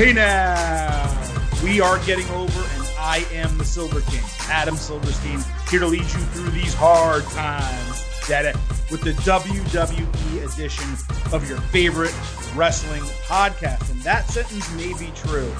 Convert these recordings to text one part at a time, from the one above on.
Hey now, we are getting over, and I am the Silver King, Adam Silverstein, here to lead you through these hard times. That uh, with the WWE edition of your favorite wrestling podcast, and that sentence may be true.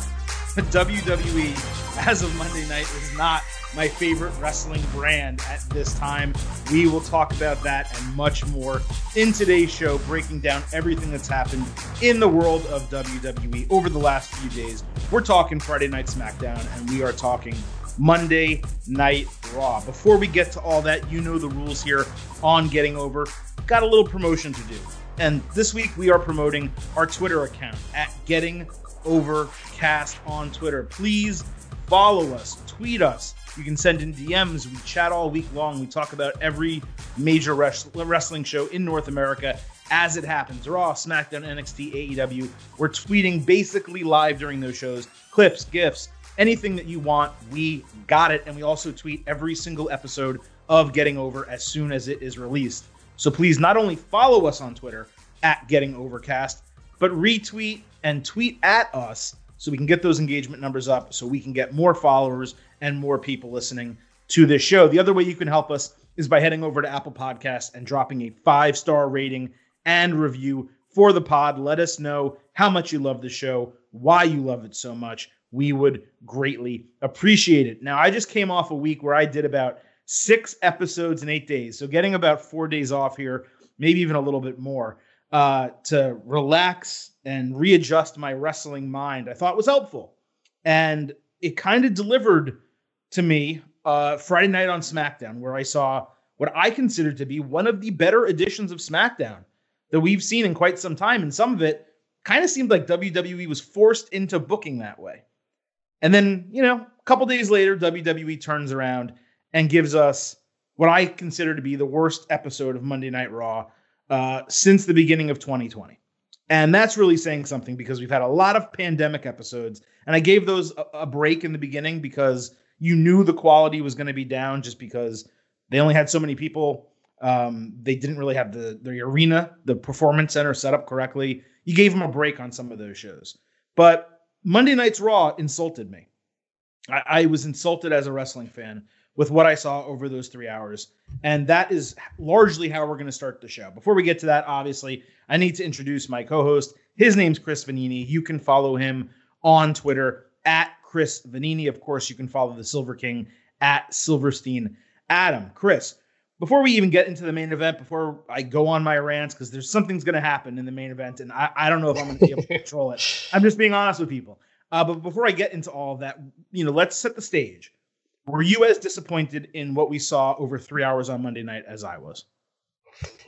WWE, as of Monday night, is not my favorite wrestling brand at this time. We will talk about that and much more in today's show, breaking down everything that's happened in the world of WWE over the last few days. We're talking Friday Night SmackDown, and we are talking Monday Night Raw. Before we get to all that, you know the rules here on Getting Over. Got a little promotion to do. And this week we are promoting our Twitter account at Getting Overcast on Twitter. Please follow us, tweet us, you can send in DMs. We chat all week long. We talk about every major wrestling show in North America as it happens. Raw, SmackDown, NXT, AEW. We're tweeting basically live during those shows. Clips, GIFs, anything that you want, we got it. And we also tweet every single episode of Getting Over as soon as it is released. So please not only follow us on Twitter at Getting Overcast, but retweet and tweet at us so we can get those engagement numbers up so we can get more followers and more people listening to this show. The other way you can help us is by heading over to Apple Podcasts and dropping a five star rating and review for the pod. Let us know how much you love the show, why you love it so much. We would greatly appreciate it. Now, I just came off a week where I did about six episodes in eight days. So, getting about four days off here, maybe even a little bit more, uh, to relax and readjust my wrestling mind, I thought was helpful. And it kind of delivered to me uh, Friday night on SmackDown, where I saw what I consider to be one of the better editions of SmackDown that we've seen in quite some time. And some of it kind of seemed like WWE was forced into booking that way. And then, you know, a couple days later, WWE turns around and gives us what I consider to be the worst episode of Monday Night Raw uh, since the beginning of 2020. And that's really saying something because we've had a lot of pandemic episodes. And I gave those a, a break in the beginning because you knew the quality was going to be down just because they only had so many people. Um, they didn't really have the, the arena, the performance center set up correctly. You gave them a break on some of those shows. But Monday Night's Raw insulted me. I, I was insulted as a wrestling fan with what I saw over those three hours. And that is largely how we're going to start the show. Before we get to that, obviously, I need to introduce my co host. His name's Chris Vannini. You can follow him on Twitter at Chris Vannini. Of course, you can follow the Silver King at Silverstein Adam. Chris, before we even get into the main event, before I go on my rants, because there's something's going to happen in the main event, and I, I don't know if I'm going to be able to control it. I'm just being honest with people. Uh, but before I get into all that, you know, let's set the stage. Were you as disappointed in what we saw over three hours on Monday night as I was?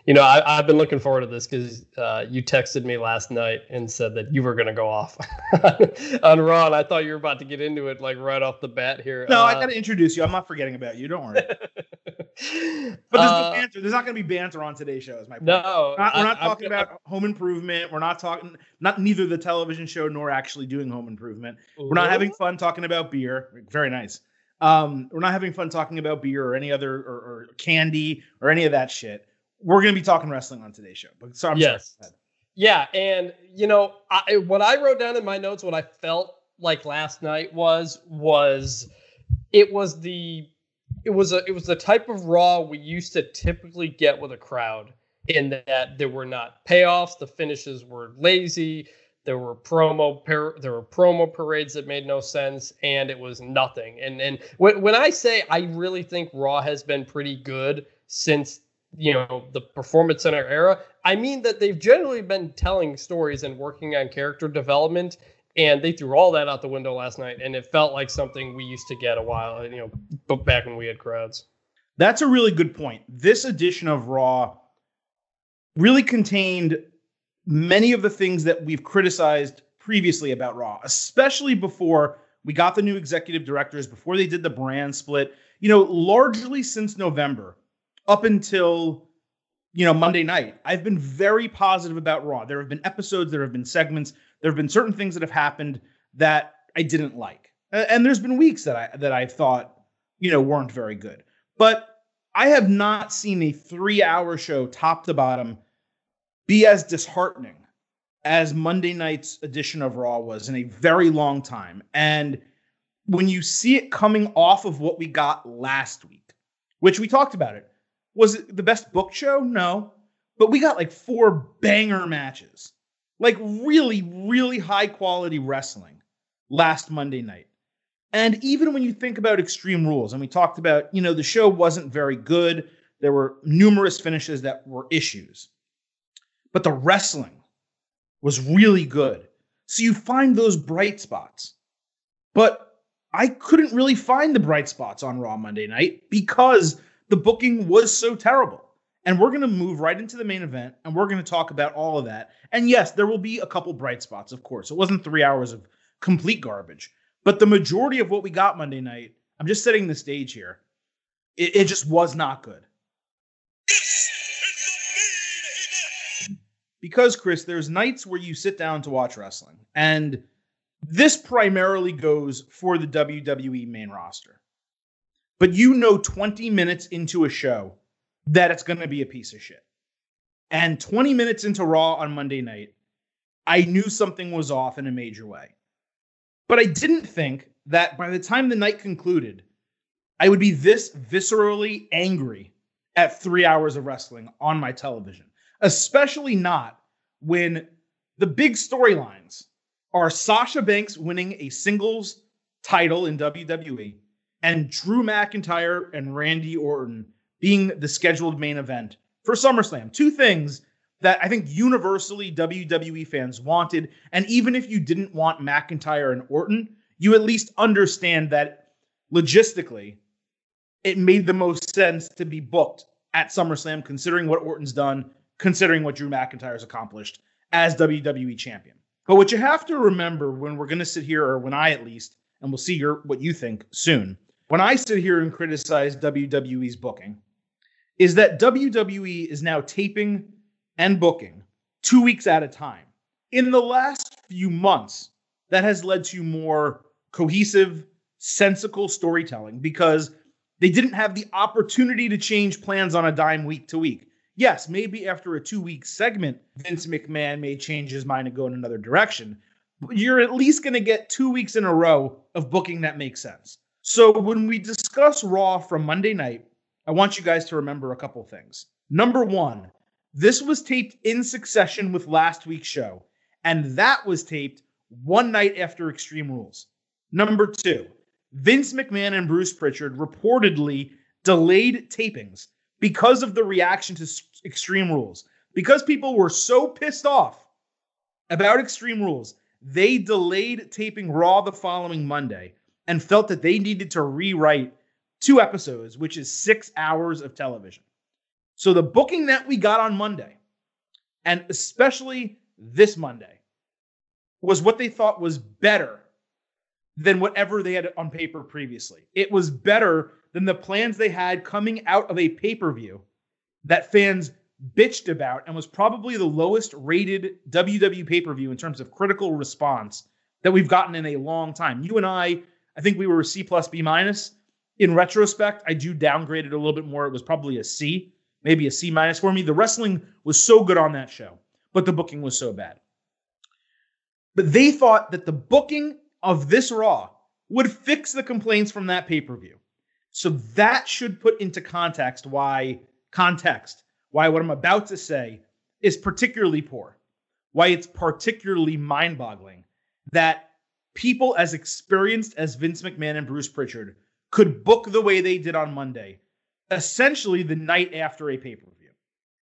You know, I, have been looking forward to this because uh, you texted me last night and said that you were going to go off on Ron. I thought you were about to get into it like right off the bat here. No, uh, I got to introduce you. I'm not forgetting about you. Don't worry. but there's uh, no banter. There's not going to be banter on today's show. Is my point. No, we're not, we're not I, talking about I, home improvement. We're not talking not neither the television show nor actually doing home improvement. We're not having fun talking about beer. Very nice. Um, we're not having fun talking about beer or any other or, or candy or any of that shit. We're going to be talking wrestling on today's show. But sorry, I'm yes. Sorry. Yeah, and you know, I, what I wrote down in my notes, what I felt like last night was was it was the it was a it was the type of raw we used to typically get with a crowd in that there were not payoffs, the finishes were lazy, there were promo par- there were promo parades that made no sense, and it was nothing. And and when when I say I really think Raw has been pretty good since you know the Performance Center era, I mean that they've generally been telling stories and working on character development. And they threw all that out the window last night, and it felt like something we used to get a while, you know, back when we had crowds. That's a really good point. This edition of Raw really contained many of the things that we've criticized previously about Raw, especially before we got the new executive directors, before they did the brand split, you know, largely since November up until you know Monday night, I've been very positive about Raw. There have been episodes, there have been segments, there have been certain things that have happened that I didn't like. And there's been weeks that I that I thought, you know, weren't very good. But I have not seen a 3-hour show top to bottom be as disheartening as Monday night's edition of Raw was in a very long time. And when you see it coming off of what we got last week, which we talked about it, was it the best book show? No. But we got like four banger matches, like really, really high quality wrestling last Monday night. And even when you think about Extreme Rules, and we talked about, you know, the show wasn't very good. There were numerous finishes that were issues. But the wrestling was really good. So you find those bright spots. But I couldn't really find the bright spots on Raw Monday night because the booking was so terrible. And we're going to move right into the main event and we're going to talk about all of that. And yes, there will be a couple bright spots, of course. It wasn't three hours of complete garbage. But the majority of what we got Monday night, I'm just setting the stage here, it, it just was not good. Because, Chris, there's nights where you sit down to watch wrestling, and this primarily goes for the WWE main roster. But you know 20 minutes into a show that it's going to be a piece of shit. And 20 minutes into Raw on Monday night, I knew something was off in a major way. But I didn't think that by the time the night concluded, I would be this viscerally angry at three hours of wrestling on my television, especially not when the big storylines are Sasha Banks winning a singles title in WWE and Drew McIntyre and Randy Orton being the scheduled main event for SummerSlam. Two things that I think universally WWE fans wanted. And even if you didn't want McIntyre and Orton, you at least understand that logistically, it made the most sense to be booked at SummerSlam, considering what Orton's done, considering what Drew McIntyre's accomplished as WWE champion. But what you have to remember when we're going to sit here, or when I at least, and we'll see your what you think soon, when I sit here and criticize WWE's booking, is that WWE is now taping and booking two weeks at a time. In the last few months, that has led to more cohesive, sensical storytelling because they didn't have the opportunity to change plans on a dime week to week. Yes, maybe after a two week segment, Vince McMahon may change his mind and go in another direction. But you're at least going to get two weeks in a row of booking that makes sense. So when we discuss Raw from Monday night, I want you guys to remember a couple things. Number one, this was taped in succession with last week's show, and that was taped one night after Extreme Rules. Number two, Vince McMahon and Bruce Pritchard reportedly delayed tapings because of the reaction to Extreme Rules. Because people were so pissed off about Extreme Rules, they delayed taping Raw the following Monday and felt that they needed to rewrite two episodes, which is six hours of television. So the booking that we got on Monday, and especially this Monday, was what they thought was better than whatever they had on paper previously. It was better than the plans they had coming out of a pay per view that fans bitched about and was probably the lowest rated WWE pay per view in terms of critical response that we've gotten in a long time. You and I, I think we were C plus B minus. In retrospect, I do downgrade it a little bit more. It was probably a C maybe a C minus for me. The wrestling was so good on that show, but the booking was so bad. But they thought that the booking of this Raw would fix the complaints from that pay per view. So that should put into context why context why what I'm about to say is particularly poor. Why it's particularly mind-boggling that people as experienced as Vince McMahon and Bruce Pritchard could book the way they did on Monday essentially the night after a pay per view.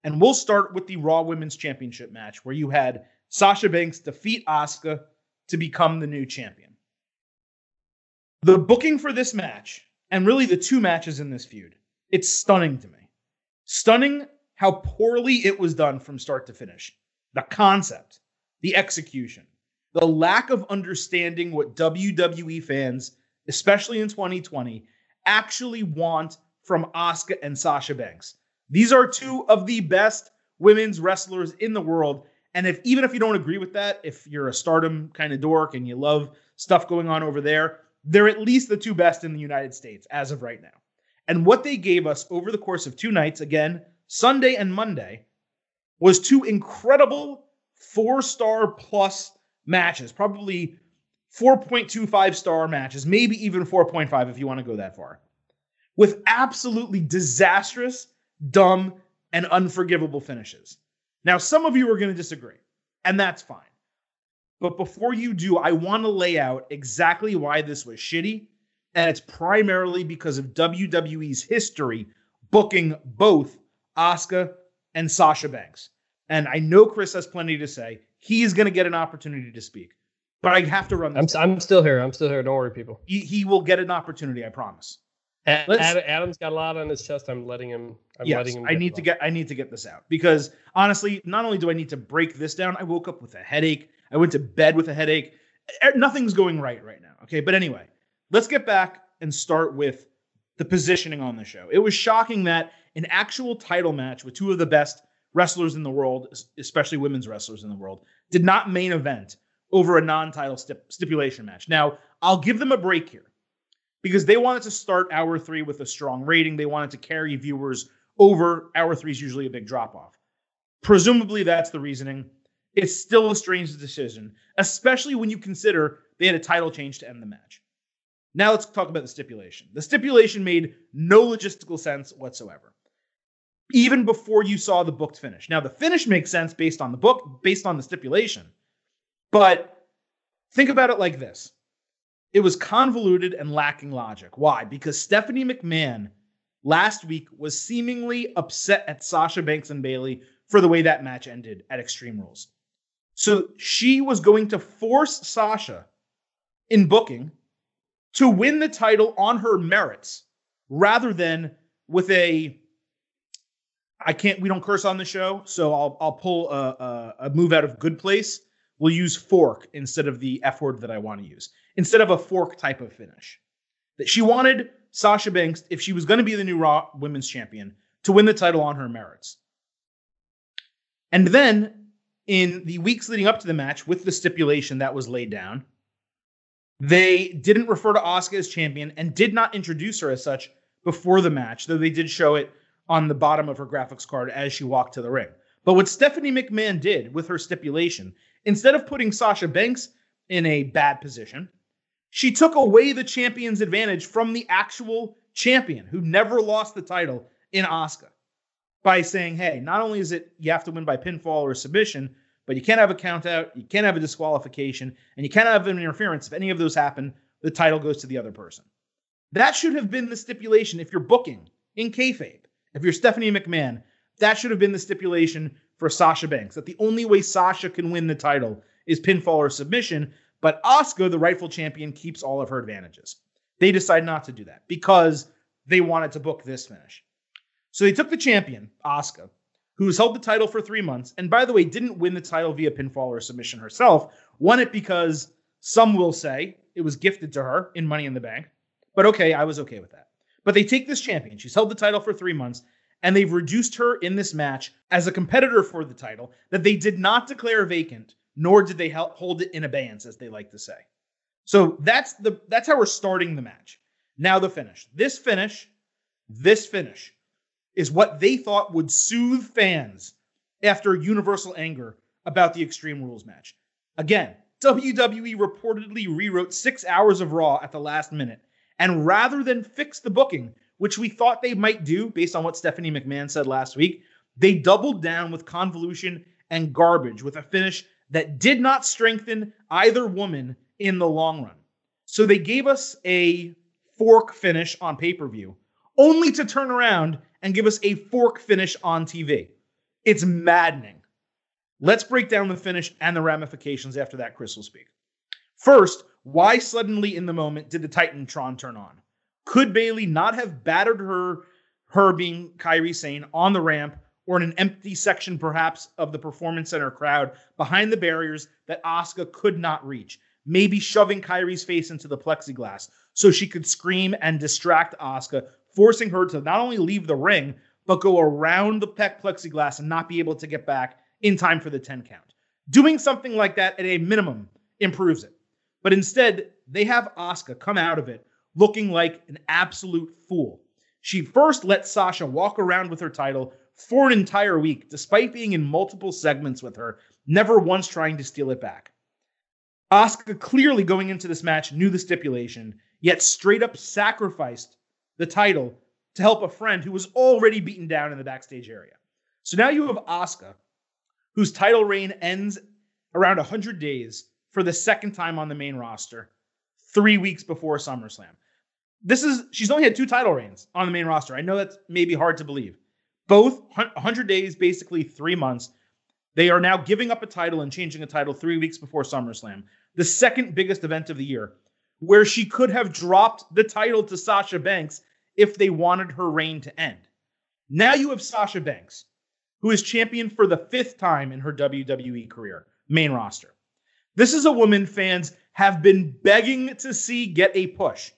And we'll start with the Raw Women's Championship match where you had Sasha Banks defeat Asuka to become the new champion. The booking for this match, and really the two matches in this feud, it's stunning to me. Stunning how poorly it was done from start to finish. The concept, the execution, the lack of understanding what WWE fans, especially in 2020, actually want from Asuka and Sasha Banks. These are two of the best women's wrestlers in the world. And if even if you don't agree with that, if you're a stardom kind of dork and you love stuff going on over there, they're at least the two best in the United States as of right now. And what they gave us over the course of two nights, again, Sunday and Monday, was two incredible four star plus matches, probably 4.25 star matches, maybe even 4.5 if you want to go that far, with absolutely disastrous, dumb, and unforgivable finishes. Now, some of you are going to disagree, and that's fine. But before you do, I want to lay out exactly why this was shitty. And it's primarily because of WWE's history booking both Asuka and Sasha Banks. And I know Chris has plenty to say. He is going to get an opportunity to speak. But I have to run I'm, I'm still here. I'm still here. Don't worry, people. He, he will get an opportunity, I promise. Ad, Adam's got a lot on his chest. I'm letting him. I'm yes, letting him. I need to get. I need to get this out because honestly, not only do I need to break this down, I woke up with a headache. I went to bed with a headache. Nothing's going right right now. Okay, but anyway, let's get back and start with the positioning on the show. It was shocking that an actual title match with two of the best wrestlers in the world, especially women's wrestlers in the world, did not main event over a non-title stip- stipulation match. Now, I'll give them a break here because they wanted to start hour three with a strong rating. They wanted to carry viewers over. Hour three is usually a big drop off. Presumably, that's the reasoning. It's still a strange decision, especially when you consider they had a title change to end the match. Now let's talk about the stipulation. The stipulation made no logistical sense whatsoever, even before you saw the booked finish. Now, the finish makes sense based on the book, based on the stipulation. But think about it like this it was convoluted and lacking logic. Why? Because Stephanie McMahon last week was seemingly upset at Sasha Banks and Bayley for the way that match ended at Extreme Rules. So she was going to force Sasha in booking to win the title on her merits rather than with a I can't we don't curse on the show, so I'll I'll pull a, a, a move out of good place. We'll use fork instead of the F word that I want to use instead of a fork type of finish. That she wanted Sasha Banks, if she was going to be the new Raw Women's Champion, to win the title on her merits. And then in the weeks leading up to the match, with the stipulation that was laid down, they didn't refer to Asuka as champion and did not introduce her as such before the match, though they did show it on the bottom of her graphics card as she walked to the ring. But what Stephanie McMahon did with her stipulation, instead of putting Sasha Banks in a bad position, she took away the champion's advantage from the actual champion who never lost the title in Asuka by saying, hey, not only is it you have to win by pinfall or submission, but you can't have a count out, you can't have a disqualification, and you can't have an interference. If any of those happen, the title goes to the other person. That should have been the stipulation if you're booking in kayfabe. If you're Stephanie McMahon, that should have been the stipulation for Sasha Banks. That the only way Sasha can win the title is pinfall or submission, but Asuka, the rightful champion, keeps all of her advantages. They decide not to do that because they wanted to book this finish. So they took the champion, Asuka, who has held the title for three months, and by the way, didn't win the title via pinfall or submission herself. Won it because some will say it was gifted to her in Money in the Bank. But okay, I was okay with that. But they take this champion. She's held the title for three months, and they've reduced her in this match as a competitor for the title that they did not declare vacant nor did they hold it in abeyance, as they like to say. So that's the that's how we're starting the match. Now the finish. This finish, this finish is what they thought would soothe fans after universal anger about the Extreme Rules match. Again, WWE reportedly rewrote six hours of Raw at the last minute. And rather than fix the booking, which we thought they might do based on what Stephanie McMahon said last week, they doubled down with convolution and garbage with a finish that did not strengthen either woman in the long run. So they gave us a fork finish on pay per view, only to turn around and give us a fork finish on TV. It's maddening. Let's break down the finish and the ramifications after that, Chris will speak. First, why suddenly in the moment did the Titantron turn on? Could Bayley not have battered her, her being Kairi Sane, on the ramp or in an empty section perhaps of the performance center crowd behind the barriers that Asuka could not reach. Maybe shoving Kairi's face into the plexiglass so she could scream and distract Asuka, forcing her to not only leave the ring, but go around the pec plexiglass and not be able to get back in time for the 10 count. Doing something like that at a minimum improves it. But instead, they have Asuka come out of it looking like an absolute fool. She first let Sasha walk around with her title for an entire week, despite being in multiple segments with her never once trying to steal it back. Asuka clearly going into this match knew the stipulation, yet straight up sacrificed the title to help a friend who was already beaten down in the backstage area. So now you have Asuka, whose title reign ends around 100 days for the second time on the main roster, three weeks before SummerSlam. This is, she's only had two title reigns on the main roster. I know that's maybe hard to believe. Both 100 days, basically three months. They are now giving up a title and changing a title three weeks before SummerSlam, the second biggest event of the year, where she could have dropped the title to Sasha Banks if they wanted her reign to end. Now you have Sasha Banks, who is champion for the fifth time in her WWE career, main roster. This is a woman fans have been begging to see get a push.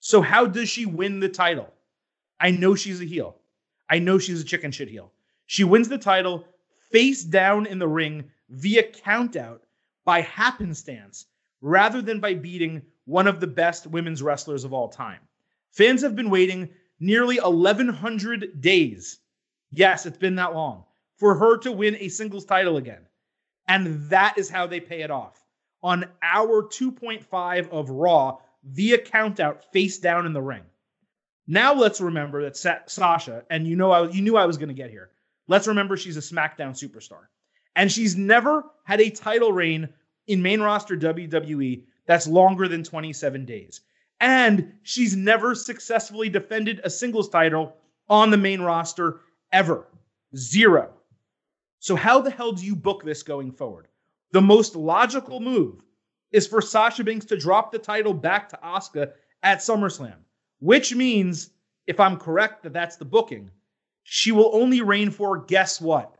So, how does she win the title? I know she's a heel. I know she's a chicken shit heel. She wins the title face down in the ring via countout by happenstance rather than by beating one of the best women's wrestlers of all time. Fans have been waiting nearly 1,100 days. Yes, it's been that long for her to win a singles title again. And that is how they pay it off. On hour 2.5 of Raw via countout face down in the ring. Now let's remember that Sa- Sasha, and you know I, you knew I was going to get here. Let's remember she's a SmackDown superstar. And she's never had a title reign in main roster WWE that's longer than 27 days. And she's never successfully defended a singles title on the main roster ever. Zero. So, how the hell do you book this going forward? The most logical move is for Sasha Banks to drop the title back to Asuka at SummerSlam, which means, if I'm correct that that's the booking, she will only reign for guess what?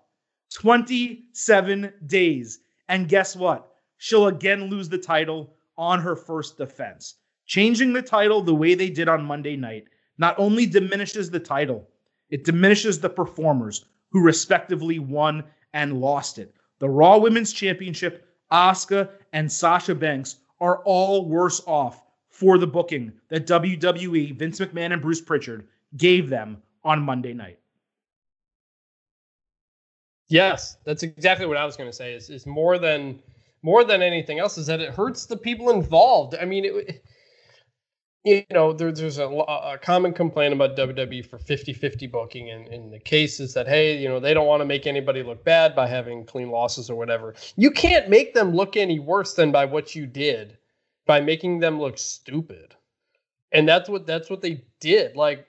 27 days. And guess what? She'll again lose the title on her first defense. Changing the title the way they did on Monday night not only diminishes the title, it diminishes the performers who respectively won and lost it. The Raw Women's Championship, Asuka and Sasha Banks are all worse off for the booking that WWE, Vince McMahon, and Bruce Pritchard gave them on Monday night. Yes, that's exactly what I was going to say. Is is more than more than anything else is that it hurts the people involved. I mean, it, you know, there, there's a, a, common complaint about WWE for 50-50 booking, and, and the case is that hey, you know, they don't want to make anybody look bad by having clean losses or whatever. You can't make them look any worse than by what you did by making them look stupid, and that's what that's what they did. Like,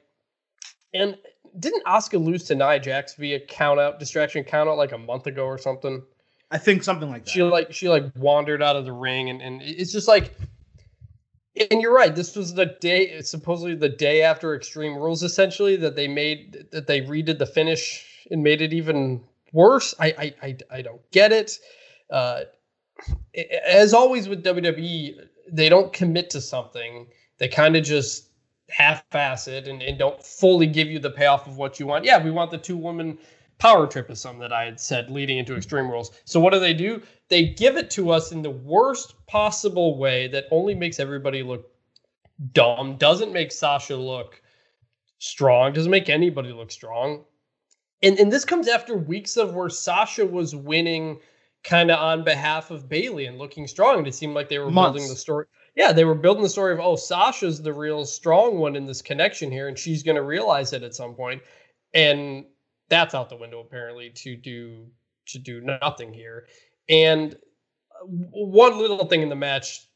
and didn't Asuka lose to Nia Jax via count out distraction count out like a month ago or something? I think something like that. She like she like wandered out of the ring, and and it's just like and you're right. This was the day, supposedly the day after Extreme Rules, essentially that they made that they redid the finish and made it even worse. I I I, I don't get it. Uh, as always with WWE, they don't commit to something. They kind of just half-ass it and, and don't fully give you the payoff of what you want. Yeah, we want the two woman power trip is something that I had said leading into Extreme Rules. So what do they do? They give it to us in the worst possible way that only makes everybody look dumb, doesn't make Sasha look strong, doesn't make anybody look strong. And and this comes after weeks of where Sasha was winning kind of on behalf of Bayley and looking strong. And it seemed like they were Months. building the story. Yeah, they were building the story of oh, Sasha's the real strong one in this connection here, and she's going to realize it at some point. And that's out the window apparently to do to do nothing here. And uh, one little thing in the match,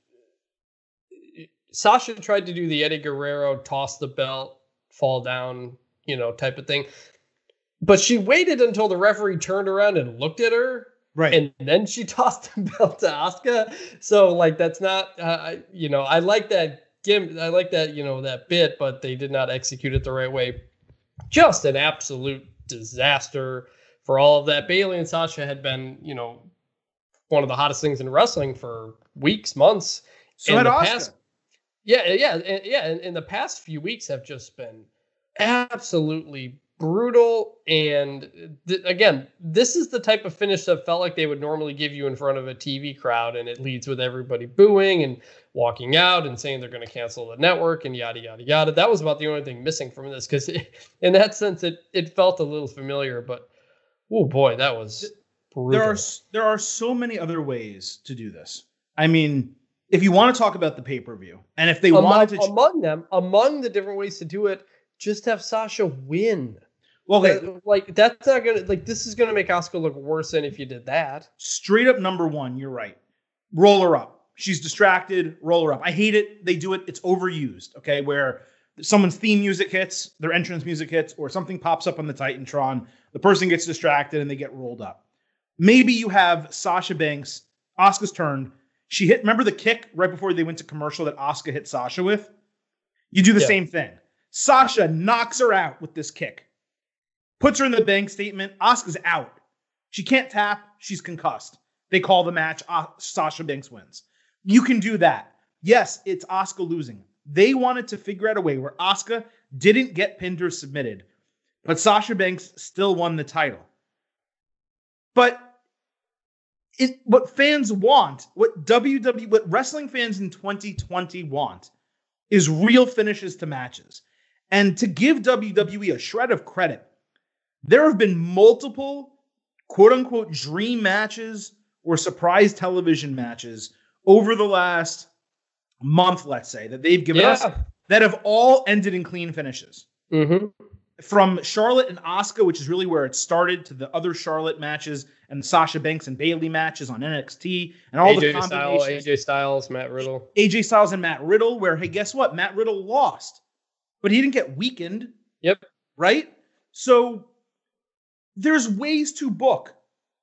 Sasha tried to do the Eddie Guerrero toss the belt, fall down, you know, type of thing. But she waited until the referee turned around and looked at her. Right. And then she tossed the belt to Asuka. So like that's not uh, you know, I like that gim I like that, you know, that bit, but they did not execute it the right way. Just an absolute disaster for all of that. Bayley and Sasha had been, you know, one of the hottest things in wrestling for weeks, months. So in the past, yeah, yeah, yeah. In, in the past few weeks have just been absolutely brutal. And th- again, this is the type of finish that felt like they would normally give you in front of a TV crowd, and it leads with everybody booing and walking out and saying they're going to cancel the network and yada yada yada. That was about the only thing missing from this because in that sense, it it felt a little familiar. But oh boy, that was brutal. there are there are so many other ways to do this. I mean, if you want to talk about the pay per view, and if they among, wanted to, among them, among the different ways to do it, just have Sasha win. Well, okay, Like that's not gonna like this is gonna make Asuka look worse than if you did that. straight up number one, you're right. Roll her up. She's distracted. Roll her up. I hate it. They do it. It's overused. Okay, where someone's theme music hits, their entrance music hits, or something pops up on the Titantron. The person gets distracted and they get rolled up. Maybe you have Sasha Banks. Asuka's turn. She hit. Remember the kick right before they went to commercial that Asuka hit Sasha with. You do the Yeah. same thing. Sasha knocks her out with this kick. Puts her in the bank statement. Asuka's out. She can't tap. She's concussed. They call the match. Uh, Sasha Banks wins. You can do that. Yes, it's Asuka losing. They wanted to figure out a way where Asuka didn't get pinned or submitted, but Sasha Banks still won the title. But it, what fans want, what WWE, what wrestling fans in 2020 want, is real finishes to matches. And to give WWE a shred of credit, there have been multiple quote unquote dream matches or surprise television matches over the last month, let's say, that they've given us that have all ended in clean finishes. Mm-hmm. From Charlotte and Asuka, which is really where it started, to the other Charlotte matches and Sasha Banks and Bayley matches on NXT and all the AJ Styles. AJ Styles, Matt Riddle. AJ Styles and Matt Riddle, where hey, guess what? Matt Riddle lost, but he didn't get weakened. Yep. Right? So there's ways to book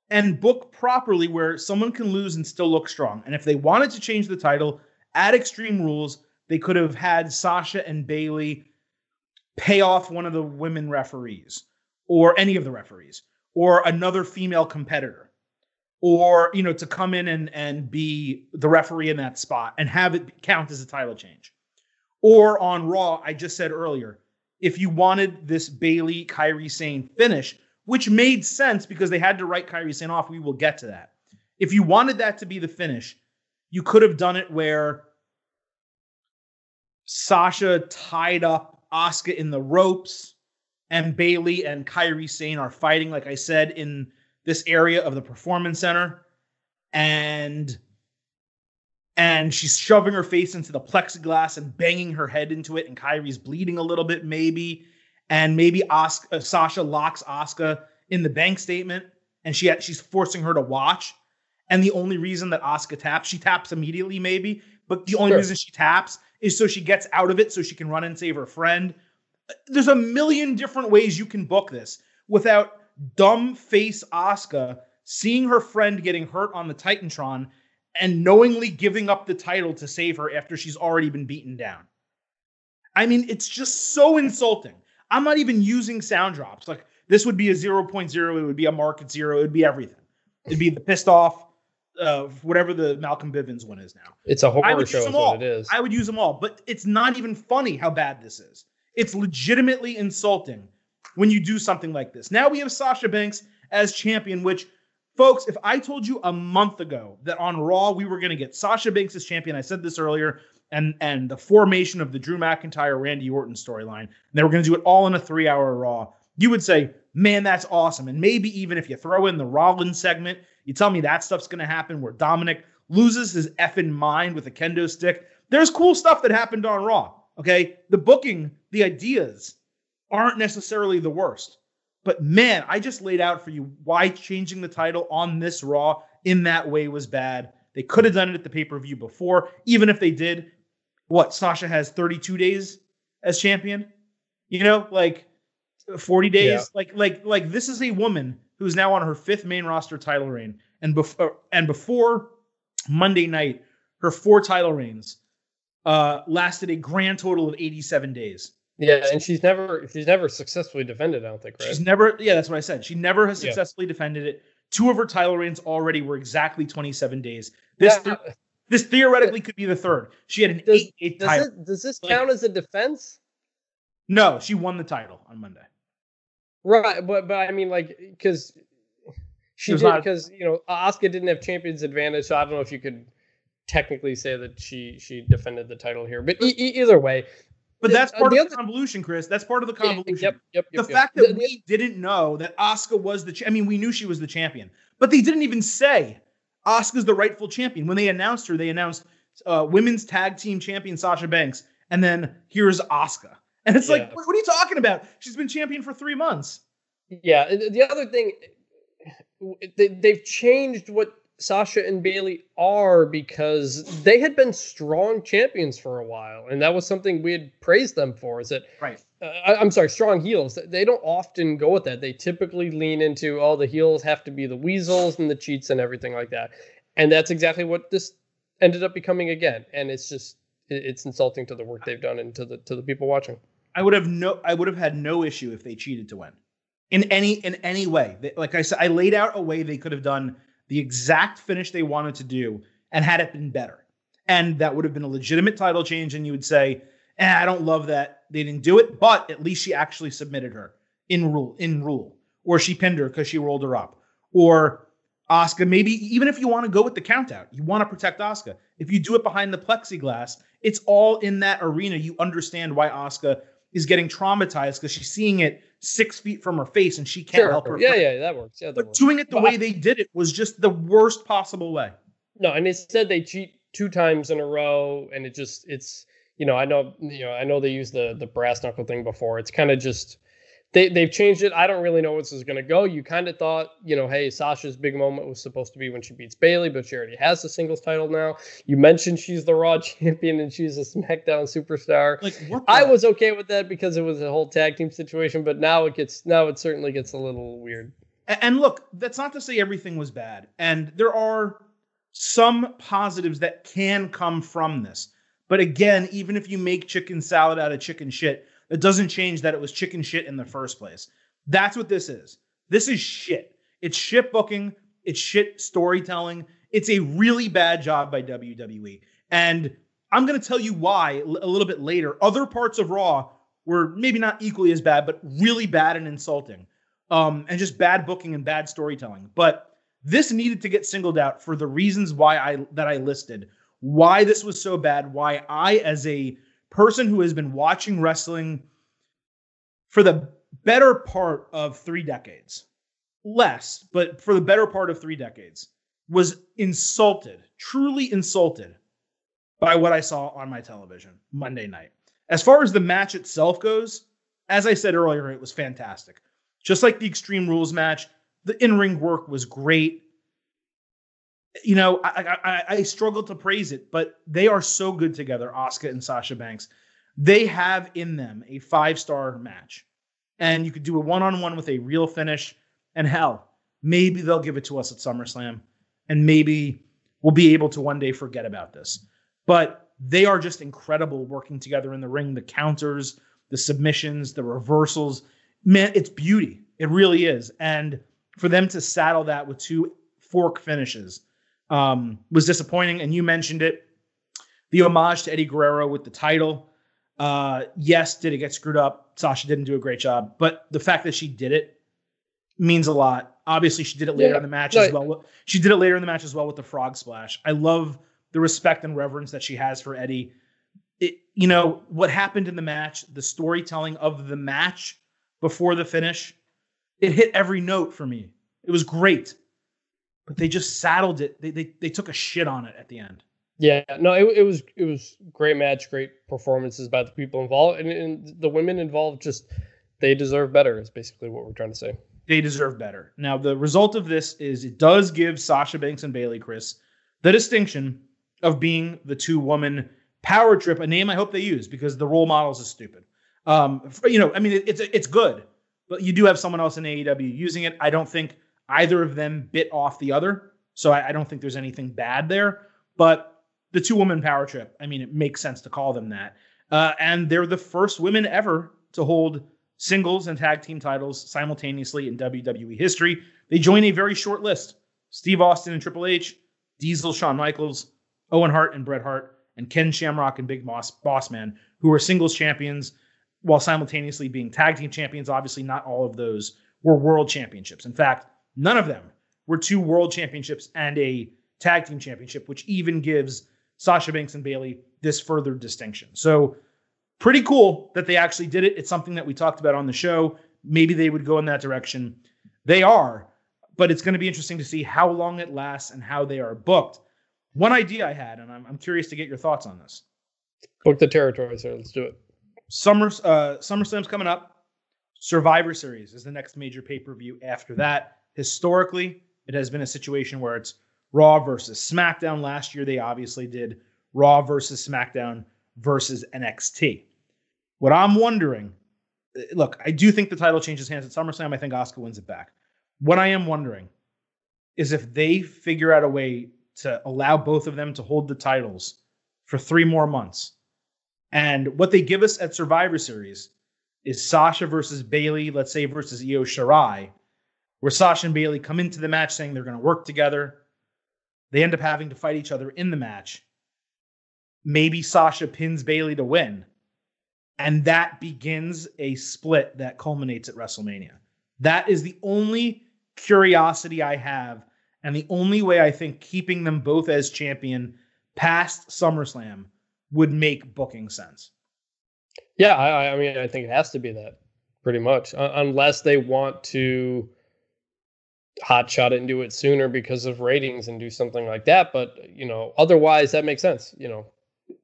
and book properly where someone can lose and still look strong. And if they wanted to change the title, add extreme rules, they could have had Sasha and Bayley pay off one of the women referees or any of the referees or another female competitor or you know to come in and and be the referee in that spot and have it count as a title change or on raw i just said earlier if you wanted this bayley kairi sane finish which made sense because they had to write kairi sane off we will get to that if you wanted that to be the finish you could have done it where sasha tied up Asuka in the ropes and Bayley and Kairi Sane are fighting, like I said, in this area of the performance center. And and she's shoving her face into the plexiglass and banging her head into it, and Kairi's bleeding a little bit, maybe. And maybe uh, Sasha locks Asuka in the bank statement, and she she's forcing her to watch. And the only reason that Asuka taps, she taps immediately, maybe, but the only Sure. reason she taps is so she gets out of it so she can run and save her friend. There's a million different ways you can book this without dumb face Asuka seeing her friend getting hurt on the Titantron and knowingly giving up the title to save her after she's already been beaten down. I mean, it's just so insulting. I'm not even using sound drops. Like this would be a 0.0, it would be a market zero, it would be everything. It'd be the pissed off, uh, whatever the Malcolm Bivens one is now. It's a horror show, is what it is. I would use them all, but it's not even funny how bad this is. It's legitimately insulting when you do something like this. Now we have Sasha Banks as champion, which, folks, if I told you a month ago that on Raw we were going to get Sasha Banks as champion, I said this earlier, and and the formation of the Drew McIntyre Randy Orton storyline, and they were going to do it all in a three hour Raw, you would say, man, that's awesome. And maybe even if you throw in the Rollins segment, you tell me that stuff's going to happen where Dominic loses his effing mind with a kendo stick. There's cool stuff that happened on Raw. Okay. The booking, the ideas aren't necessarily the worst. But man, I just laid out for you why changing the title on this Raw in that way was bad. They could have done it at the pay per view before. Even if they did, what? Sasha has 32 days as champion. You know, like 40 days. Yeah. Like, like, like this is a woman who's now on her fifth main roster title reign, and before and before Monday night, her four title reigns uh, lasted a grand total of 87 days. yeah, and she's never she's never successfully defended. I don't think, right? She's never, yeah, that's what I said. She never has Yeah. successfully defended it. Two of her title reigns already were exactly 27 days. This Yeah, this theoretically could be the third. She had an Does- eight eight does title. it, does this Like- count as a defense? No, she won the title on Monday. Right, but but I mean, like, because she did because you know Asuka didn't have champion's advantage, so I don't know if you could technically say that she she defended the title here. But e- e- either way, But that's uh, part the of the other- convolution, Chris. That's part of the convolution. yep, yep, the yep, yep. fact that The- the- we didn't know that Asuka was the cha- I mean, we knew she was the champion, But they didn't even say Asuka's the rightful champion. When they announced her, they announced uh, women's tag team champion Sasha Banks, and then here's Asuka. And it's yeah. like, what, what are you talking about? She's been champion for three months. Yeah. The other thing, they, they've changed what Sasha and Bayley are because they had been strong champions for a while, and that was something we had praised them for. Is that right? Uh, I, am sorry, strong heels. They don't often go with that. They typically lean into all oh, the heels have to be the weasels and the cheats and everything like that, and that's exactly what this ended up becoming again. And it's just it's insulting to the work they've done and to the to the people watching. I would have no I would have had no issue if they cheated to win in any in any way. Like I said, I laid out a way they could have done the exact finish they wanted to do and had it been better. And that would have been a legitimate title change. And you would say, eh, I don't love that they didn't do it, but at least she actually submitted her in rule, in rule. Or she pinned her because she rolled her up. Or Asuka. maybe even if you want to go with the countout, you want to protect Asuka. If you do it behind the plexiglass, it's all in that arena. You understand why Asuka is getting traumatized because she's seeing it six feet from her face and she can't sure. help her. Yeah, yeah, that works. Yeah, that but works. doing it the but way I, they did it was just the worst possible way. No, and instead they cheat two times in a row, and it just it's you know I know you know I know they used the the brass knuckle thing before. It's kind of just they they've changed it. I don't really know where this is going to go. You kind of thought, you know, hey, Sasha's big moment was supposed to be when she beats Bayley, but she already has the singles title now. You mentioned she's the Raw champion and she's a SmackDown superstar. Like, what I was okay with that because it was a whole tag team situation, but now it gets now it certainly gets a little weird. And look, that's not to say everything was bad, and there are some positives that can come from this. But again, even if you make chicken salad out of chicken shit, it doesn't change that it was chicken shit in the first place. That's what this is. This is shit. It's shit booking. It's shit storytelling. It's a really bad job by WWE. And I'm going to tell you why a little bit later. Other parts of Raw were maybe not equally as bad, but really bad and insulting. Um, and just bad booking and bad storytelling. But this needed to get singled out for the reasons why I that I listed. Why this was so bad, why I as a person who has been watching wrestling for the better part of three decades, less, but for the better part of three decades, was insulted, truly insulted by what I saw on my television Monday night. As far as the match itself goes, as I said earlier, it was fantastic. Just like the Extreme Rules match, the in ring work was great you know, I, I, I struggle to praise it, but they are so good together, Asuka and Sasha Banks. They have in them a five star match, and you could do a one on one with a real finish. And hell, maybe they'll give it to us at SummerSlam, and maybe we'll be able to one day forget about this. But they are just incredible working together in the ring. The counters, the submissions, the reversals, man, it's beauty. It really is. And for them to saddle that with two fork finishes um, was disappointing. And you mentioned it. The homage to Eddie Guerrero with the title. Uh, yes, did it get screwed up? Sasha didn't do a great job, but the fact that she did it means a lot. Obviously, she did it later yeah, in the match as well. She did it later in the match as well with the frog splash. I love the respect and reverence that she has for Eddie. It, you know what happened in the match, the storytelling of the match before the finish, it hit every note for me. It was great but they just saddled it. They they they took a shit on it at the end. Yeah, no, it, it was it was great match, great performances by the people involved, and, and the women involved just they deserve better. Is basically what we're trying to say. They deserve better. Now, the result of this is it does give Sasha Banks and Bayley Chris the distinction of being the two woman power trip, a name I hope they use because the role models is stupid. Um, you know, I mean, it, it's it's good, but you do have someone else in AEW using it. I don't think Either of them bit off the other. So I, I don't think there's anything bad there. But the two woman power trip, I mean, it makes sense to call them that. Uh, and they're the first women ever to hold singles and tag team titles simultaneously in WWE history. They join a very short list Steve Austin and Triple H, Diesel, Shawn Michaels, Owen Hart and Bret Hart, and Ken Shamrock and Big Boss, Boss Man, who are singles champions while simultaneously being tag team champions. Obviously, not all of those were world championships. In fact, None of them were two world championships and a tag team championship, which even gives Sasha Banks and Bayley this further distinction. So, pretty cool that they actually did it. It's something that we talked about on the show. Maybe they would go in that direction. They are. but it's going to be interesting to see how long it lasts and how they are booked. One idea I had, and I'm, I'm curious to get your thoughts on this. Book the territory, sir. Let's do it. Summer uh, SummerSlam's coming up. Survivor Series is the next major pay per view after that. Historically, it has been a situation where it's Raw versus SmackDown. Last year, they obviously did Raw versus SmackDown versus NXT. What I'm wondering, eh, look, I do think the title changes hands at SummerSlam. I think Asuka wins it back. What I am wondering is if they figure out a way to allow both of them to hold the titles for three more months. And what they give us at Survivor Series is Sasha versus Bayley, let's say versus Io Shirai, where Sasha and Bayley come into the match saying they're going to work together. They end up having to fight each other in the match. Maybe Sasha pins Bayley to win. And that begins a split that culminates at WrestleMania. That is the only curiosity I have and the only way I think keeping them both as champion past SummerSlam would make booking sense. Yeah, I, I mean, I think it has to be that pretty much, uh, unless they want to hot shot it and do it sooner because of ratings and do something like that. But you know, otherwise, that makes sense. You know,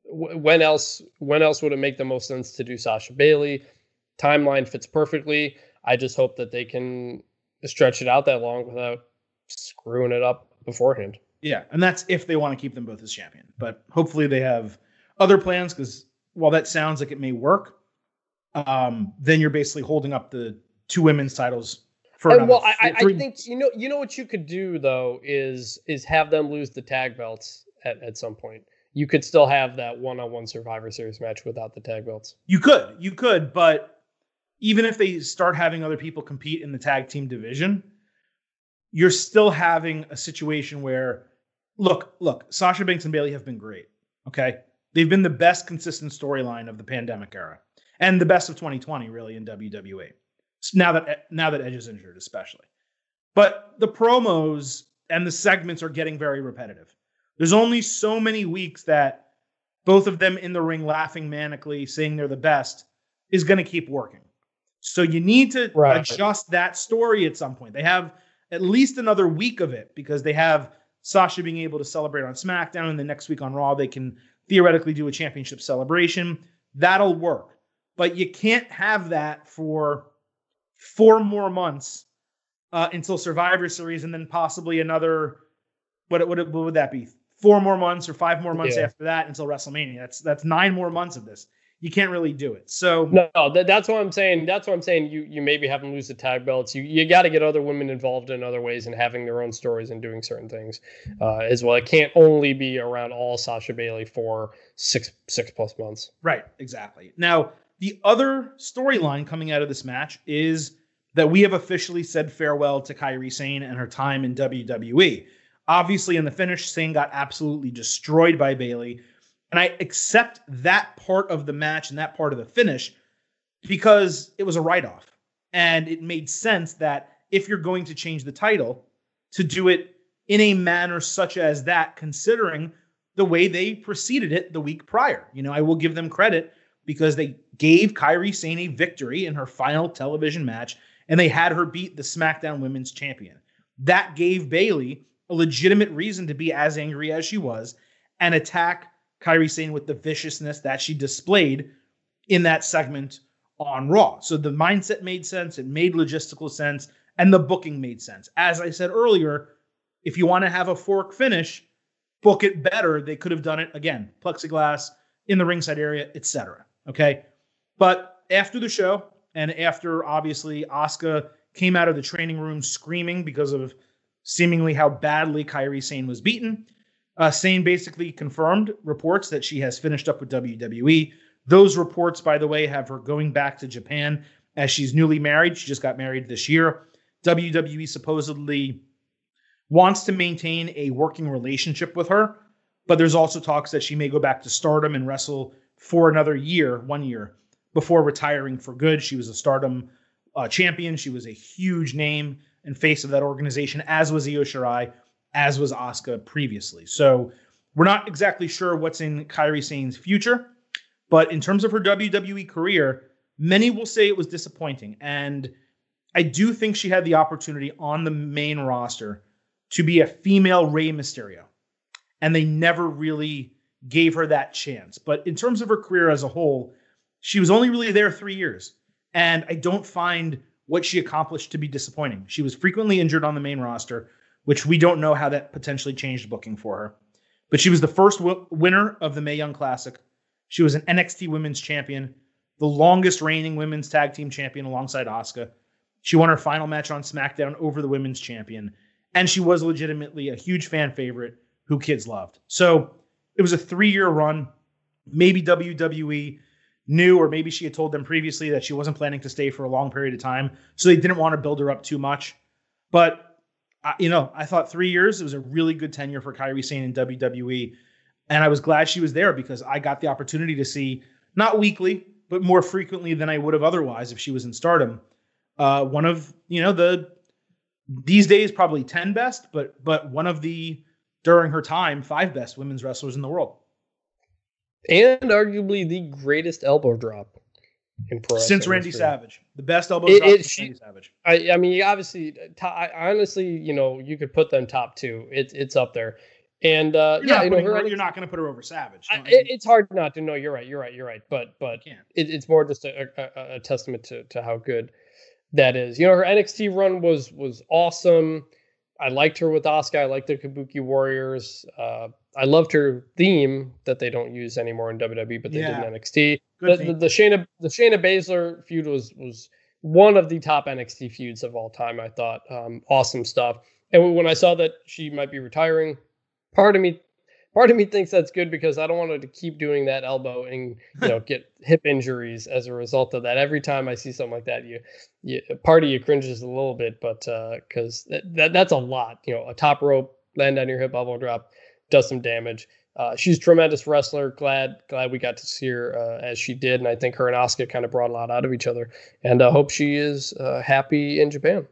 when else when else would it make the most sense to do Sasha Bayley? Timeline fits perfectly. I just hope that they can stretch it out that long without screwing it up beforehand. Yeah, and that's if they want to keep them both as champion. But hopefully they have other plans because while that sounds like it may work, um, then you're basically holding up the two women's titles for. Uh, and well, I, I think you know you know what you could do though is is have them lose the tag belts at, at some point. You could still have that one-on-one Survivor Series match without the tag belts. You could, you could, but even if they start having other people compete in the tag team division, you're still having a situation where look, look, Sasha Banks and Bayley have been great. Okay. They've been the best consistent storyline of the pandemic era and the best of 2020, really, in WWE. Now that now that Edge is injured, especially. But the promos and the segments are getting very repetitive. There's only so many weeks that both of them in the ring laughing manically, saying they're the best, is going to keep working. So you need to right. adjust that story at some point. They have at least another week of it because they have Sasha being able to celebrate on SmackDown, and the next week on Raw, they can theoretically do a championship celebration. That'll work. But you can't have that for four more months uh, until Survivor Series, and then possibly another. What, what, what would that be? Four more months or five more months yeah. after that until WrestleMania. That's that's nine more months of this you can't really do it. So no, that, that's what I'm saying. That's what I'm saying. You you maybe have them lose the tag belts. You you got to get other women involved in other ways and having their own stories and doing certain things uh, as well. It can't only be around all Sasha Bayley for six six plus months. Right. Exactly. Now the other storyline coming out of this match is that we have officially said farewell to Kairi Sane and her time in WWE. Obviously, in the finish, Sane got absolutely destroyed by Bayley. and I accept that part of the match and that part of the finish because it was a write off. And it made sense that if you're going to change the title, to do it in a manner such as that, considering the way they preceded it the week prior. You know, I will give them credit because they gave Kairi Sane a victory in her final television match and they had her beat the SmackDown Women's Champion. That gave Bayley a legitimate reason to be as angry as she was and attack Kairi Sane with the viciousness that she displayed in that segment on Raw. So the mindset made sense, it made logistical sense, and the booking made sense. As I said earlier, if you want to have a fork finish, book it better. They could have done it again, plexiglass in the ringside area, etc. Okay. But after the show, and after obviously Asuka came out of the training room screaming because of seemingly how badly Kairi Sane was beaten, uh, Sane basically confirmed reports that she has finished up with WWE. Those reports, by the way, have her going back to Japan as she's newly married. She just got married this year. WWE supposedly wants to maintain a working relationship with her, but there's also talks that she may go back to stardom and wrestle for another year, one year, before retiring for good. She was a stardom uh, champion. She was a huge name and face of that organization, as was Io Shirai as was Asuka previously. So we're not exactly sure what's in Kairi Sane's future, but in terms of her WWE career, many will say it was disappointing. And I do think she had the opportunity on the main roster to be a female Rey Mysterio. And they never really gave her that chance. But in terms of her career as a whole, she was only really there three years. And I don't find what she accomplished to be disappointing. She was frequently injured on the main roster, which we don't know how that potentially changed booking for her. But she was the first w- winner of the Mae Young Classic. She was an NXT Women's Champion, the longest reigning women's tag team champion alongside Asuka. She won her final match on SmackDown over the women's champion, and she was legitimately a huge fan favorite who kids loved. So it was a three year run. Maybe WWE knew, or maybe she had told them previously that she wasn't planning to stay for a long period of time. So they didn't want to build her up too much. But, uh, you know, I thought three years, it was a really good tenure for Kairi Sane in WWE. And I was glad she was there because I got the opportunity to see, not weekly, but more frequently than I would have otherwise if she was in stardom. Uh, one of, you know, the, these days probably 10 best, but but one of the during her time five best women's wrestlers in the world and arguably the greatest elbow drop in pro since Randy Savage, the best elbow it, drop it, she, Randy Savage. I, I mean, obviously, I, honestly, you know, you could put them top two. It's it's up there. And uh, yeah, you know, her, you're not going to put her over Savage. I, it, it's hard not to know. You're right. You're right. You're right. But but it, it's more just a, a, a, testament to to how good that is. You know, her NXT run was was awesome. I liked her with Asuka. I liked the Kabuki Warriors. Uh, I loved her theme that they don't use anymore in WWE, but they yeah. did in NXT. The, the, the, Shayna the Shayna Baszler feud was was one of the top NXT feuds of all time. I thought um, awesome stuff. And when I saw that she might be retiring, part of me part of me thinks that's good because I don't want to keep doing that elbow and you know get hip injuries as a result of that. Every time I see something like that, you, you part of you cringes a little bit, but because uh, that, that that's a lot. You know, a top rope land on your hip elbow drop does some damage. Uh, she's a tremendous wrestler. Glad glad we got to see her uh, as she did, and I think her and Asuka kind of brought a lot out of each other. And I hope she is uh, happy in Japan.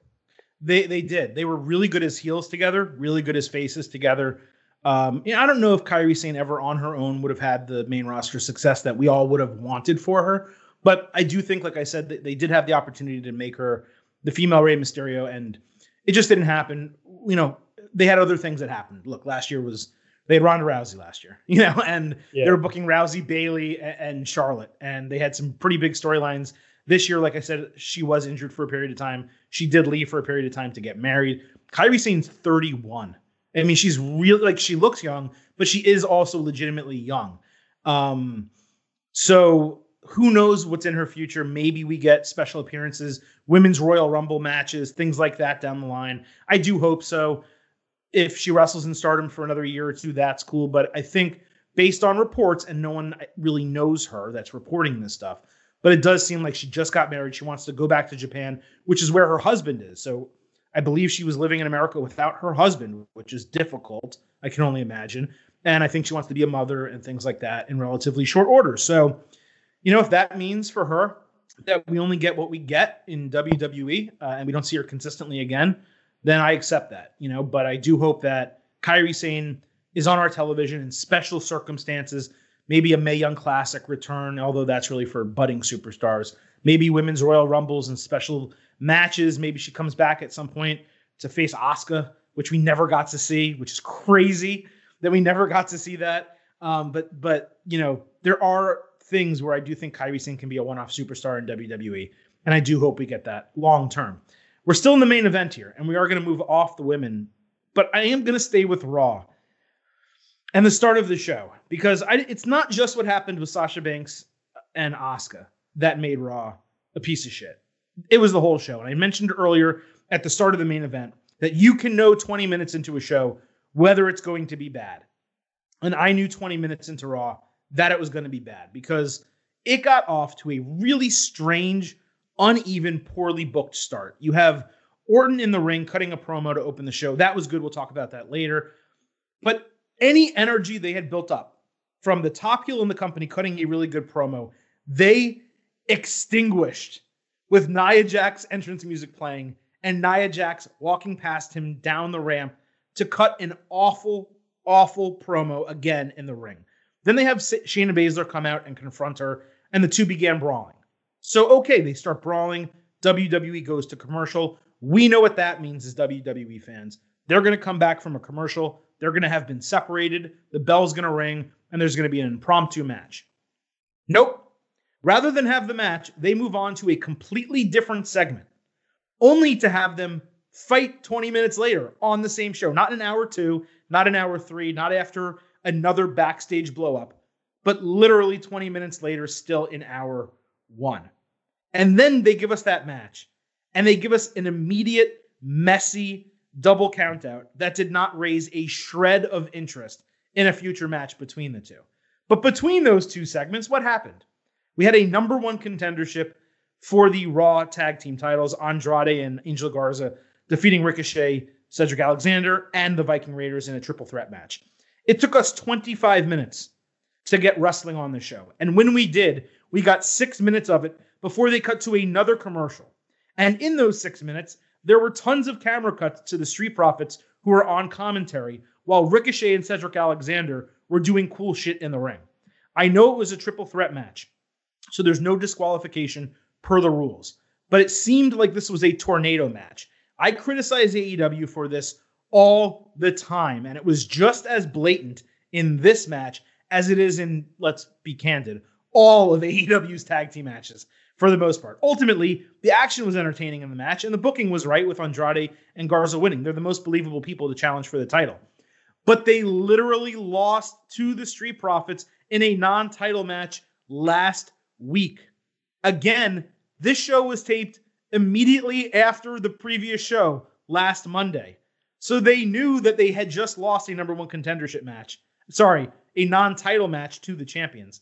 They they did. They were really good as heels together, really good as faces together. Um, you know, I don't know if Kairi Sane ever on her own would have had the main roster success that we all would have wanted for her. But I do think, like I said, that they did have the opportunity to make her the female Rey Mysterio, and it just didn't happen. You know, they had other things that happened. Look, last year was they had Ronda Rousey last year, you know, and yeah. they were booking Rousey, Bayley, and, Charlotte, and they had some pretty big storylines. This year, like I said, she was injured for a period of time. She did leave for a period of time to get married. Kairi Sane's 31. I mean, she's really like she looks young, but she is also legitimately young. Um, so who knows what's in her future? Maybe we get special appearances, women's Royal Rumble matches, things like that down the line. I do hope so. If she wrestles in stardom for another year or two, that's cool. But I think based on reports, and no one really knows her that's reporting this stuff, but it does seem like she just got married. She wants to go back to Japan, which is where her husband is. So I believe she was living in America without her husband, which is difficult. I can only imagine. And I think she wants to be a mother and things like that in relatively short order. So, you know, if that means for her that we only get what we get in WWE uh, and we don't see her consistently again, then I accept that, you know. But I do hope that Kairi Sane is on our television in special circumstances, maybe a Mae Young Classic return, although that's really for budding superstars. Maybe women's Royal Rumbles and special matches. Maybe she comes back at some point to face Asuka, which we never got to see, which is crazy that we never got to see that. Um, but but you know there are things where I do think Kairi Sane can be a one-off superstar in WWE, and I do hope we get that long term. We're still in the main event here, and we are going to move off the women, but I am going to stay with Raw and the start of the show because I, it's not just what happened with Sasha Banks and Asuka that made Raw a piece of shit it was the whole show. And I mentioned earlier at the start of the main event that you can know 20 minutes into a show whether it's going to be bad. And I knew 20 minutes into Raw that it was going to be bad because it got off to a really strange, uneven, poorly booked start. You have Orton in the ring cutting a promo to open the show. That was good. We'll talk about that later. But any energy they had built up from the top heel in the company cutting a really good promo, they extinguished with Nia Jax entrance music playing and Nia Jax walking past him down the ramp to cut an awful, awful promo again in the ring. Then they have Shayna Baszler come out and confront her, and the two began brawling. So, okay, they start brawling. WWE goes to commercial. We know what that means as WWE fans. They're going to come back from a commercial. They're going to have been separated. The bell's going to ring, and there's going to be an impromptu match. Nope. Rather than have the match, they move on to a completely different segment, only to have them fight 20 minutes later on the same show. Not an hour two, not an hour three, not after another backstage blowup, but literally 20 minutes later, still in hour one. And then they give us that match, and they give us an immediate, messy double countout that did not raise a shred of interest in a future match between the two. But between those two segments, what happened? We had a number one contendership for the Raw tag team titles, Andrade and Angel Garza defeating Ricochet, Cedric Alexander, and the Viking Raiders in a triple threat match. It took us 25 minutes to get wrestling on the show. And when we did, we got six minutes of it before they cut to another commercial. And in those six minutes, there were tons of camera cuts to the Street Profits who were on commentary, while Ricochet and Cedric Alexander were doing cool shit in the ring. I know it was a triple threat match, so there's no disqualification per the rules, but it seemed like this was a tornado match. I criticize AEW for this all the time, and it was just as blatant in this match as it is in, let's be candid, all of AEW's tag team matches for the most part. Ultimately, the action was entertaining in the match, and the booking was right with Andrade and Garza winning. They're the most believable people to challenge for the title. But they literally lost to the Street Profits in a non title match last week. Again, this show was taped immediately after the previous show last Monday. So they knew that they had just lost a number one contendership match. Sorry, a non title match to the champions.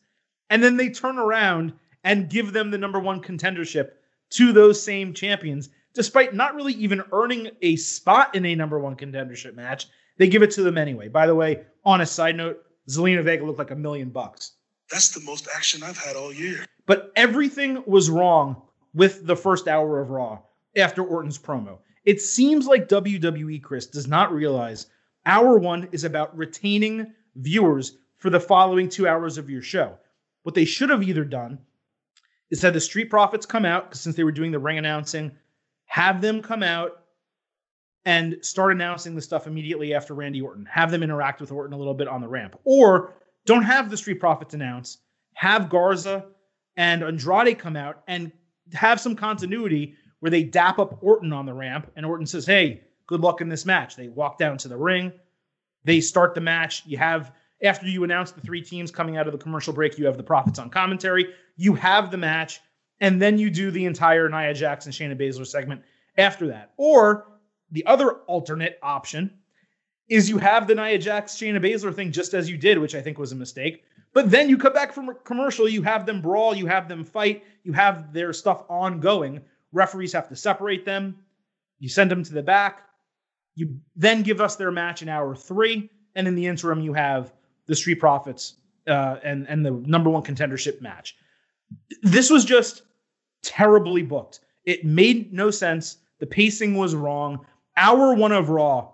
And then they turn around and give them the number one contendership to those same champions, despite not really even earning a spot in a number one contendership match. They give it to them anyway. By the way, on a side note, Zelina Vega looked like a million bucks. That's the most action I've had all year. But everything was wrong with the first hour of Raw after Orton's promo. It seems like WWE, Chris, does not realize hour one is about retaining viewers for the following two hours of your show. What they should have either done is had the Street Profits come out, because since they were doing the ring announcing, have them come out and start announcing the stuff immediately after Randy Orton. Have them interact with Orton a little bit on the ramp. Or don't have the Street Profits announce, have Garza and Andrade come out and have some continuity where they dap up Orton on the ramp and Orton says, Hey, good luck in this match. They walk down to the ring, they start the match. You have, after you announce the three teams coming out of the commercial break, you have the Profits on commentary you have the match, and then you do the entire Nia Jackson Shayna Baszler segment after that. Or the other alternate option is you have the Nia Jax Shayna Baszler thing just as you did, which I think was a mistake. But then you come back from commercial, you have them brawl, you have them fight, you have their stuff ongoing. Referees have to separate them. You send them to the back. You then give us their match in hour three, and in the interim, you have the Street Profits uh, and and the number one contendership match. This was just terribly booked. It made no sense. The pacing was wrong. Hour one of Raw,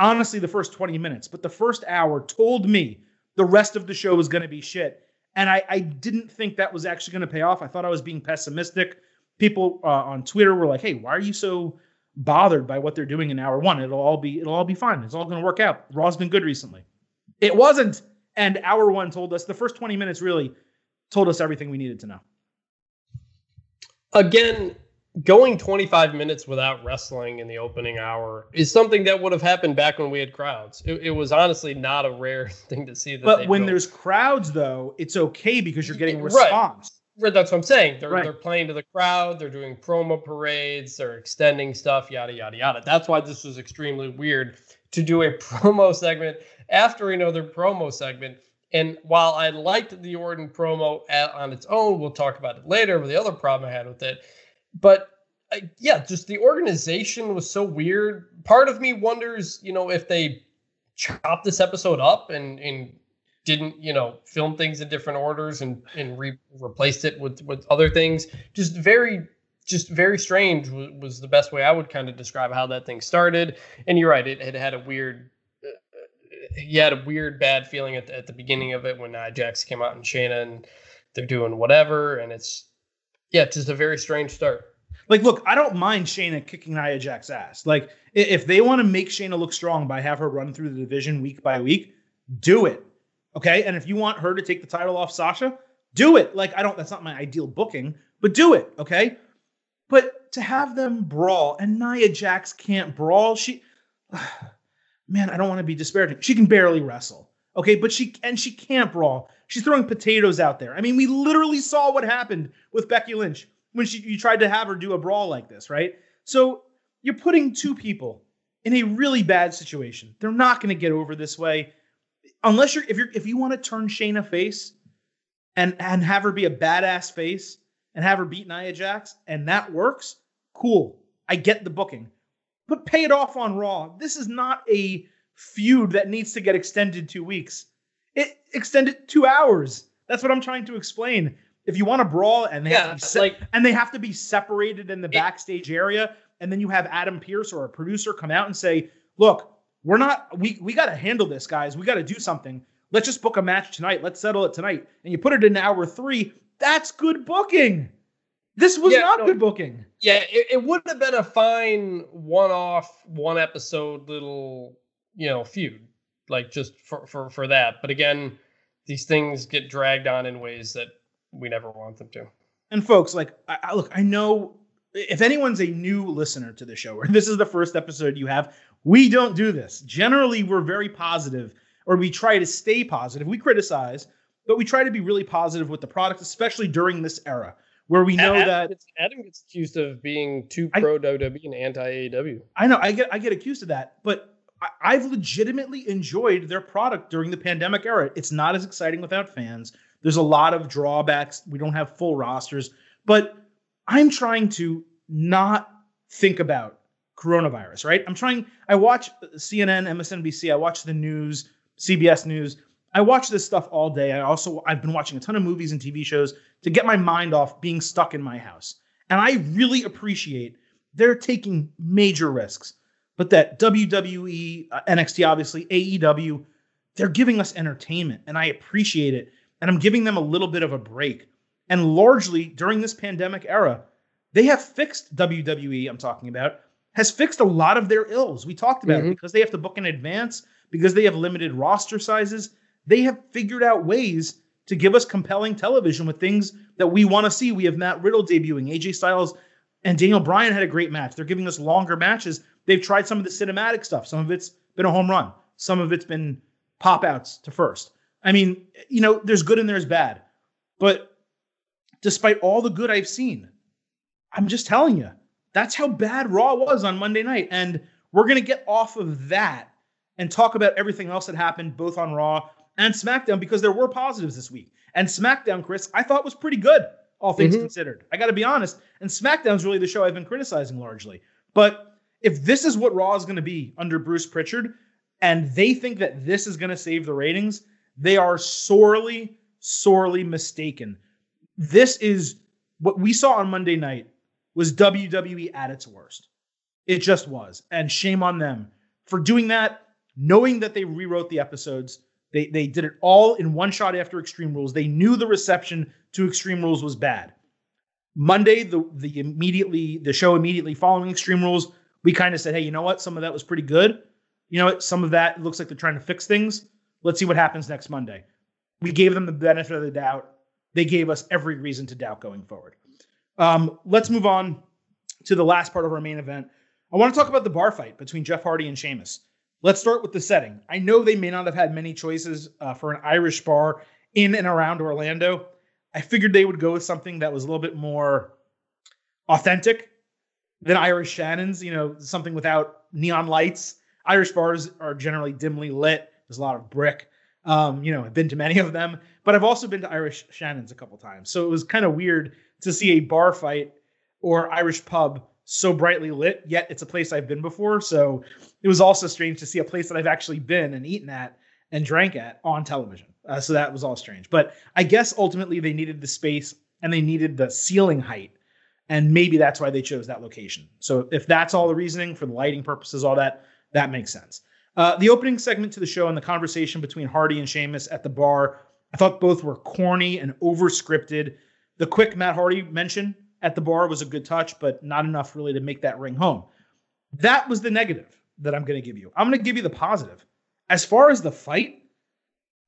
honestly, the first 20 minutes, but the first hour told me the rest of the show was going to be shit. And I, I, didn't think that was actually going to pay off. I thought I was being pessimistic. People uh, on Twitter were like, "Hey, why are you so bothered by what they're doing in hour one? It'll all be it'll all be fine. It's all going to work out. Raw's been good recently." It wasn't. And hour one told us the first 20 minutes really told us everything we needed to know. Again, going 25 minutes without wrestling in the opening hour is something that would have happened back when we had crowds. It, it was honestly not a rare thing to see. but when there's crowds, though, it's okay because you're getting response. Right. That's what I'm saying. They're right. they're playing to the crowd. They're doing promo parades. They're extending stuff. Yada yada yada. That's why this was extremely weird to do a promo segment after another promo segment and while I liked the Orton promo at, on its own, we'll talk about it later. But the other problem I had with it, but uh, yeah, just the organization was so weird. Part of me wonders, you know, if they chopped this episode up and and didn't, you know, film things in different orders and and re- replaced it with with other things. Just very just very strange was, the best way I would kind of describe how that thing started. And you're right, it, it had a weird he had a weird bad feeling at the, at the beginning of it when uh, Jax came out and Shayna and they're doing whatever, and it's yeah, it's just a very strange start. Like, look, I don't mind Shayna kicking Nia Jax's ass. Like, if they want to make Shayna look strong by have her run through the division week by week, do it. Okay. And if you want her to take the title off Sasha, do it. Like, I don't, that's not my ideal booking, but do it. Okay. But to have them brawl and Nia Jax can't brawl, she, man, I don't want to be disparaging. She can barely wrestle. Okay. But she, and she can't brawl. She's throwing potatoes out there. I mean, we literally saw what happened with Becky Lynch when she, you tried to have her do a brawl like this, right? So you're putting two people in a really bad situation. They're not going to get over this way unless you're if you're if you want to turn Shayna face and and have her be a badass face and have her beat Nia Jax and that works, cool. I get the booking. But pay it off on Raw. This is not a feud that needs to get extended 2 weeks. It extended 2 hours. That's what I'm trying to explain. If you want to brawl and they Yeah, have to be se- like- and they have to be separated in the backstage area and then you have Adam Pearce or a producer come out and say, "Look, we're not we we got to handle this, guys. We got to do something. Let's just book a match tonight. Let's settle it tonight." And you put it in hour 3, that's good booking. This was Yeah, not no. good booking. Yeah, it, it would have been a fine one-off, one episode little, you know, feud, like just for for for that. But again, these things get dragged on in ways that we never want them to. And folks, like, I, I, look, I know if anyone's a new listener to the show, or this is the first episode you have, we don't do this. Generally, we're very positive, or we try to stay positive. We criticize, but we try to be really positive with the product, especially during this era where we know Adam, that gets, Adam gets accused of being too pro WWE and anti AEW. I know I get I get accused of that, but I've legitimately enjoyed their product during the pandemic era. It's not as exciting without fans. There's a lot of drawbacks. We don't have full rosters, but I'm trying to not think about coronavirus, right? I'm trying. I watch CNN, MSNBC. I watch the news, CBS News. I watch this stuff all day. I also I've been watching a ton of movies and TV shows to get my mind off being stuck in my house. And I really appreciate they're taking major risks. But that WWE, uh, NXT, obviously, AEW, they're giving us entertainment, and I appreciate it. And I'm giving them a little bit of a break. And largely during this pandemic era, they have fixed WWE, I'm talking about, has fixed a lot of their ills. We talked about it Mhm. because they have to book in advance, because they have limited roster sizes. They have figured out ways to give us compelling television with things that we want to see. We have Matt Riddle debuting, AJ Styles and Daniel Bryan had a great match. They're giving us longer matches. They've tried some of the cinematic stuff. Some of it's been a home run. Some of it's been pop outs to first. I mean, you know, there's good and there's bad. But despite all the good I've seen, I'm just telling you, that's how bad Raw was on Monday night. And we're going to get off of that and talk about everything else that happened both on Raw and SmackDown because there were positives this week. And SmackDown, Chris, I thought was pretty good, all things Mhm. considered. I got to be honest. And SmackDown's really the show I've been criticizing largely. But if this is what Raw is going to be under Bruce Pritchard, and they think that this is going to save the ratings, they are sorely, sorely mistaken. This is what we saw on Monday night was WWE at its worst. It just was. And shame on them for doing that, knowing that they rewrote the episodes. They, they did it all in one shot after Extreme Rules. They knew the reception to Extreme Rules was bad. Monday, the the immediately the show immediately following Extreme Rules, we kind of said, hey, you know what? Some of that was pretty good. You know what? Some of that looks like they're trying to fix things. Let's see what happens next Monday. We gave them the benefit of the doubt. They gave us every reason to doubt going forward. Um, let's move on to the last part of our main event. I want to talk about the bar fight between Jeff Hardy and Sheamus. Let's start with the setting. I know they may not have had many choices uh, for an Irish bar in and around Orlando. I figured they would go with something that was a little bit more authentic than Irish Shannon's, you know, something without neon lights. Irish bars are generally dimly lit. There's a lot of brick. Um, you know, I've been to many of them, but I've also been to Irish Shannon's a couple times. So it was kind of weird to see a bar fight or Irish pub so brightly lit, yet it's a place I've been before. So it was also strange to see a place that I've actually been and eaten at and drank at on television. Uh, so that was all strange. But I guess ultimately they needed the space and they needed the ceiling height. And maybe that's why they chose that location. So if that's all the reasoning for the lighting purposes, all that, that makes sense. Uh, the opening segment to the show and the conversation between Hardy and Sheamus at the bar, I thought both were corny and over scripted. The quick Matt Hardy mention at the bar was a good touch, but not enough really to make that ring home. That was the negative that I'm going to give you. I'm going to give you the positive. As far as the fight,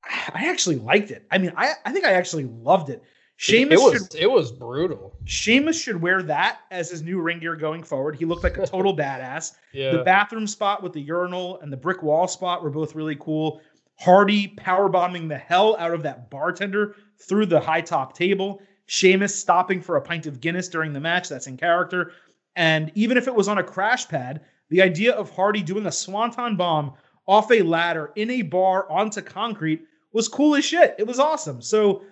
I actually liked it. I mean, I, I think I actually loved it. Sheamus it was should, it was brutal. Sheamus should wear that as his new ring gear going forward. He looked like a total badass. Yeah. The bathroom spot with the urinal and the brick wall spot were both really cool. Hardy power bombing the hell out of that bartender through the high top table. Sheamus stopping for a pint of Guinness during the match. That's in character. And even if it was on a crash pad, the idea of Hardy doing a swanton bomb off a ladder in a bar onto concrete was cool as shit. It was awesome. So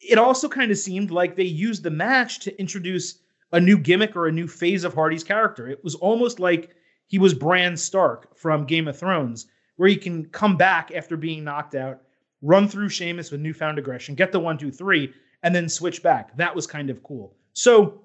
it also kind of seemed like they used the match to introduce a new gimmick or a new phase of Hardy's character. It was almost like he was Bran Stark from Game of Thrones, where he can come back after being knocked out, run through Sheamus with newfound aggression, get the one, two, three, and then switch back. That was kind of cool. So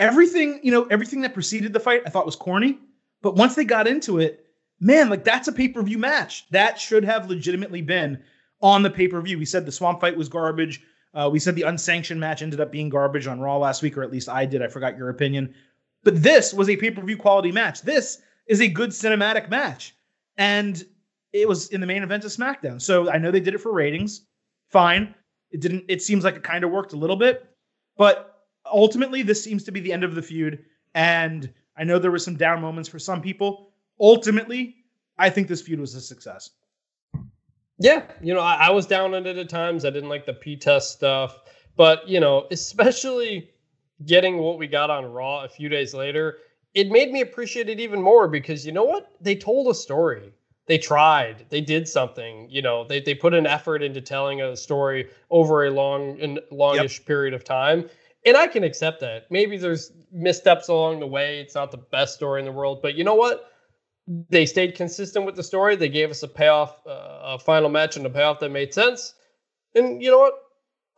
everything, you know, everything that preceded the fight I thought was corny. But once they got into it, man, like that's a pay-per-view match. That should have legitimately been on the pay per view. We said the swamp fight was garbage. Uh, we said the unsanctioned match ended up being garbage on Raw last week, or at least I did. I forgot your opinion. But this was a pay per view quality match. This is a good cinematic match. And it was in the main event of SmackDown. So I know they did it for ratings. Fine. It didn't, it seems like it kind of worked a little bit. But ultimately, this seems to be the end of the feud. And I know there were some down moments for some people. Ultimately, I think this feud was a success. Yeah, you know, I, I was down on it at times. I didn't like the P test stuff, but you know, especially getting what we got on Raw a few days later, it made me appreciate it even more because you know what? They told a story. They tried. They did something. You know, they they put an effort into telling a story over a long and longish yep. period of time. And I can accept that. Maybe there's missteps along the way. It's not the best story in the world, but you know what? They stayed consistent with the story. They gave us a payoff, uh, a final match, and a payoff that made sense. And you know what?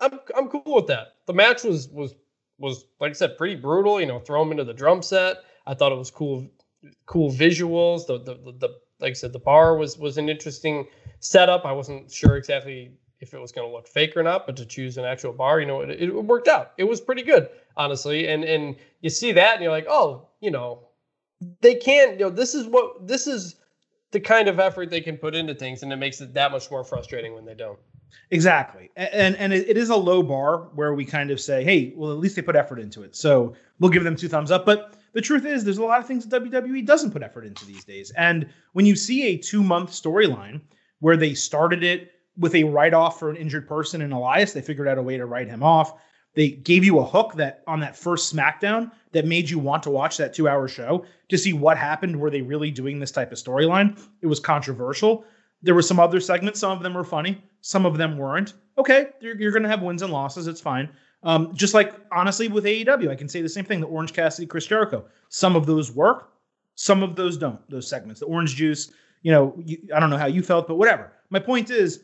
I'm I'm cool with that. The match was was was like I said, pretty brutal. You know, throw him into the drum set. I thought it was cool, cool visuals. The the, the, the like I said, the bar was was an interesting setup. I wasn't sure exactly if it was going to look fake or not, but to choose an actual bar, you know, it, it worked out. It was pretty good, honestly. And and you see that, and you're like, oh, you know, they can't you know this is what this is the kind of effort they can put into things and it makes it that much more frustrating when they don't. Exactly. And and it is a low bar where we kind of say hey well at least they put effort into it. So we'll give them two thumbs up. But the truth is there's a lot of things that wwe doesn't put effort into these days. And when you see a two month storyline where they started it with a write-off for an injured person in elias they figured out a way to write him off they gave you a hook that on that first SmackDown that made you want to watch that two hour show to see what happened. Were they really doing this type of storyline? It was controversial. There were some other segments. Some of them were funny. Some of them weren't. Okay, you're, you're going to have wins and losses. It's fine. Um, just like honestly with AEW, I can say the same thing. The Orange Cassidy, Chris Jericho. Some of those work. Some of those don't. Those segments. The Orange Juice. You know, you, I don't know how you felt, but whatever. My point is,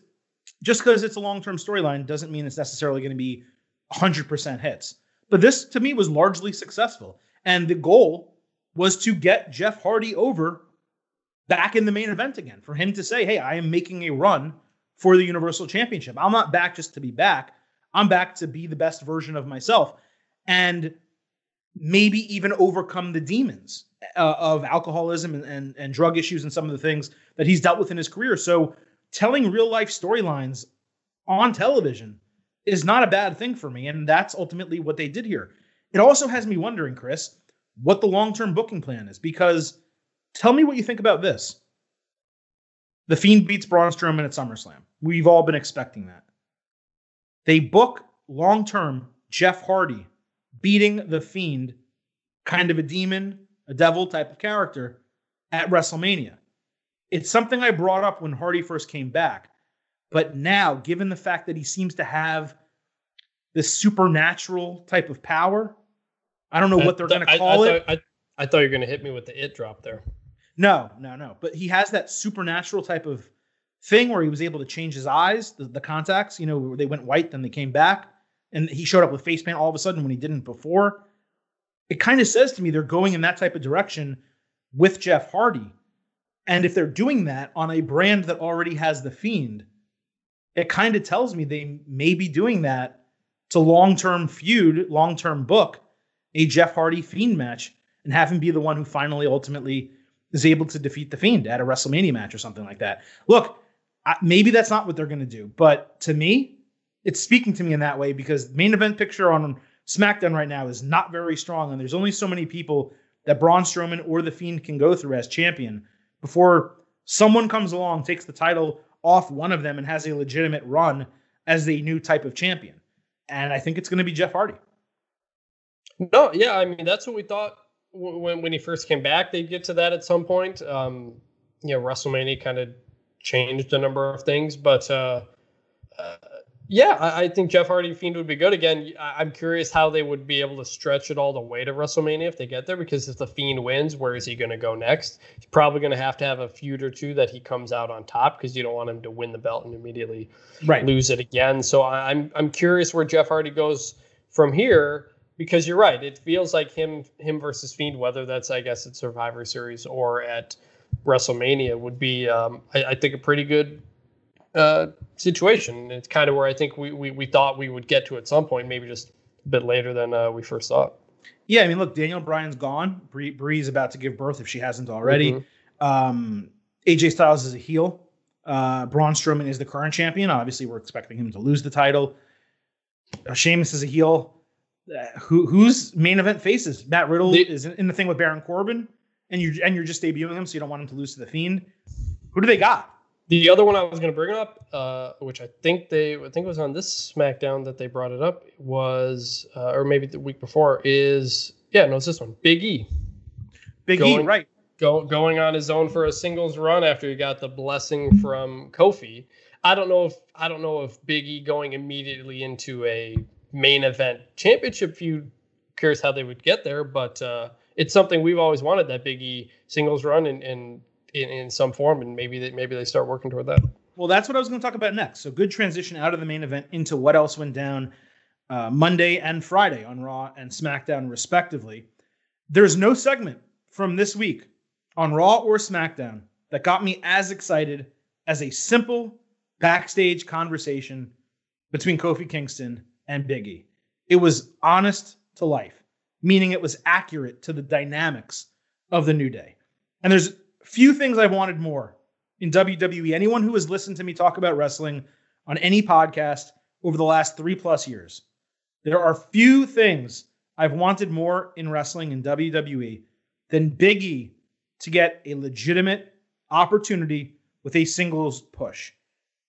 just because it's a long term storyline doesn't mean it's necessarily going to be 100% hits. But this to me was largely successful. And the goal was to get Jeff Hardy over back in the main event again, for him to say, hey, I am making a run for the Universal Championship. I'm not back just to be back, I'm back to be the best version of myself. And maybe even overcome the demons uh, of alcoholism and, and, and drug issues and some of the things that he's dealt with in his career. So telling real life storylines on television is not a bad thing for me. And that's ultimately what they did here. It also has me wondering, Chris, what the long term booking plan is. Because tell me what you think about this. The Fiend beats Braun Strowman at SummerSlam. We've all been expecting that. They book long term Jeff Hardy beating The Fiend, kind of a demon, a devil type of character, at WrestleMania. It's something I brought up when Hardy first came back. But now, given the fact that he seems to have this supernatural type of power, I don't know uh, what they're going to call I, I it. Thought, I, I thought you were going to hit me with the it drop there. No, no, no. But he has that supernatural type of thing where he was able to change his eyes, the, the contacts, you know, they went white, then they came back. And he showed up with face paint all of a sudden when he didn't before. It kind of says to me they're going in that type of direction with Jeff Hardy. And if they're doing that on a brand that already has the Fiend, it kind of tells me they may be doing that to long term feud, long term book a Jeff Hardy Fiend match and have him be the one who finally ultimately is able to defeat the Fiend at a WrestleMania match or something like that. Look, I, maybe that's not what they're going to do, but to me, it's speaking to me in that way because main event picture on SmackDown right now is not very strong, and there's only so many people that Braun Strowman or the Fiend can go through as champion before someone comes along, takes the title off one of them, and has a legitimate run as a new type of champion. And I think it's going to be Jeff Hardy. No, yeah, I mean that's what we thought when when he first came back. They'd get to that at some point. Um, you know, WrestleMania kind of changed a number of things, but uh, uh, yeah, I, I, think Jeff Hardy Fiend would be good again. I, am curious how they would be able to stretch it all the way to WrestleMania if they get there, because if the Fiend wins, where is he going to go next? He's probably going to have to have a feud or two that he comes out on top because you don't want him to win the belt and immediately right. lose it again. So I'm I'm curious where Jeff Hardy goes from here because you're right. It feels like him him versus Fiend, whether that's I guess at Survivor Series or at WrestleMania, would be um, I, I think a pretty good uh, situation. It's kind of where I think we, we, we thought we would get to at some point, maybe just a bit later than uh, we first thought. Yeah, I mean, look, Daniel Bryan's gone. Brie, Brie's about to give birth if she hasn't already. Mm-hmm. Um, AJ Styles is a heel. Uh, Braun Strowman is the current champion. Obviously, we're expecting him to lose the title. Uh, Sheamus is a heel. Uh, who who's main event faces? Matt Riddle the, is in the thing with Baron Corbin, and you and you're just debuting him, so you don't want him to lose to the Fiend. Who do they got? The other one I was going to bring up, uh, which I think they, I think it was on this SmackDown that they brought it up, was, uh, or maybe the week before, is yeah, no, it's this one, Big E. Big going, E, right? Go, going on his own for a singles run after he got the blessing from Kofi. I don't know if I don't know if Big E going immediately into a main event championship feud. Curious how they would get there, but uh, it's something we've always wanted that Big E singles run, and, and in, in some form, and maybe they, maybe they start working toward that. Well, that's what I was going to talk about next. So good transition out of the main event into what else went down uh, Monday and Friday on Raw and SmackDown, respectively. There's no segment from this week on Raw or SmackDown that got me as excited as a simple backstage conversation between Kofi Kingston and Biggie. It was honest to life, meaning it was accurate to the dynamics of the New Day. And there's few things I've wanted more in WWE. Anyone who has listened to me talk about wrestling on any podcast over the last three plus years, there are few things I've wanted more in wrestling in WWE than Big E to get a legitimate opportunity with a singles push.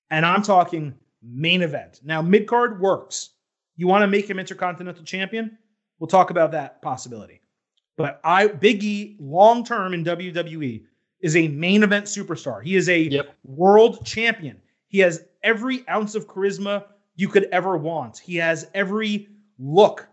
And I'm talking main event. Now, mid card works. You want to make him Intercontinental Champion? We'll talk about that possibility. But I Big E long term in WWE is a main event superstar. He is a yep. world champion. He has every ounce of charisma you could ever want. He has every look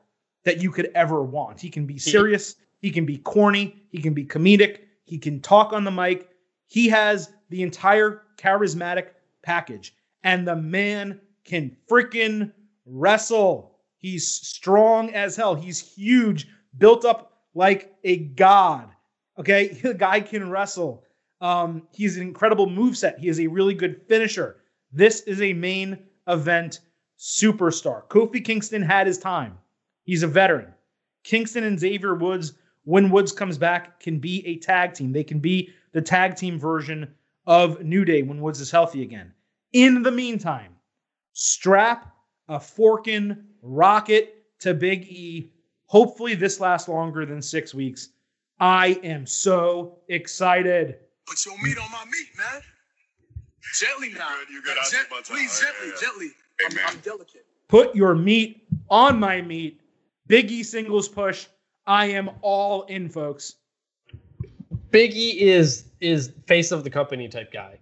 that you could ever want. He can be serious, he can be corny, he can be comedic, he can talk on the mic. He has the entire charismatic package. And the man can freaking wrestle. He's strong as hell. He's huge, built up like a god. Okay, the guy can wrestle. Um, he's an incredible move set. He is a really good finisher. This is a main event superstar. Kofi Kingston had his time. He's a veteran. Kingston and Xavier Woods, when Woods comes back, can be a tag team. They can be the tag team version of New Day when Woods is healthy again. In the meantime, strap a forkin rocket to Big E. Hopefully, this lasts longer than six weeks. I am so excited. Put your meat on my meat, man. Gently now. You good? You good? Gent- please, gently, yeah. gently. Hey, I'm, I'm, delicate. Put your meat on my meat. Biggie singles push. I am all in, folks. Biggie is is face of the company type guy.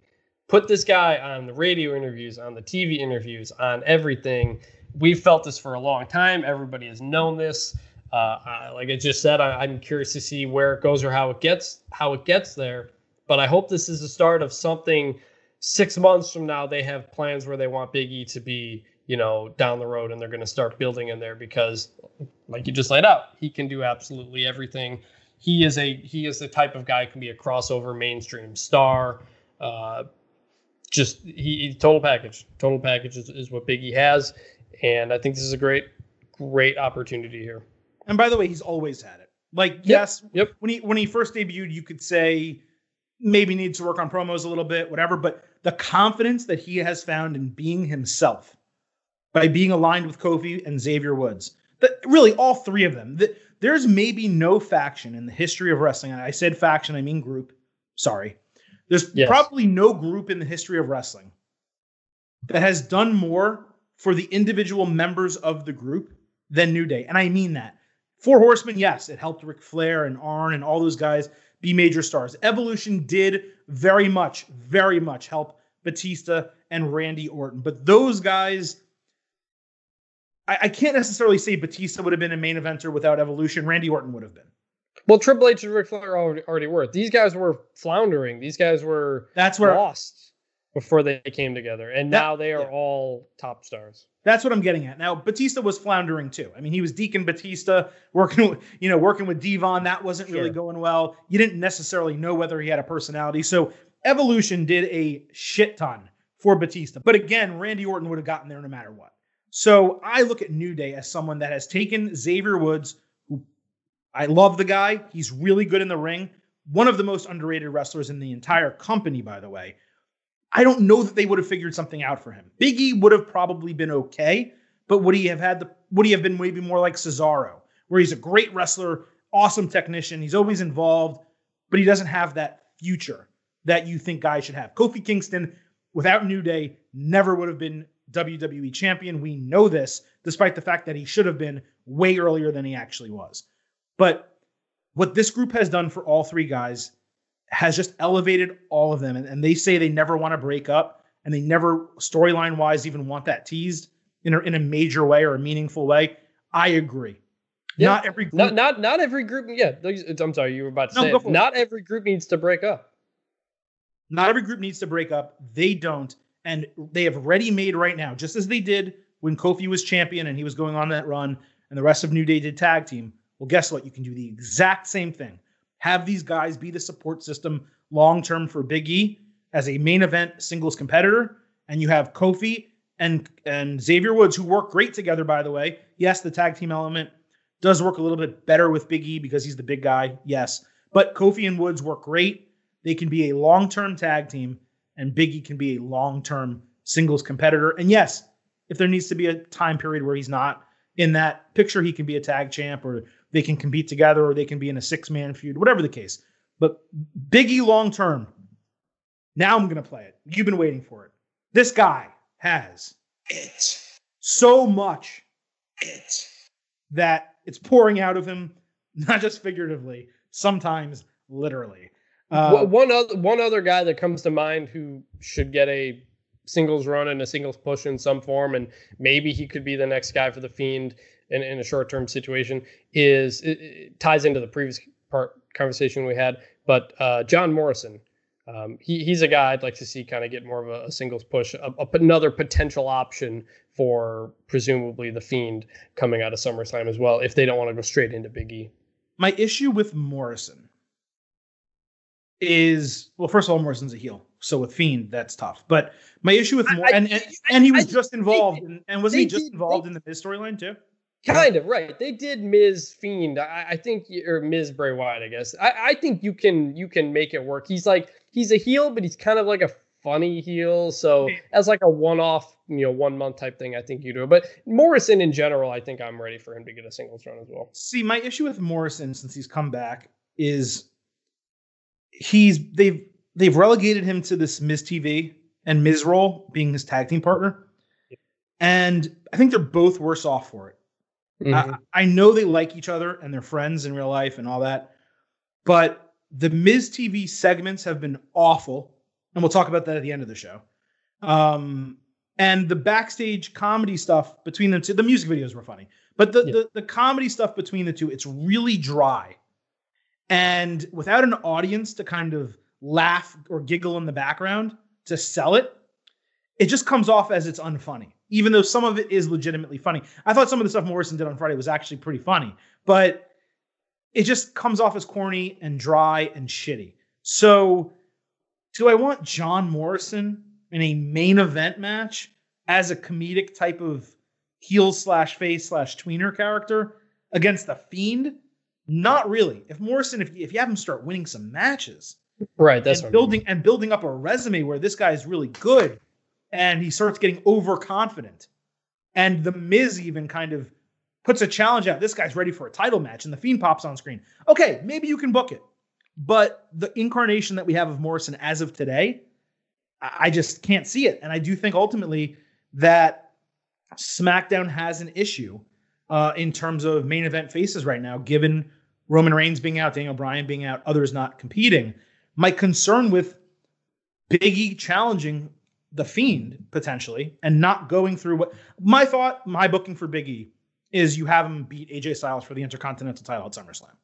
Put this guy on the radio interviews, on the TV interviews, on everything. We've felt this for a long time. Everybody has known this. Uh, like I just said, I, I'm curious to see where it goes or how it gets how it gets there. But I hope this is the start of something. Six months from now, they have plans where they want Big E to be, you know, down the road, and they're going to start building in there because, like you just laid out, he can do absolutely everything. He is a he is the type of guy can be a crossover mainstream star. Uh, just he, he, total package. Total package is, is what Biggie has, and I think this is a great, great opportunity here. And by the way, he's always had it. Like, yes, yep. when he when he first debuted, you could say maybe needs to work on promos a little bit, whatever. But the confidence that he has found in being himself by being aligned with Kofi and Xavier Woods, that really all three of them. That there's maybe no faction in the history of wrestling. I said faction, I mean group. Sorry. There's Yes. probably no group in the history of wrestling that has done more for the individual members of the group than New Day. And I mean that. Four Horsemen, yes, it helped Ric Flair and Arn and all those guys be major stars. Evolution did very much, very much help Batista and Randy Orton. But those guys, I, I can't necessarily say Batista would have been a main eventer without Evolution. Randy Orton would have been. Well, Triple H and Ric Flair already, already were. These guys were floundering. These guys were That's where lost before they came together, and That- now they are yeah. all top stars. That's what I'm getting at. Now, Batista was floundering too. I mean, he was Deacon Batista working, with, you know, working with D-Von. That wasn't really going well. You didn't necessarily know whether he had a personality. So Evolution did a shit ton for Batista. But again, Randy Orton would have gotten there no matter what. So I look at New Day as someone that has taken Xavier Woods, who I love the guy. He's really good in the ring. One of the most underrated wrestlers in the entire company, by the way. I don't know that they would have figured something out for him. Biggie would have probably been okay, but would he have had the would he have been maybe more like Cesaro, where he's a great wrestler, awesome technician, he's always involved, but he doesn't have that future that you think guys should have. Kofi Kingston, without New Day, never would have been WWE champion. We know this, despite the fact that he should have been way earlier than he actually was. But what this group has done for all three guys has just elevated all of them. And, and they say they never want to break up and they never, storyline wise, even want that teased in a, in a major way or a meaningful way. I agree. Yeah. Not every group. Not not not every group. Yeah, I'm sorry, you were about to No, say. go it. it. Not every group needs to break up. Not every group needs to break up. They don't. And they have ready made right now, just as they did when Kofi was champion and he was going on that run and the rest of New Day did tag team. Well, guess what? You can do the exact same thing. Have these guys be the support system long term for Big E as a main event singles competitor. And you have Kofi and, and Xavier Woods, who work great together, by the way. Yes, the tag team element does work a little bit better with Big E because he's the big guy. Yes. But Kofi and Woods work great. They can be a long term tag team, and Biggie can be a long term singles competitor. And yes, if there needs to be a time period where he's not in that picture, he can be a tag champ, or they can compete together, or they can be in a six man feud, whatever the case. But Biggie long term, now I'm going to play it. You've been waiting for it. This guy has It. so much It. that it's pouring out of him, not just figuratively, sometimes literally. Uh, One- one other one other guy that comes to mind who should get a singles run and a singles push in some form, and maybe he could be the next guy for the Fiend in, in a short term situation. Is it, it ties into the previous part conversation we had, but uh, John Morrison. Um, he, he's a guy I'd like to see kind of get more of a, a singles push, a, a- another potential option for presumably the Fiend coming out of SummerSlam as well, if they don't want to go straight into Big E. my issue with Morrison is well, first of all, Morrison's a heel, so with Fiend, that's tough. But my issue with I- Mor- I- and, and and he was I- just involved, in, and wasn't he just did- involved they- in the Miz storyline too? Kind of right. They did Miz Fiend. I, I think, or Miz Bray Wyatt. I guess. I, I think you can you can make it work. He's like he's a heel, but he's kind of like a funny heel. So Yeah. as like a one off, you know, one month type thing, I think you do it. But Morrison in general, I think I'm ready for him to get a singles run as well. See, my issue with Morrison since he's come back is he's they've they've relegated him to this Miz TV and Miz role being his tag team partner, and I think they're both worse off for it. Mm-hmm. I, I know they like each other and they're friends in real life and all that, but the Miz TV segments have been awful, and we'll talk about that at the end of the show. Um, and the backstage comedy stuff between them two, the music videos were funny, but the, Yeah. the the comedy stuff between the two, it's really dry, and without an audience to kind of laugh or giggle in the background to sell it, it just comes off as it's unfunny, even though some of it is legitimately funny. I thought some of the stuff Morrison did on Friday was actually pretty funny, but it just comes off as corny and dry and shitty. So, do I want John Morrison in a main event match as a comedic type of heel slash face slash tweener character against the Fiend? Not really. If Morrison, if, if you have him start winning some matches, right, that's and building and building up a resume where this guy is really good, and he starts getting overconfident, and the Miz even kind of puts a challenge out. This guy's ready for a title match, and the Fiend pops on screen. Okay, maybe you can book it, but the incarnation that we have of Morrison as of today, I just can't see it, and I do think ultimately that SmackDown has an issue uh, in terms of main event faces right now, given Roman Reigns being out, Daniel Bryan being out, others not competing. My concern with Biggie challenging the Fiend potentially and not going through what my thought, my booking for Biggie is you have him beat AJ Styles for the Intercontinental title at SummerSlam.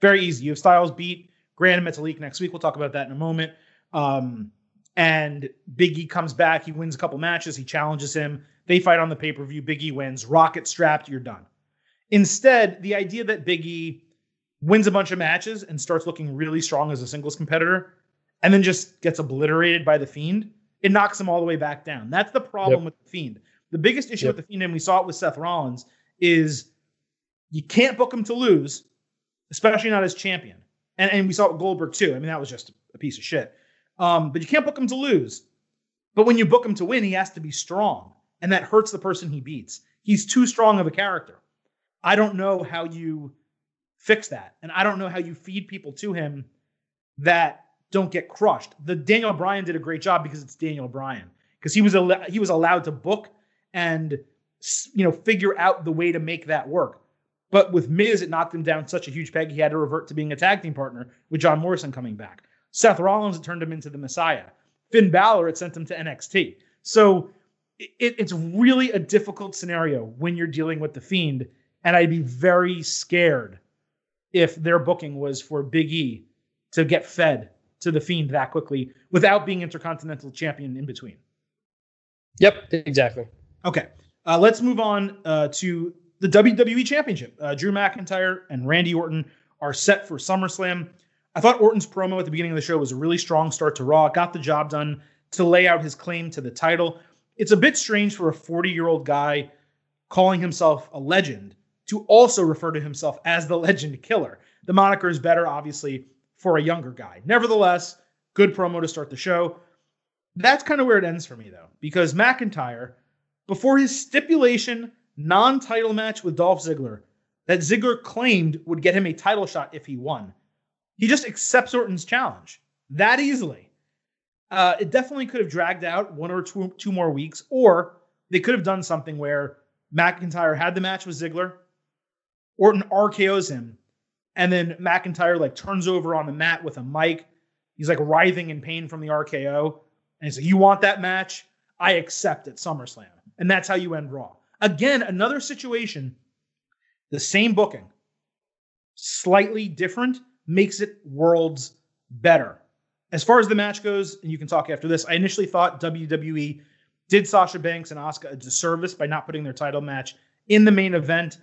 Very easy. You have Styles beat Gran Metalik next week. We'll talk about that in a moment. Um, and Biggie comes back. He wins a couple matches. He challenges him. They fight on the pay per view. Biggie wins. Rocket strapped. You're done. Instead, the idea that Biggie wins a bunch of matches and starts looking really strong as a singles competitor and then just gets obliterated by the Fiend, it knocks him all the way back down. That's the problem yep. with the Fiend. The biggest issue yep. with the Fiend, and we saw it with Seth Rollins, is you can't book him to lose, especially not as champion. And, and we saw it with Goldberg too. I mean, that was just a piece of shit. Um, but you can't book him to lose. But when you book him to win, he has to be strong. And that hurts the person he beats. He's too strong of a character. I don't know how you fix that. And I don't know how you feed people to him that don't get crushed. The Daniel Bryan did a great job because it's Daniel Bryan because he was al- he was allowed to book and you know figure out the way to make that work. But with Miz, it knocked him down such a huge peg he had to revert to being a tag team partner with John Morrison coming back. Seth Rollins, it turned him into the Messiah. Finn Balor, it sent him to NXT. So it, it's really a difficult scenario when you're dealing with the Fiend, and I'd be very scared if their booking was for Big E to get fed to the Fiend that quickly without being Intercontinental Champion in between. Yep, exactly. Okay, uh, let's move on uh, to the WWE Championship. Uh, Drew McIntyre and Randy Orton are set for SummerSlam. I thought Orton's promo at the beginning of the show was a really strong start to Raw. Got the job done to lay out his claim to the title. It's a bit strange for a 40 year old guy calling himself a legend to also refer to himself as the legend killer. The moniker is better, obviously, for a younger guy. Nevertheless, good promo to start the show. That's kind of where it ends for me, though, because McIntyre, before his stipulation non title match with Dolph Ziggler, that Ziggler claimed would get him a title shot if he won, he just accepts Orton's challenge that easily. Uh, it definitely could have dragged out one or two, two more weeks, or they could have done something where McIntyre had the match with Ziggler, Orton RKO's him, and then McIntyre like turns over on the mat with a mic. He's like writhing in pain from the RKO. And he's like, You want that match? I accept at SummerSlam. And that's how you end Raw. Again, another situation, the same booking, slightly different, makes it worlds better. As far as the match goes, and you can talk after this, I initially thought WWE did Sasha Banks and Asuka a disservice by not putting their title match in the main event.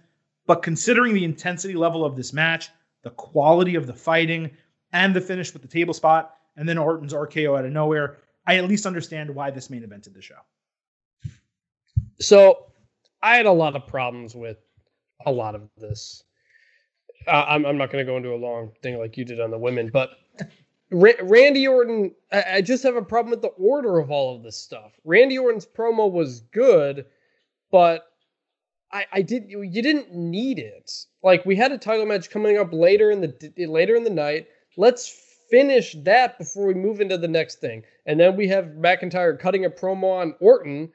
But considering the intensity level of this match, the quality of the fighting, and the finish with the table spot, and then Orton's RKO out of nowhere, I at least understand why this main evented the show. So I had a lot of problems with a lot of this. Uh, I'm, I'm not going to go into a long thing like you did on the women, but Randy Orton, I, I just have a problem with the order of all of this stuff. Randy Orton's promo was good, but I, I did you didn't need it. Like we had a title match coming up later in the later in the night. Let's finish that before we move into the next thing. And then we have McIntyre cutting a promo on Orton,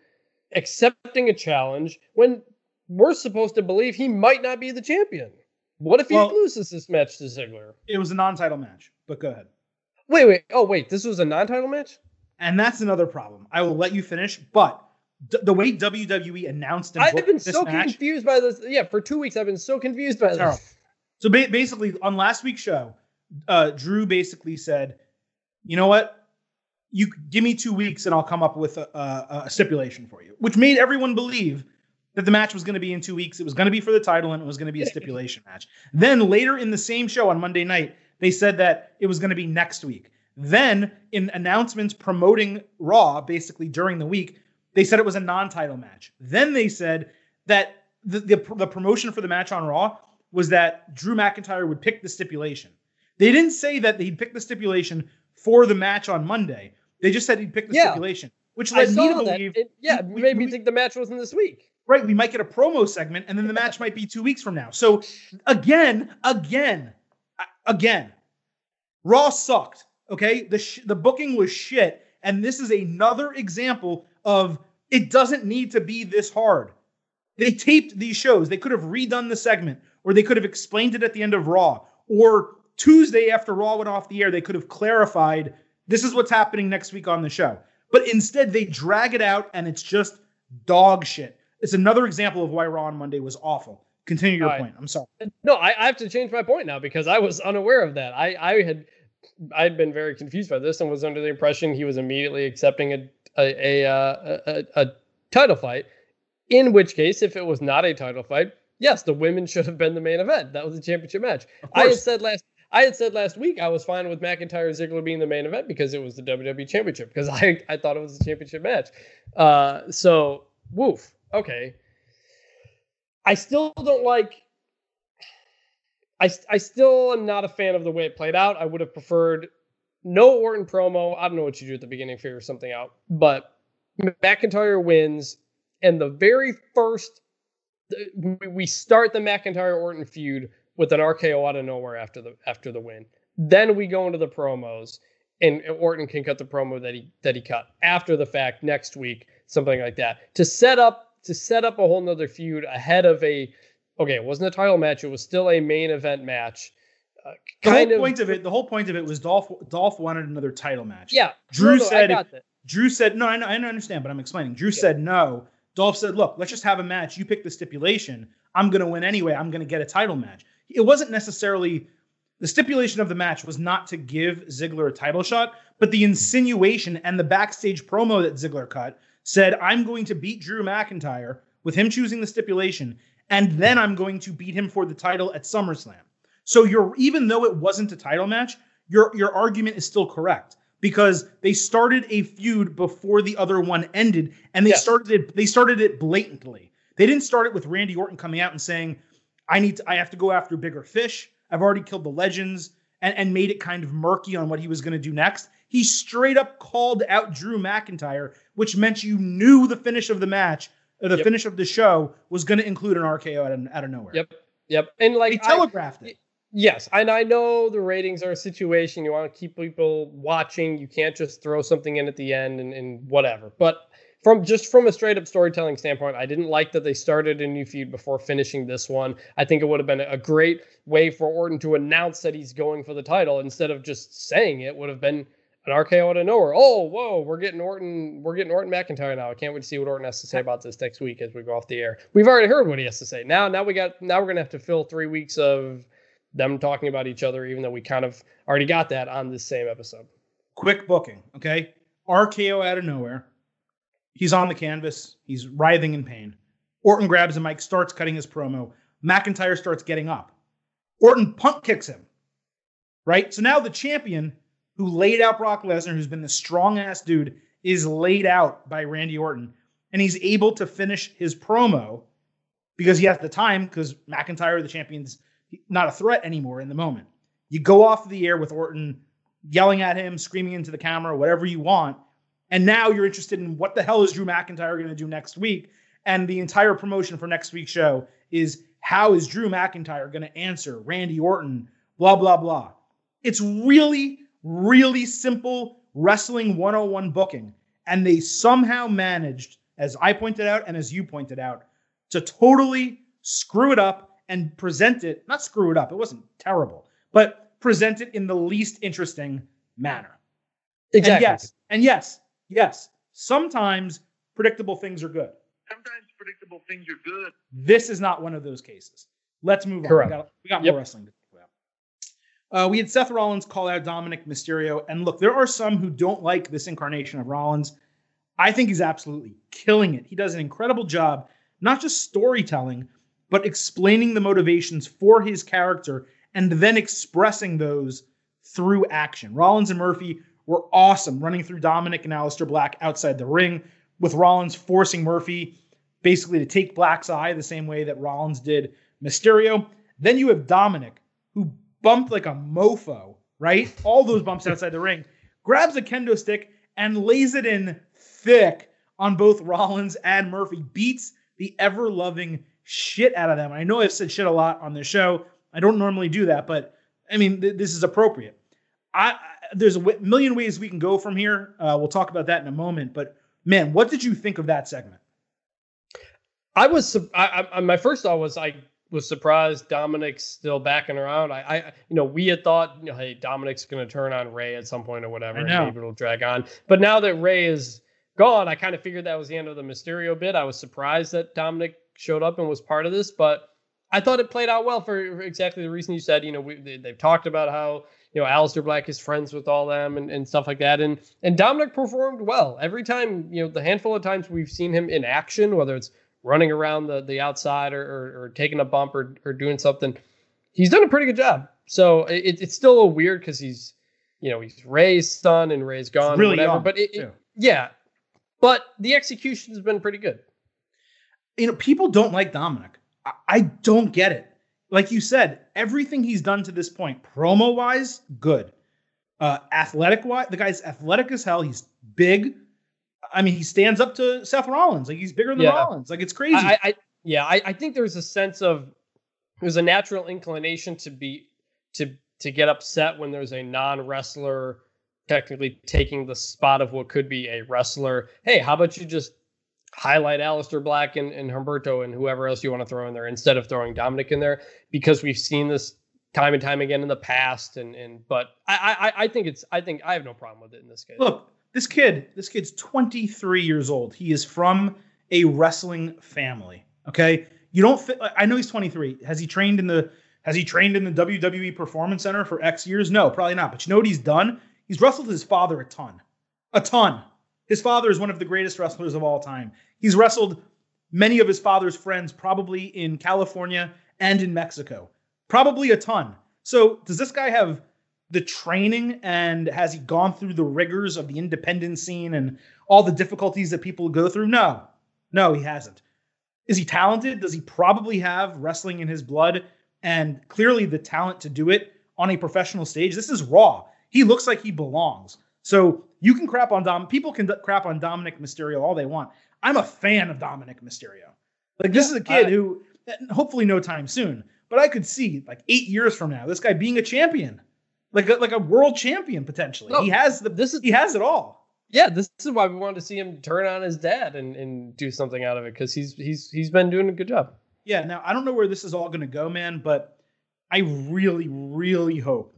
accepting a challenge when we're supposed to believe he might not be the champion. What if he well, loses this match to Ziggler? It was a non-title match, but go ahead. Wait, wait. Oh, wait. This was a non-title match? And that's another problem. I will let you finish, but d- the way WWE announced and I've been so match, confused by this. Yeah, for two weeks I've been so confused by this. So ba- basically, on last week's show, uh, Drew basically said, "You know what? You give me two weeks and I'll come up with a, a, a stipulation for you," which made everyone believe that the match was going to be in two weeks. It was going to be for the title and it was going to be a stipulation match. Then later in the same show on Monday night, they said that it was going to be next week. Then in announcements promoting Raw, basically during the week, they said it was a non-title match. Then they said that the, the the promotion for the match on Raw was that Drew McIntyre would pick the stipulation. They didn't say that he'd pick the stipulation for the match on Monday. They just said he'd pick the Yeah. stipulation, which led me to believe It- yeah, we- made me we- think the match wasn't this week. right, we might get a promo segment and then the match might be two weeks from now. So again, again, again, Raw sucked. Okay, the sh- the booking was shit, and this is another example of it doesn't need to be this hard. They taped these shows. They could have redone the segment, or they could have explained it at the end of Raw, or Tuesday after Raw went off the air, they could have clarified this is what's happening next week on the show. But instead, they drag it out, and it's just dog shit. It's another example of why Raw on Monday was awful. Continue your right. point. I'm sorry. No, I, I have to change my point now because I was unaware of that. I, I had I had been very confused by this and was under the impression he was immediately accepting a a a, uh, a, a title fight. In which case, if it was not a title fight, yes, the women should have been the main event. That was a championship match. I had said last I had said last week I was fine with McIntyre Ziggler being the main event because it was the WWE Championship because I I thought it was a championship match. Uh, so woof. Okay. I still don't like. I I still am not a fan of the way it played out. I would have preferred no Orton promo. I don't know what you do at the beginning, figure something out. But McIntyre wins, and the very first we- start the McIntyre Orton feud with an RKO out of nowhere after the after the win. Then we go into the promos, and Orton can cut the promo that he that he cut after the fact next week, something like that, to set up to set up a whole nother feud ahead of a. Okay, it wasn't a title match; it was still a main event match. The whole point of it, the whole point of it was Dolph. Dolph wanted another title match. Yeah, Drew no, no, I said- that. Drew said, no, I, know, I understand, but I'm explaining. Drew Yeah. said no. Dolph said, look, let's just have a match. You pick the stipulation. I'm going to win anyway. I'm going to get a title match. It wasn't necessarily the stipulation of the match was not to give Ziggler a title shot, but the insinuation and the backstage promo that Ziggler cut said, I'm going to beat Drew McIntyre with him choosing the stipulation, and then I'm going to beat him for the title at SummerSlam. So you're even though it wasn't a title match, your your argument is still correct because they started a feud before the other one ended, and they Yes. started it. They started it blatantly. They didn't start it with Randy Orton coming out and saying, "I need to. I have to go after bigger fish. I've already killed the legends," and, and made it kind of murky on what he was going to do next. He straight up called out Drew McIntyre, which meant you knew the finish of the match, or the Yep. finish of the show was going to include an RKO out of, out of nowhere. Yep, yep, and They like I- telegraphed it. Yes, and I know the ratings are a situation. You want to keep people watching. You can't just throw something in at the end and, and whatever. But from just from a straight up storytelling standpoint, I didn't like that they started a new feud before finishing this one. I think it would have been a great way for Orton to announce that he's going for the title instead of just saying it. Would have been an RKO out of nowhere. Oh, whoa, we're getting Orton. We're getting Orton McIntyre now. I can't wait to see what Orton has to say about this next week as we go off the air. We've already heard what he has to say. Now, now we got. Now we're gonna have to fill three weeks of them talking about each other, even though we kind of already got that on this same episode. quick booking, okay? RKO out of nowhere. He's on the canvas. He's writhing in pain. Orton grabs a mic, starts cutting his promo. McIntyre starts getting up. Orton punt kicks him. Right? So now the champion who laid out Brock Lesnar, who's been the strong ass dude, is laid out by Randy Orton. And he's able to finish his promo because he has the time, because McIntyre, the champion's not a threat anymore in the moment. You go off the air with Orton yelling at him, screaming into the camera, whatever you want. And now you're interested in what the hell is Drew McIntyre going to do next week? And the entire promotion for next week's show is how is Drew McIntyre going to answer Randy Orton, blah, blah, blah. It's really, really simple wrestling 101 booking. And they somehow managed, as I pointed out and as you pointed out, to totally screw it up and present it, not screw it up, it wasn't terrible, but present it in the least interesting manner. Exactly. And yes, and yes, yes, sometimes predictable things are good. Sometimes predictable things are good. This is not one of those cases. Let's move on. Correct. We got, we got Yep. more wrestling to talk about. Uh, we had Seth Rollins call out Dominic Mysterio. And look, there are some who don't like this incarnation of Rollins. I think he's absolutely killing it. He does an incredible job, not just storytelling, but explaining the motivations for his character and then expressing those through action. Rollins and Murphy were awesome running through Dominic and Aleister Black outside the ring, with Rollins forcing Murphy basically to take Black's eye the same way that Rollins did Mysterio. Then you have Dominic, who bumped like a mofo, right? All those bumps outside the ring, grabs a kendo stick and lays it in thick on both Rollins and Murphy, beats the ever loving shit out of them. I know I've said shit a lot on this show. I don't normally do that, but I mean, th- this is appropriate. I, I there's a w- million ways we can go from here. Uh, we'll talk about that in a moment. But man, what did you think of that segment? I was I, I, my first thought was I was surprised Dominic's still backing around. I, I you know, we had thought, you know, hey, Dominic's going to turn on Rey at some point or whatever, and maybe it'll drag on. But now that Rey is gone, I kind of figured that was the end of the Mysterio bit. I was surprised that Dominic showed up and was part of this, but I thought it played out well for exactly the reason you said. You know, we, they, have talked about how you know Aleister Black is friends with all them and, and stuff like that, and and Dominic performed well every time. You know, the handful of times we've seen him in action, whether it's running around the the outside or, or, or taking a bump or, or doing something, he's done a pretty good job. So it, it's still a little weird because he's you know he's Rey's son and Rey's gone, really whatever. Young, but it, it, yeah, but the execution has been pretty good. You know, people don't like Dominic. I, I don't get it. Like you said, everything he's done to this point, promo wise, good. Uh, athletic wise, the guy's athletic as hell. He's big. I mean, he stands up to Seth Rollins. Like he's bigger than yeah. Rollins. Like it's crazy. I, I yeah, I, I think there's a sense of there's a natural inclination to be to to get upset when there's a non wrestler technically taking the spot of what could be a wrestler. Hey, how about you just highlight Aleister Black and, and Humberto and whoever else you want to throw in there instead of throwing Dominic in there because we've seen this time and time again in the past. And and but I I, I think it's I think I have no problem with it in this case. Look, this kid, this kid's 23 years old. He is from a wrestling family. Okay, you don't fit. I know he's 23. Has he trained in the Has he trained in the WWE Performance Center for X years? No, probably not. But you know what he's done? He's wrestled his father a ton. A ton. His father is one of the greatest wrestlers of all time. He's wrestled many of his father's friends, probably in California and in Mexico. Probably a ton. So, does this guy have the training and has he gone through the rigors of the independent scene and all the difficulties that people go through? No. No, he hasn't. Is he talented? Does he probably have wrestling in his blood and clearly the talent to do it on a professional stage? This is raw. He looks like he belongs. So you can crap on Dom. People can crap on Dominic Mysterio all they want. I'm a fan of Dominic Mysterio. Like this is a kid I, who, hopefully, no time soon, but I could see like eight years from now, this guy being a champion, like a, like a world champion potentially. No, he has the this is he has it all. Yeah, this is why we wanted to see him turn on his dad and, and do something out of it because he's he's he's been doing a good job. Yeah. Now I don't know where this is all going to go, man, but I really really hope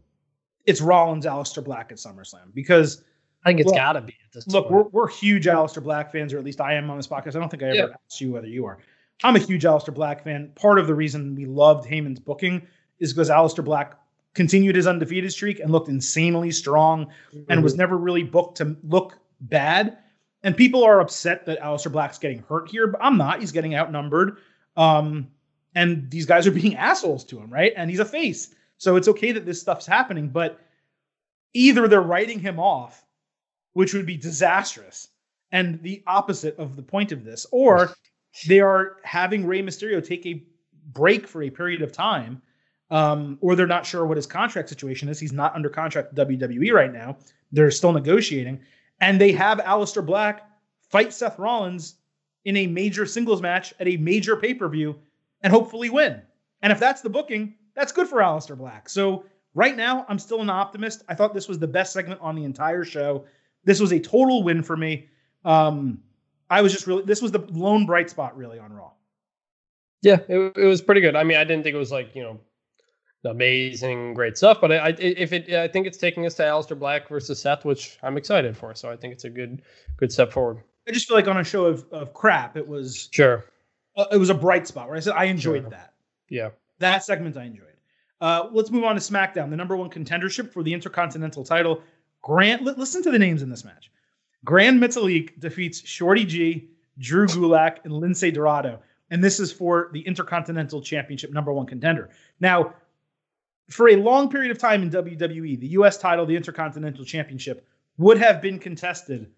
it's Rollins, Aleister Black at SummerSlam because I think it's got to be at this. Look, we're, we're huge Aleister Black fans, or at least I am on this podcast. I don't think I ever yeah. asked you whether you are. I'm a huge Aleister Black fan. Part of the reason we loved Heyman's booking is because Aleister Black continued his undefeated streak and looked insanely strong mm-hmm. and was never really booked to look bad. And people are upset that Aleister Black's getting hurt here, but I'm not. He's getting outnumbered. Um, and these guys are being assholes to him, right? And he's a face. So it's okay that this stuff's happening, but either they're writing him off, which would be disastrous, and the opposite of the point of this, or they are having Rey Mysterio take a break for a period of time, um, or they're not sure what his contract situation is. He's not under contract with WWE right now. They're still negotiating, and they have Aleister Black fight Seth Rollins in a major singles match at a major pay per view and hopefully win. And if that's the booking, that's good for Aleister Black. So right now, I'm still an optimist. I thought this was the best segment on the entire show. This was a total win for me. Um, I was just really this was the lone bright spot really on Raw. Yeah, it, it was pretty good. I mean, I didn't think it was like you know amazing, great stuff, but I, I if it I think it's taking us to Aleister Black versus Seth, which I'm excited for. So I think it's a good good step forward. I just feel like on a show of, of crap, it was sure. Uh, it was a bright spot where I said I enjoyed sure. that. Yeah, that segment I enjoyed. Uh, let's move on to SmackDown, the number one contendership for the Intercontinental title. Grant, listen to the names in this match. Gran Metalik defeats Shorty G, Drew Gulak, and Lince Dorado. And this is for the Intercontinental Championship number one contender. Now, for a long period of time in WWE, the U.S. title, the Intercontinental Championship, would have been contested,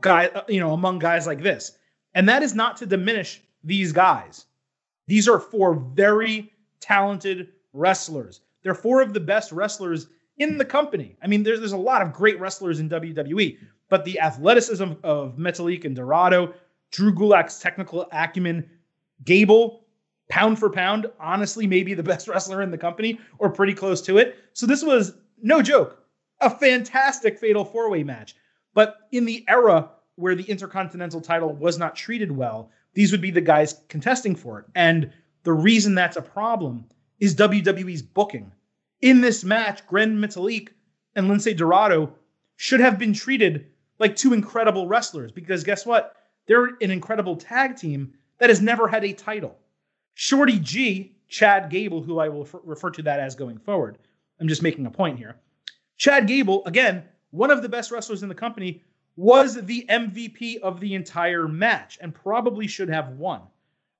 guy, uh, you know, among guys like this. And that is not to diminish these guys. These are four very talented wrestlers. They're four of the best wrestlers in the company. I mean, there's, there's a lot of great wrestlers in WWE, but the athleticism of Metalik and Dorado, Drew Gulak's technical acumen, Gable, pound for pound, honestly, maybe the best wrestler in the company or pretty close to it. So this was no joke, a fantastic fatal four way match. But in the era where the Intercontinental title was not treated well, these would be the guys contesting for it. And the reason that's a problem is WWE's booking. In this match, Gran Metalik and Lince Dorado should have been treated like two incredible wrestlers because guess what? They're an incredible tag team that has never had a title. Shorty G, Chad Gable, who I will refer to that as going forward. I'm just making a point here. Chad Gable, again, one of the best wrestlers in the company, was the MVP of the entire match and probably should have won.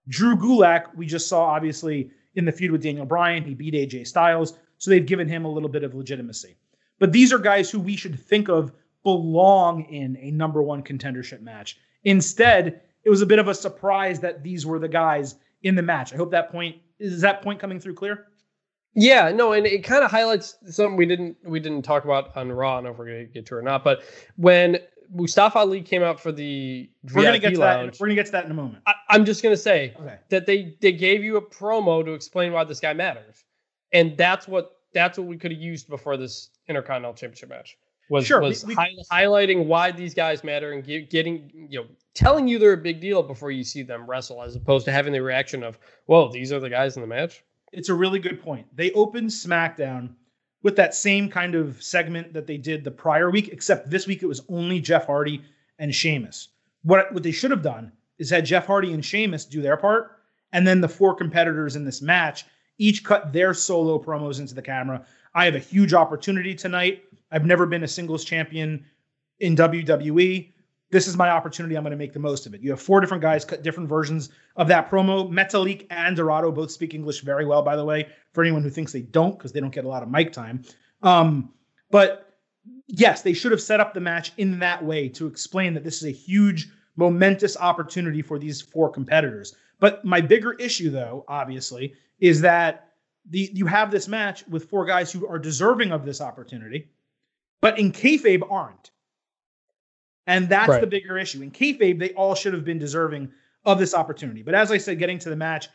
Drew Gulak, we just saw obviously in the feud with Daniel Bryan, he beat AJ Styles, so they've given him a little bit of legitimacy. But these are guys who we should think of belong in a number one contendership match. Instead, it was a bit of a surprise that these were the guys in the match. I hope that point is that point coming through clear. Yeah, no, and it kind of highlights something we didn't we didn't talk about on Raw. I don't know if we're gonna get to it or not, but when Mustafa Ali came out for the we're gonna get to lounge, that. We're gonna get to that in a moment. I, am just gonna say okay. that they they gave you a promo to explain why this guy matters, and that's what that's what we could have used before this Intercontinental Championship match was sure, was we, we, hi- highlighting why these guys matter and get, getting you know telling you they're a big deal before you see them wrestle, as opposed to having the reaction of, "Whoa, these are the guys in the match." It's a really good point. They opened SmackDown with that same kind of segment that they did the prior week, except this week it was only Jeff Hardy and Sheamus. What what they should have done is had Jeff Hardy and Sheamus do their part, and then the four competitors in this match each cut their solo promos into the camera. I have a huge opportunity tonight. I've never been a singles champion in WWE. This is my opportunity. I'm going to make the most of it. You have four different guys cut different versions of that promo. Metalik and Dorado both speak English very well, by the way, for anyone who thinks they don't, because they don't get a lot of mic time. Um, but yes, they should have set up the match in that way to explain that this is a huge, momentous opportunity for these four competitors. But my bigger issue, though, obviously, is that the you have this match with four guys who are deserving of this opportunity but in kayfabe aren't. And that's right. the bigger issue. In kayfabe, they all should have been deserving of this opportunity. But as I said, getting to the match,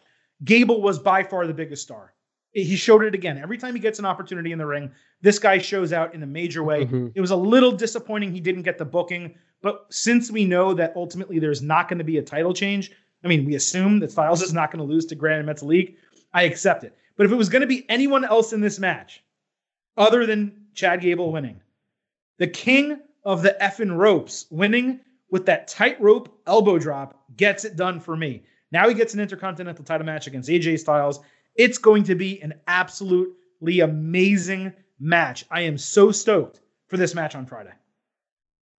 Gable was by far the biggest star. He showed it again. Every time he gets an opportunity in the ring, this guy shows out in a major way. Mm-hmm. It was a little disappointing he didn't get the booking, but since we know that ultimately there's not going to be a title change, I mean, we assume that Styles is not going to lose to Gran Metalik. I accept it. But if it was going to be anyone else in this match, other than Chad Gable winning, the king of the effing ropes, winning with that tightrope elbow drop, gets it done for me. Now he gets an intercontinental title match against AJ Styles. It's going to be an absolutely amazing match. I am so stoked for this match on Friday.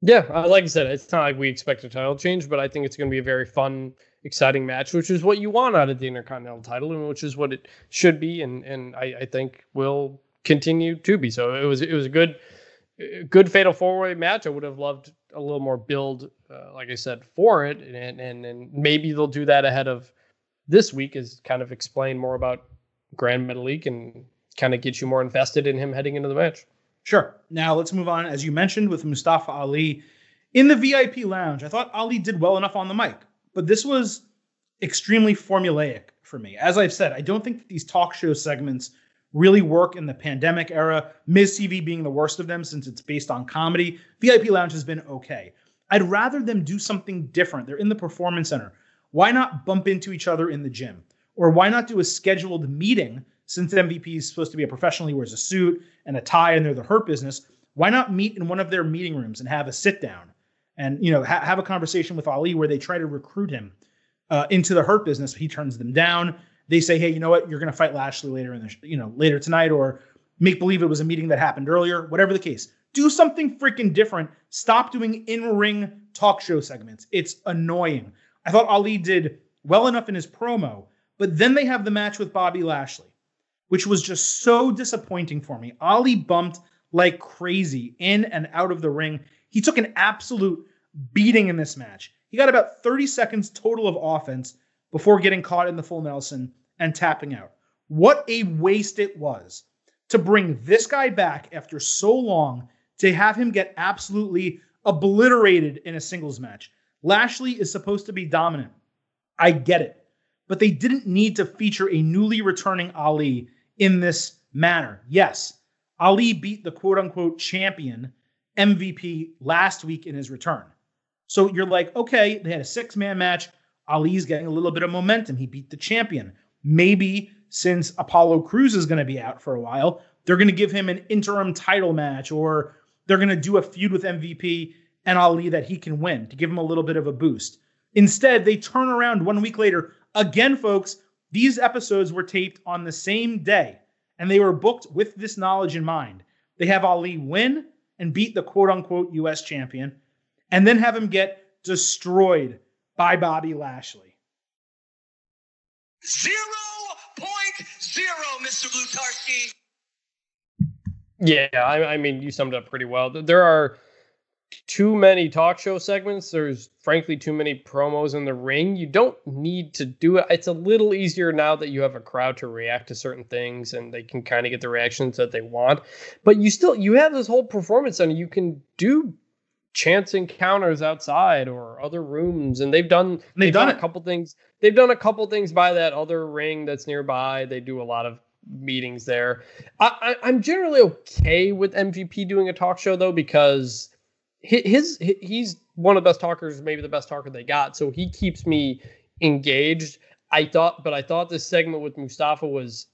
Yeah, uh, like I said, it's not like we expect a title change, but I think it's going to be a very fun, exciting match, which is what you want out of the Intercontinental title, and which is what it should be, and and I, I think will continue to be. So it was it was a good good fatal four way match. I would have loved a little more build, uh, like I said, for it, and, and and maybe they'll do that ahead of this week, is kind of explain more about Gran Metalik and kind of get you more invested in him heading into the match. Sure. Now let's move on, as you mentioned, with Mustafa Ali in the VIP lounge. I thought Ali did well enough on the mic, but this was extremely formulaic for me. As I've said, I don't think that these talk show segments really work in the pandemic era. Miz TV being the worst of them since it's based on comedy. VIP Lounge has been okay. I'd rather them do something different. They're in the performance center. Why not bump into each other in the gym? Or why not do a scheduled meeting since MVP is supposed to be a professional, he wears a suit and a tie and they're the hurt business. Why not meet in one of their meeting rooms and have a sit down and you know ha- have a conversation with Ali where they try to recruit him uh, into the hurt business. He turns them down they say, hey, you know what, you're going to fight Lashley later in the, you know, later tonight, or make believe it was a meeting that happened earlier, whatever the case. Do something freaking different. Stop doing in ring talk show segments. It's annoying. I thought Ali did well enough in his promo, but then they have the match with Bobby Lashley, which was just so disappointing for me. Ali bumped like crazy in and out of the ring. He took an absolute beating in this match. He got about 30 seconds total of offense before getting caught in the full Nelson and tapping out. What a waste it was to bring this guy back after so long to have him get absolutely obliterated in a singles match. Lashley is supposed to be dominant. I get it. But they didn't need to feature a newly returning Ali in this manner. Yes, Ali beat the quote unquote champion MVP last week in his return. So you're like, okay, they had a six man match. Ali's getting a little bit of momentum. He beat the champion. Maybe since Apollo Crews is going to be out for a while, they're going to give him an interim title match or they're going to do a feud with MVP and Ali that he can win to give him a little bit of a boost. Instead, they turn around one week later. Again, folks, these episodes were taped on the same day and they were booked with this knowledge in mind. They have Ali win and beat the quote unquote US champion and then have him get destroyed by Bobby Lashley. Zero point zero, Mr. Blutarski. Yeah, I, I mean, you summed up pretty well. There are too many talk show segments. There's frankly too many promos in the ring. You don't need to do it. It's a little easier now that you have a crowd to react to certain things and they can kind of get the reactions that they want. But you still you have this whole performance and you can do chance encounters outside or other rooms and they've done they've, they've done, done a couple things they've done a couple things by that other ring that's nearby they do a lot of meetings there I, I, am generally okay with mvp doing a talk show though because his, his he's one of the best talkers maybe the best talker they got so he keeps me engaged i thought but i thought this segment with mustafa was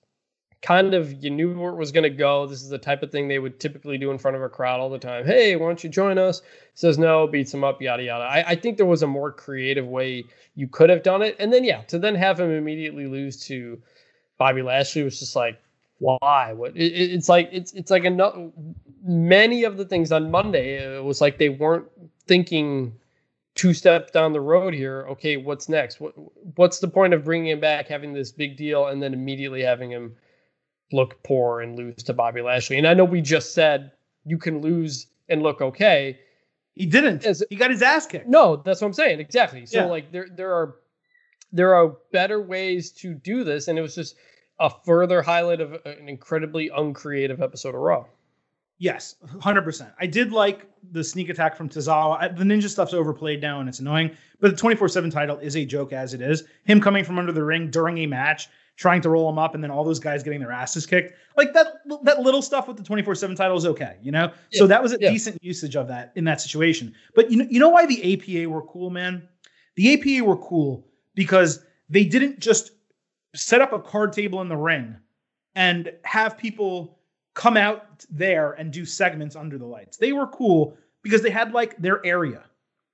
kind of you knew where it was going to go. This is the type of thing they would typically do in front of a crowd all the time. Hey, why don't you join us? Says no, beats him up, yada yada. I, I think there was a more creative way you could have done it, and then yeah, to then have him immediately lose to Bobby Lashley was just like, why? What? It, it's like it's it's like enough. Many of the things on Monday, it was like they weren't thinking two steps down the road here. Okay, what's next? What what's the point of bringing him back, having this big deal, and then immediately having him look poor and lose to Bobby Lashley. And I know we just said you can lose and look okay. He didn't. As, he got his ass kicked. No, that's what I'm saying. Exactly. So yeah. like there there are there are better ways to do this, and it was just a further highlight of uh, an incredibly uncreative episode of Raw. Yes, hundred percent. I did like the sneak attack from Tozawa. I, the ninja stuff's overplayed now and it's annoying, but the twenty four seven title is a joke as it is. Him coming from under the ring during a match trying to roll him up and then all those guys getting their asses kicked. Like that that little stuff with the 24/7 title is okay, you know? Yeah. So that was a yeah. decent usage of that in that situation. But you know you know why the APA were cool, man? The APA were cool because they didn't just set up a card table in the ring and have people come out there and do segments under the lights. They were cool because they had like their area.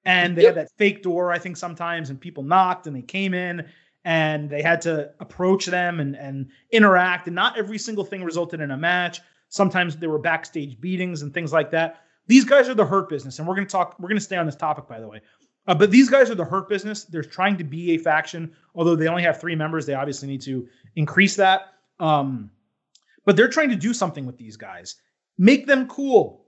And they yep. had that fake door, I think, sometimes, and people knocked and they came in and they had to approach them and, and interact. And not every single thing resulted in a match. Sometimes there were backstage beatings and things like that. These guys are the hurt business, and we're going to talk. We're going to stay on this topic, by the way. Uh, but these guys are the hurt business. They're trying to be a faction, although they only have three members. They obviously need to increase that. Um, but they're trying to do something with these guys. Make them cool.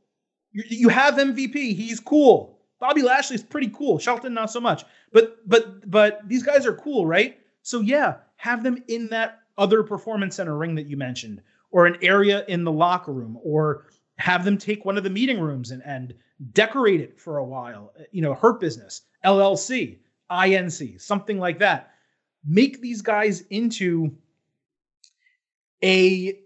You, you have MVP. He's cool. Bobby Lashley's pretty cool. Shelton not so much. But but but these guys are cool, right? So yeah, have them in that other performance center ring that you mentioned, or an area in the locker room, or have them take one of the meeting rooms and, and decorate it for a while. You know, Hurt Business, LLC, INC, something like that. Make these guys into a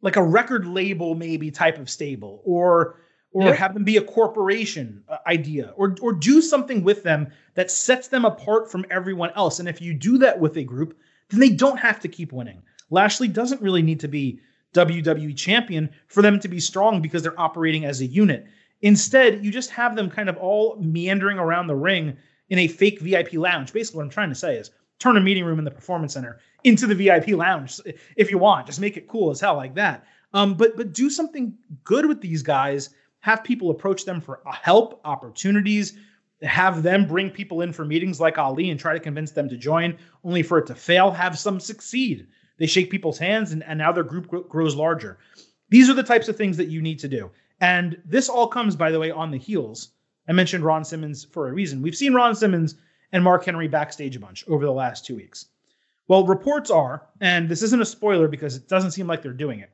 like a record label maybe type of stable or or have them be a corporation uh, idea or or do something with them that sets them apart from everyone else and if you do that with a group then they don't have to keep winning lashley doesn't really need to be wwe champion for them to be strong because they're operating as a unit instead you just have them kind of all meandering around the ring in a fake vip lounge basically what i'm trying to say is turn a meeting room in the performance center into the vip lounge if you want just make it cool as hell like that um, but but do something good with these guys have people approach them for help, opportunities, have them bring people in for meetings like Ali and try to convince them to join, only for it to fail, have some succeed. They shake people's hands and, and now their group grows larger. These are the types of things that you need to do. And this all comes, by the way, on the heels. I mentioned Ron Simmons for a reason. We've seen Ron Simmons and Mark Henry backstage a bunch over the last two weeks. Well, reports are, and this isn't a spoiler because it doesn't seem like they're doing it,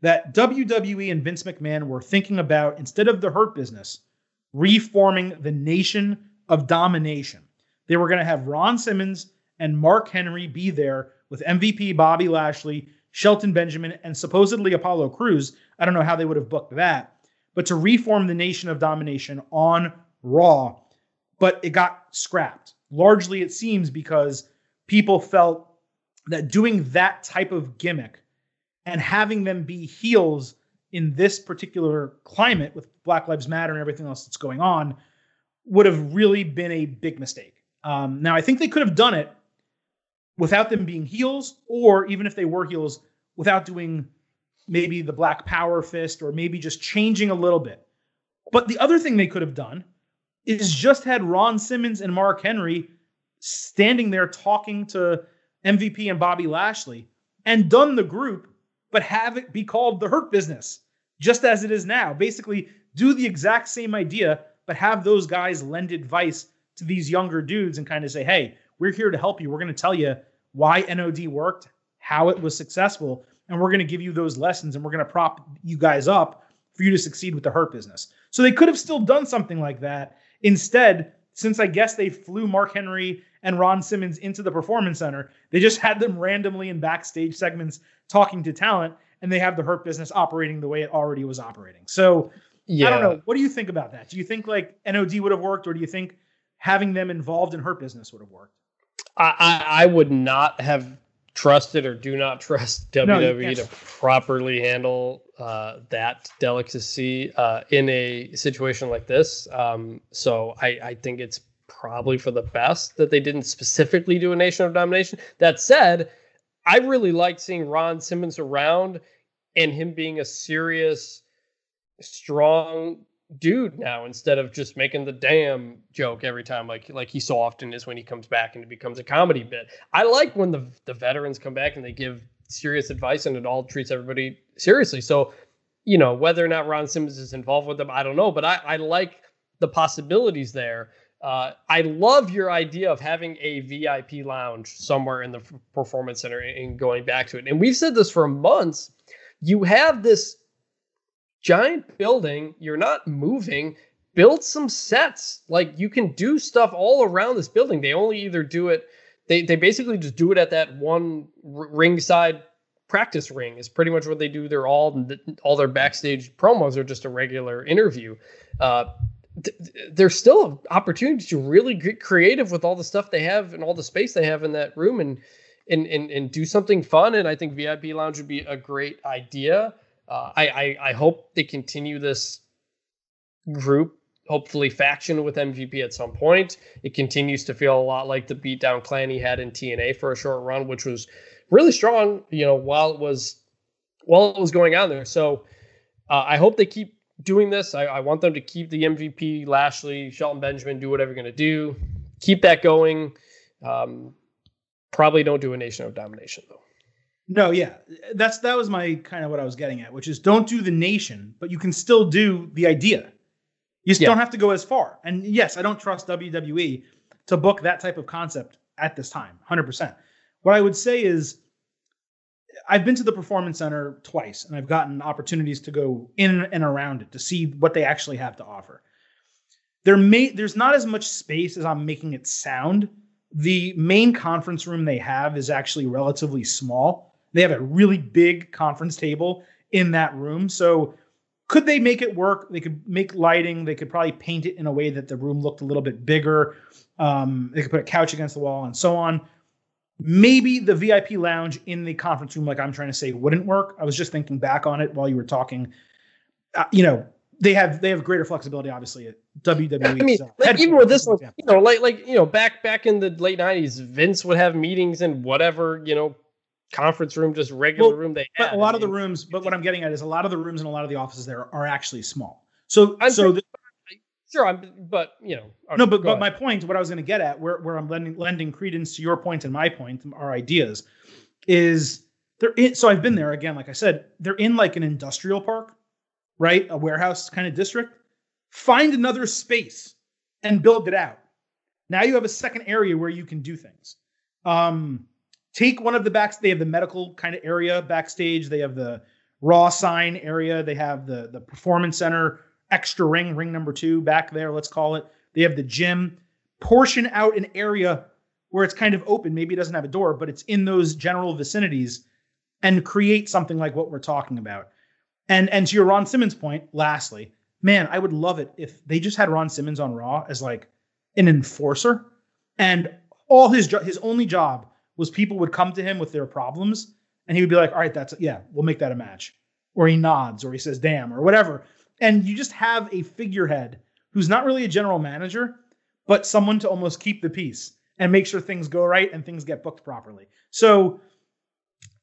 that WWE and Vince McMahon were thinking about, instead of the Hurt business, reforming the Nation of Domination. They were going to have Ron Simmons and Mark Henry be there with MVP Bobby Lashley, Shelton Benjamin, and supposedly Apollo Crews. I don't know how they would have booked that, but to reform the Nation of Domination on Raw. But it got scrapped. Largely, it seems because people felt that doing that type of gimmick and having them be heels in this particular climate with Black Lives Matter and everything else that's going on would have really been a big mistake. Um, now, I think they could have done it without them being heels, or even if they were heels, without doing maybe the Black Power fist or maybe just changing a little bit. But the other thing they could have done is just had Ron Simmons and Mark Henry standing there talking to MVP and Bobby Lashley and done the group, but have it be called the Hurt Business, just as it is now. Basically, do the exact same idea, but have those guys lend advice to these younger dudes and kind of say, hey, we're here to help you. We're going to tell you why NOD worked, how it was successful, and we're going to give you those lessons and we're going to prop you guys up for you to succeed with the Hurt Business. So they could have still done something like that. Instead, since I guess they flew Mark Henry and Ron Simmons into the Performance Center, they just had them randomly in backstage segments talking to talent, and they have the Hurt Business operating the way it already was operating. So yeah. I don't know. What do you think about that? Do you think like NOD would have worked, or do you think having them involved in Hurt Business would have worked? I, I, I would not have trusted or do not trust WWE no, to properly handle uh, that delicacy uh, in a situation like this. Um, so I, I think it's probably for the best that they didn't specifically do a Nation of Domination. That said, I really liked seeing Ron Simmons around and him being a serious, strong dude now instead of just making the damn joke every time like like he so often is when he comes back and it becomes a comedy bit. I like when the the veterans come back and they give serious advice and it all treats everybody seriously. So, you know, whether or not Ron Simmons is involved with them, I don't know, but I I like the possibilities there. Uh, I love your idea of having a VIP lounge somewhere in the performance center and going back to it. And we've said this for months. You have this giant building, you're not moving. Build some sets. Like you can do stuff all around this building. They only either do it, they, they basically just do it at that one r- ringside practice ring is pretty much what they do. They're all all their backstage promos are just a regular interview. Uh, there's still opportunity to really get creative with all the stuff they have and all the space they have in that room and and and, and do something fun. And I think VIP Lounge would be a great idea. Uh, I, I I hope they continue this group, hopefully faction with MVP at some point. It continues to feel a lot like the beatdown clan he had in TNA for a short run, which was really strong. You know, while it was while it was going on there. So uh, I hope they keep doing this. I, I, want them to keep the MVP, Lashley, Shelton Benjamin, do whatever you're going to do. Keep that going. Um, probably don't do a Nation of Domination though. No, yeah, that's that was my kind of what I was getting at, which is don't do the nation, but you can still do the idea. You just yeah. don't have to go as far. And yes, I don't trust WWE to book that type of concept at this time, hundred percent. What I would say is I've been to the performance center twice and I've gotten opportunities to go in and around it to see what they actually have to offer. There may there's not as much space as I'm making it sound. The main conference room they have is actually relatively small. They have a really big conference table in that room. So could they make it work? They could make lighting. They could probably paint it in a way that the room looked a little bit bigger. Um, they could put a couch against the wall and so on maybe the VIP lounge in the conference room, like I'm trying to say, wouldn't work. I was just thinking back on it while you were talking. Uh, you know, they have they have greater flexibility, obviously at WWE. I mean, like, even with this one, you know, like like you know, back back in the late '90s, Vince would have meetings in whatever you know conference room, just regular well, room they. But a lot of the rooms, but what I'm getting at is a lot of the rooms and a lot of the offices there are actually small. So I'm so the, Sure, I'm, but you know. No, but but my point, what I was going to get at, where where I'm lending lending credence to your point and my point, our ideas, is they're in. So I've been there again, like I said, they're in like an industrial park, right? A warehouse kind of district. Find another space and build it out. Now you have a second area where you can do things. Um, take one of the backs. They have the medical kind of area backstage. They have the raw sign area. They have the the performance center, extra ring, ring number two back there. Let's call it. They have the gym. Portion out an area where it's kind of open. Maybe it doesn't have a door, but it's in those general vicinities, and create something like what we're talking about. And and to your Ron Simmons point, lastly, man, I would love it if they just had Ron Simmons on Raw as like an enforcer, and all his jo- his only job was people would come to him with their problems, and he would be like, "All right, that's yeah, we'll make that a match," or he nods, or he says, "Damn," or whatever, and you just have a figurehead who's not really a general manager, but someone to almost keep the peace and make sure things go right and things get booked properly. So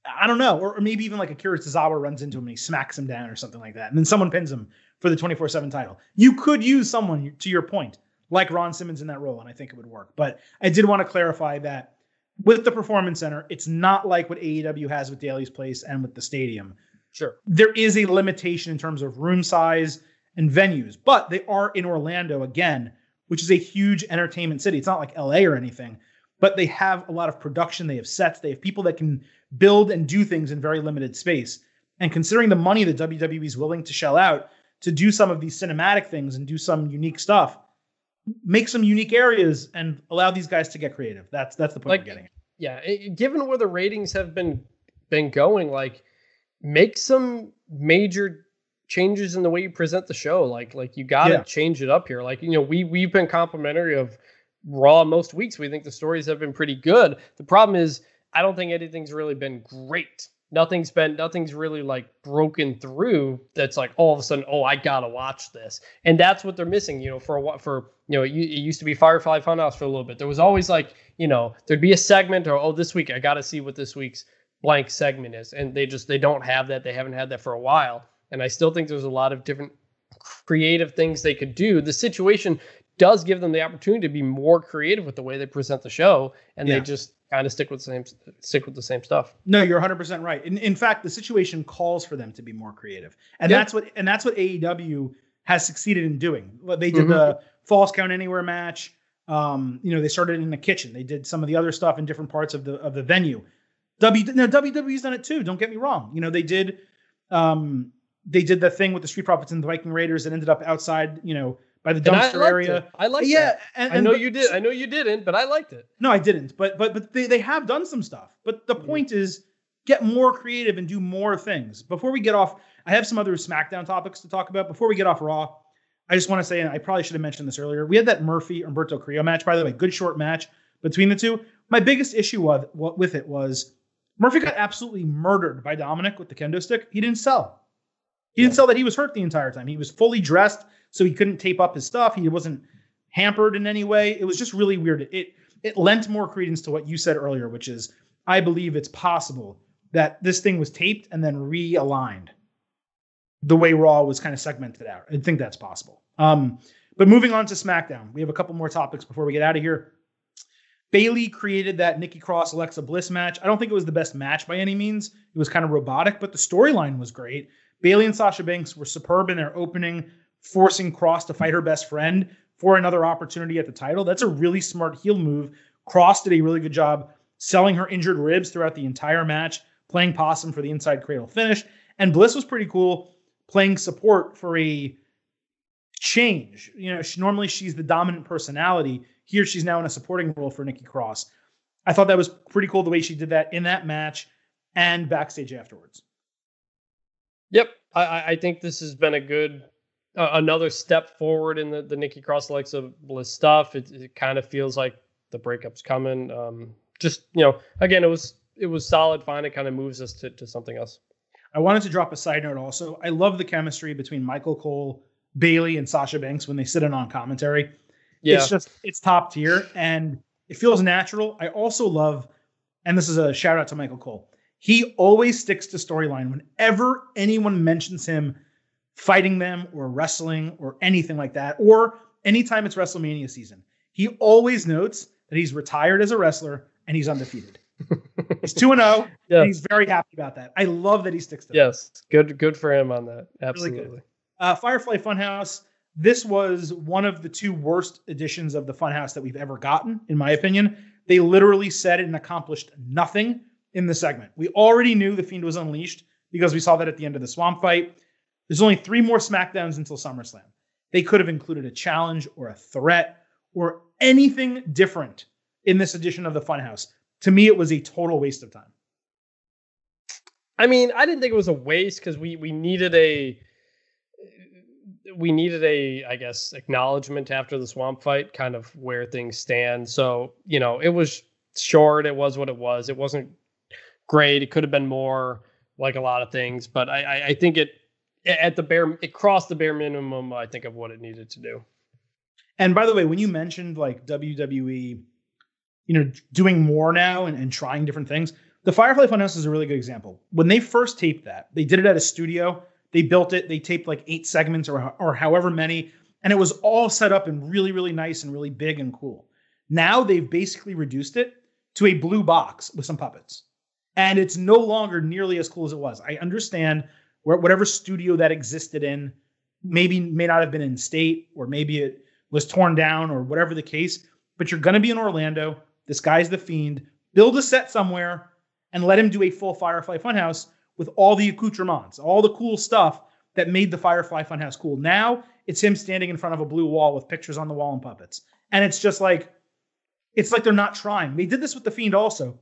I don't know, or, or maybe even like Akira Tozawa runs into him and he smacks him down or something like that, and then someone pins him for the 24/7 title. You could use someone to your point, like Ron Simmons in that role, and I think it would work. But I did want to clarify that with the Performance Center, it's not like what AEW has with Daly's Place and with the stadium. Sure. There is a limitation in terms of room size and venues, but they are in Orlando again, which is a huge entertainment city. It's not like LA or anything, but they have a lot of production. They have sets. They have people that can build and do things in very limited space. And considering the money that WWE is willing to shell out to do some of these cinematic things and do some unique stuff, make some unique areas and allow these guys to get creative. That's that's the point Like, we're getting. at. Yeah, it- given where the ratings have been been going, like make some major changes in the way you present the show. Like like you got to Yeah. change it up here. Like you know we we've been complimentary of Raw most weeks. We think the stories have been pretty good. The problem is I don't think anything's really been great. Nothing's been nothing's really like broken through. That's like all of a sudden, oh, I gotta watch this, and that's what they're missing. You know, for a while, for you know, it, used to be Firefly Funhouse for a little bit. There was always like, you know, there'd be a segment or oh, this week I got to see what this week's blank segment is, and they just they don't have that. They haven't had that for a while, and I still think there's a lot of different creative things they could do. The situation does give them the opportunity to be more creative with the way they present the show, and Yeah. they just kind of stick with the same stick with the same stuff. No, you're 100% right. In, in fact, the situation calls for them to be more creative. And Yeah. that's what and that's what AEW has succeeded in doing. They did the false count anywhere match. Um, you know, they started in the kitchen. They did some of the other stuff in different parts of the of the venue. W no, WWE's done it too. Don't get me wrong. You know, they did um they did the thing with the Street Profits and the Viking Raiders that ended up outside, you know, by the And I dumpster area. it. I like it. yeah, that. and, I know but- you did. I know you didn't, but I liked it. no, I didn't. But but but they, they have done some stuff. But the Mhm. point is get more creative and do more things. Before we get off, I have some other SmackDown topics to talk about. Before we get off Raw, I just want to say, and I probably should have mentioned this earlier. We had that Murphy Humberto Carrillo match, by the way, good short match between the two. My biggest issue with, with it was Murphy got absolutely murdered by Dominik with the kendo stick. He didn't sell. He didn't sell that he was hurt the entire time. He was fully dressed, so he couldn't tape up his stuff. He wasn't hampered in any way. It was just really weird. It it lent more credence to what you said earlier, which is I believe it's possible that this thing was taped and then realigned the way Raw was kind of segmented out. I think that's possible. Um, but moving on to SmackDown, we have a couple more topics before we get out of here. Bayley created that Nikki Cross Alexa Bliss match. I don't think it was the best match by any means. It was kind of robotic, but the storyline was great. Bayley and Sasha Banks were superb in their opening, forcing Cross to fight her best friend for another opportunity at the title. That's a really smart heel move. Cross did a really good job selling her injured ribs throughout the entire match, playing possum for the inside cradle finish. And Bliss was pretty cool playing support for a change. You know, she, normally she's the dominant personality. Here she's now in a supporting role for Nikki Cross. I thought that was pretty cool the way she did that in that match and backstage afterwards. Yep, I- I, I think this has been a good uh, another step forward in the the Nikki Cross Alexa Bliss stuff. It, it kind of feels like the breakup's coming. Um, just you know, again, it was it was solid. Fine, it kind of moves us to, to something else. I wanted to drop a side note also. I love the chemistry between Michael Cole, Bayley, and Sasha Banks when they sit in on commentary. Yeah, It's just it's top tier and it feels natural. I also love, and this is a shout out to Michael Cole. He always sticks to storyline whenever anyone mentions him fighting them or wrestling or anything like that, or anytime it's WrestleMania season. He always notes that he's retired as a wrestler and he's undefeated. he's 2 and 0 yeah, and he's very happy about that. I love that he sticks to that. yes, good good for him on that. Really. Absolutely. Uh, Firefly Funhouse. this was one of the two worst editions of the Funhouse that we've ever gotten, in my opinion. They literally said and accomplished nothing in the segment. We already knew the Fiend was unleashed because we saw that at the end of the Swamp fight. There's only three more SmackDowns until SummerSlam. They could have included a challenge or a threat or anything different in this edition of the Funhouse. To me, it was a total waste of time. I mean, I didn't think it was a waste because we we needed a we needed a I guess acknowledgement after the swamp fight, kind of where things stand. So you know, it was short. It was what it was. It wasn't great. It could have been more, like a lot of things. But I I, I think it at the bare it crossed the bare minimum. I think of what it needed to do. And by the way, when you mentioned like WWE, you know, doing more now and, and trying different things, the Firefly Funhouse is a really good example. When they first taped that, they did it at a studio. They built it. They taped like eight segments or or however many, and it was all set up and really really nice and really big and cool. Now they've basically reduced it to a blue box with some puppets, and it's no longer nearly as cool as it was. I understand whatever studio that existed in, maybe may not have been in state, or maybe it was torn down, or whatever the case. But you're going to be in Orlando. This guy's the fiend. Build a set somewhere and let him do a full Firefly Funhouse with all the accoutrements, all the cool stuff that made the Firefly Funhouse cool. Now it's him standing in front of a blue wall with pictures on the wall and puppets. And it's just like, it's like they're not trying. They did this with The Fiend also.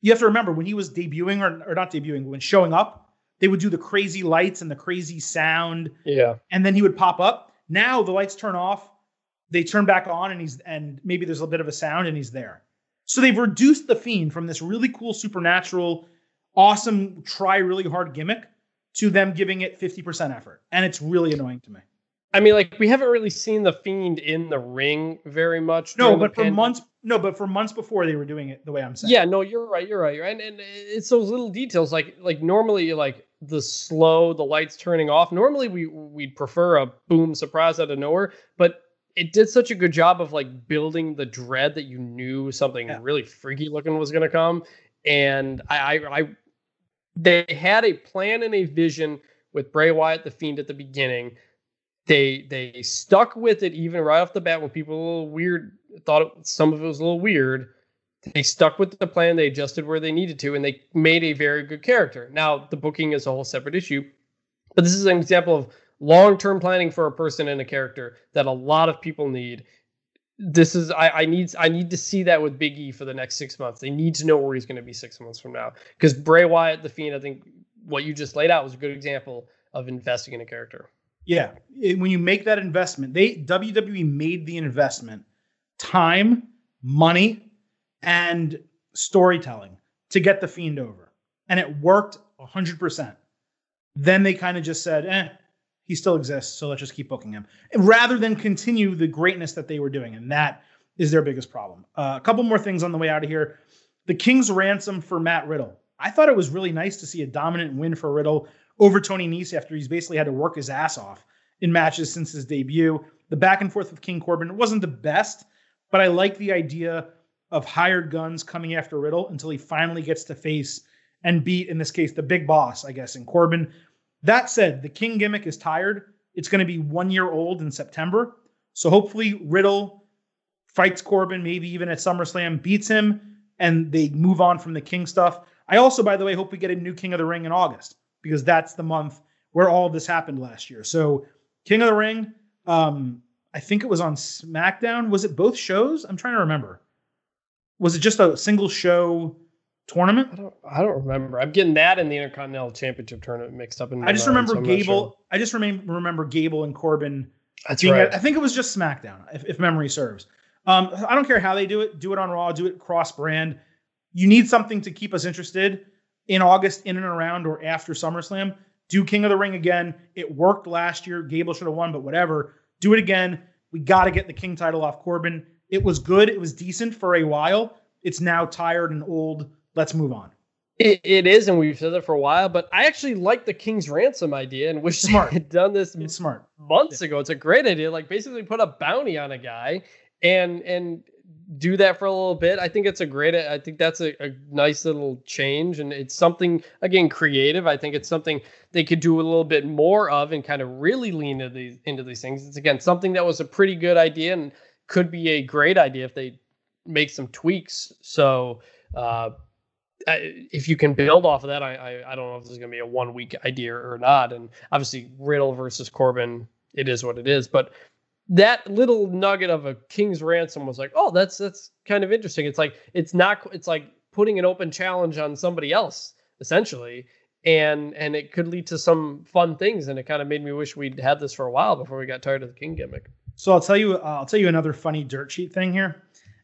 You have to remember when he was debuting, or, or not debuting, when showing up, they would do the crazy lights and the crazy sound. Yeah. And then he would pop up. Now the lights turn off, they turn back on, and he's and maybe there's a bit of a sound and he's there. So they've reduced the fiend from this really cool supernatural, awesome, try really hard gimmick to them giving it 50% effort. And it's really annoying to me. I mean, like we haven't really seen the fiend in the ring very much. No, but for months no, but for months before they were doing it the way I'm saying. Yeah, no, you're right. You're right. You're right. And, and it's those little details, like like normally, like the slow, the lights turning off. Normally, we we'd prefer a boom surprise out of nowhere, but it did such a good job of like building the dread that you knew something Yeah. really freaky looking was going to come. And I, I, I, they had a plan and a vision with Bray Wyatt, the Fiend, at the beginning. They they stuck with it even right off the bat when people were a little weird thought it, some of it was a little weird. They stuck with the plan. They adjusted where they needed to, and they made a very good character. Now the booking is a whole separate issue, but this is an example of long-term planning for a person and a character that a lot of people need. This is I, I need I need to see that with Big E for the next six months. They need to know where he's going to be six months from now. Because Bray Wyatt, the Fiend, I think what you just laid out was a good example of investing in a character. Yeah. It- when you make that investment, they WWE made the investment time, money, and storytelling to get the fiend over. And it worked 100%. Then they kind of just said, eh, he still exists, so let's just keep booking him. Rather than continue the greatness that they were doing. And that is their biggest problem. Uh, a couple more things on the way out of here. The King's ransom for Matt Riddle. I thought it was really nice to see a dominant win for Riddle over Tony Nese after he's basically had to work his ass off in matches since his debut. The back and forth with King Corbin wasn't the best, but I like the idea of hired guns coming after Riddle until he finally gets to face and beat, in this case, the big boss, I guess, in Corbin. That said, the King gimmick is tired. It's going to be one year old in September. So hopefully Riddle fights Corbin, maybe even at SummerSlam, beats him, and they move on from the King stuff. I also, by the way, hope we get a new King of the Ring in August because that's the month where all of this happened last year. So King of the Ring, um, I think it was on SmackDown. Was it both shows? I'm trying to remember. Was it just a single show tournament? I don't I don't remember. I'm getting that in the Intercontinental Championship tournament mixed up in. I just mind, remember so Gable. sure. I just remember remember Gable and Corbin That's being right. at- I think it was just SmackDown, if, if memory serves. Um, I don't care how they do it. Do it on Raw. Do it cross brand. You need something to keep us interested in August, in and around or after SummerSlam. Do King of the Ring again. It worked last year. Gable should have won, but whatever. Do it again. We got to get the King title off Corbin. It was good. It was decent for a while. It's now tired and old. Let's move on. It, it is, and we've said that for a while. But I actually like the King's ransom idea, and wish Smart. had done this smart. months ago. It's a great idea. Like basically put a bounty on a guy, and and do that for a little bit. I think it's a great. I think that's a, a, nice little change, and it's something again creative. I think it's something they could do a little bit more of, and kind of really lean into these into these things. It's again something that was a pretty good idea, and could be a great idea if they make some tweaks. So. Uh, if you can build off of that, I, I, I don't know if this is going to be a one week idea or not. And obviously, Riddle versus Corbin, it is what it is. But that little nugget of a king's ransom was like, oh, that's that's kind of interesting. It's like it's not it's like putting an open challenge on somebody else essentially, and and it could lead to some fun things. And it kind of made me wish we'd had this for a while before we got tired of the king gimmick. So I'll tell you, uh, I'll tell you another funny dirt sheet thing here,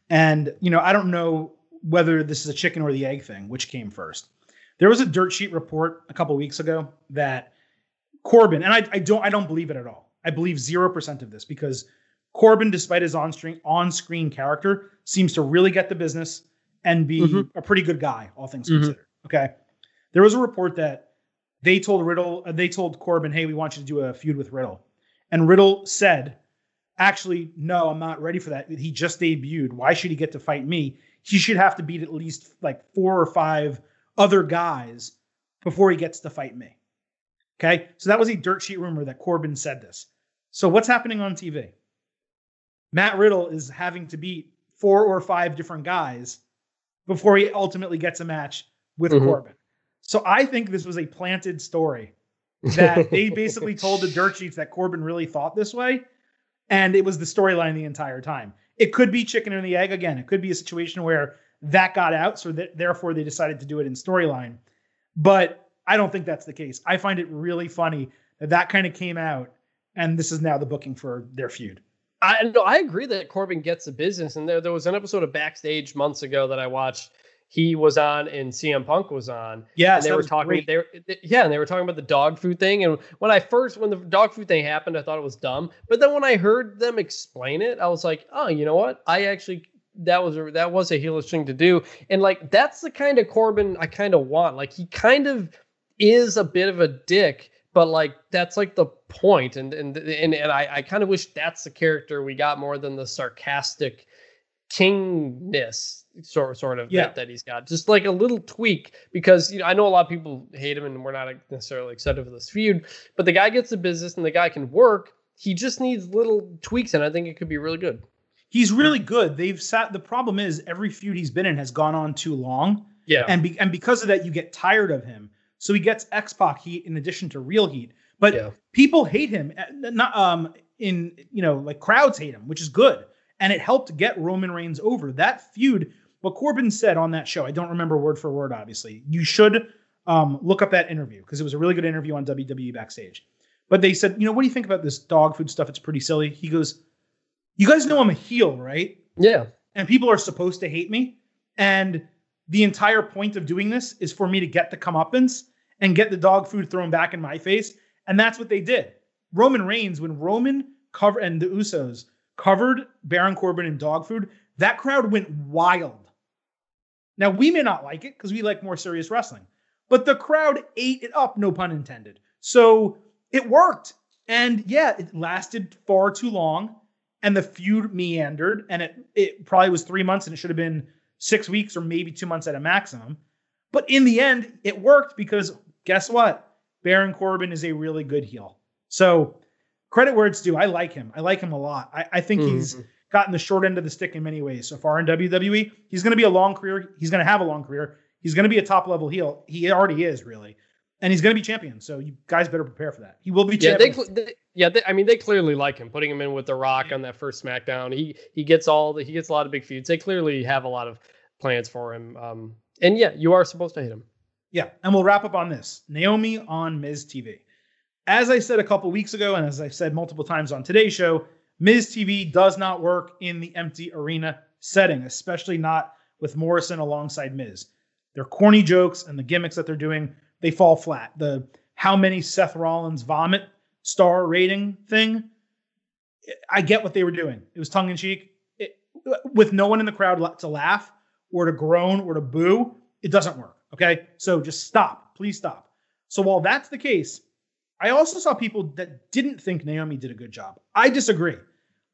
and you know I don't know whether this is a chicken or the egg thing, which came first. There was a dirt sheet report a couple weeks ago that Corbin, and I, I don't I don't believe it at all. I believe zero percent of this because Corbin, despite his on-screen on-screen character, seems to really get the business and be mm-hmm. a pretty good guy, all things mm-hmm. considered. Okay. There was a report that they told Riddle, uh, they told Corbin, hey, we want you to do a feud with Riddle. And Riddle said, actually, no, I'm not ready for that. He just debuted. Why should he get to fight me? he should have to beat at least like four or five other guys before he gets to fight me. Okay. So that was a dirt sheet rumor that Corbin said this. So what's happening on TV? Matt Riddle is having to beat four or five different guys before he ultimately gets a match with mm-hmm. Corbin. So I think this was a planted story that they basically told the dirt sheets that Corbin really thought this way. And it was the storyline the entire time. It could be chicken and the egg again. It could be a situation where that got out, so that therefore they decided to do it in storyline. But I don't think that's the case. I find it really funny that that kind of came out, and this is now the booking for their feud. I no, I agree that Corbin gets the business, and there there was an episode of Backstage months ago that I watched. He was on and CM Punk was on. Yeah, they were talking. They were, yeah, and they were talking about the dog food thing. And when I first, when the dog food thing happened, I thought it was dumb. But then when I heard them explain it, I was like, oh, you know what? I actually that was a that was a heelish thing to do. And like that's the kind of Corbin I kind of want. Like he kind of is a bit of a dick, but like that's like the point. And and and, and I, I kind of wish that's the character we got more than the sarcastic kingness sort sort of yeah. that he's got. Just like a little tweak because you know I know a lot of people hate him and we're not necessarily excited for this feud, but the guy gets the business and the guy can work. He just needs little tweaks and I think it could be really good. He's really good. They've sat the problem is every feud he's been in has gone on too long. Yeah. And be, and because of that you get tired of him. So he gets X-Pac heat in addition to real heat. But yeah. people hate him eh, not um in you know like crowds hate him, which is good. And it helped get Roman Reigns over. That feud what Corbin said on that show, I don't remember word for word, obviously. You should um, look up that interview because it was a really good interview on WWE Backstage. But they said, you know, what do you think about this dog food stuff? It's pretty silly. He goes, You guys know I'm a heel, right? Yeah. And people are supposed to hate me. And the entire point of doing this is for me to get the comeuppance and get the dog food thrown back in my face. And that's what they did. Roman Reigns, when Roman covered and the Usos covered Baron Corbin in dog food, that crowd went wild. Now, we may not like it because we like more serious wrestling, but the crowd ate it up, no pun intended. So it worked. And yeah, it lasted far too long and the feud meandered and it, it probably was three months and it should have been six weeks or maybe two months at a maximum. But in the end, it worked because guess what? Baron Corbin is a really good heel. So credit where it's due. I like him. I like him a lot. I, I think mm-hmm. he's gotten the short end of the stick in many ways so far in WWE. He's going to be a long career. He's going to have a long career. He's going to be a top level heel. He already is really, and he's going to be champion. So you guys better prepare for that. He will be yeah, champion. They, they, yeah, they, I mean they clearly like him. Putting him in with The Rock on that first SmackDown, he he gets all the he gets a lot of big feuds. They clearly have a lot of plans for him. Um, and yeah, you are supposed to hit him. Yeah, and we'll wrap up on this. Naomi on Miz TV. As I said a couple weeks ago, and as I've said multiple times on today's show, Miz TV does not work in the empty arena setting, especially not with Morrison alongside Miz. Their corny jokes and the gimmicks that they're doing, they fall flat. The how many Seth Rollins vomit star rating thing, I get what they were doing. It was tongue in cheek. with no one in the crowd to laugh or to groan or to boo, it doesn't work. Okay. So just stop. Please stop. So while that's the case, I also saw people that didn't think Naomi did a good job. I disagree.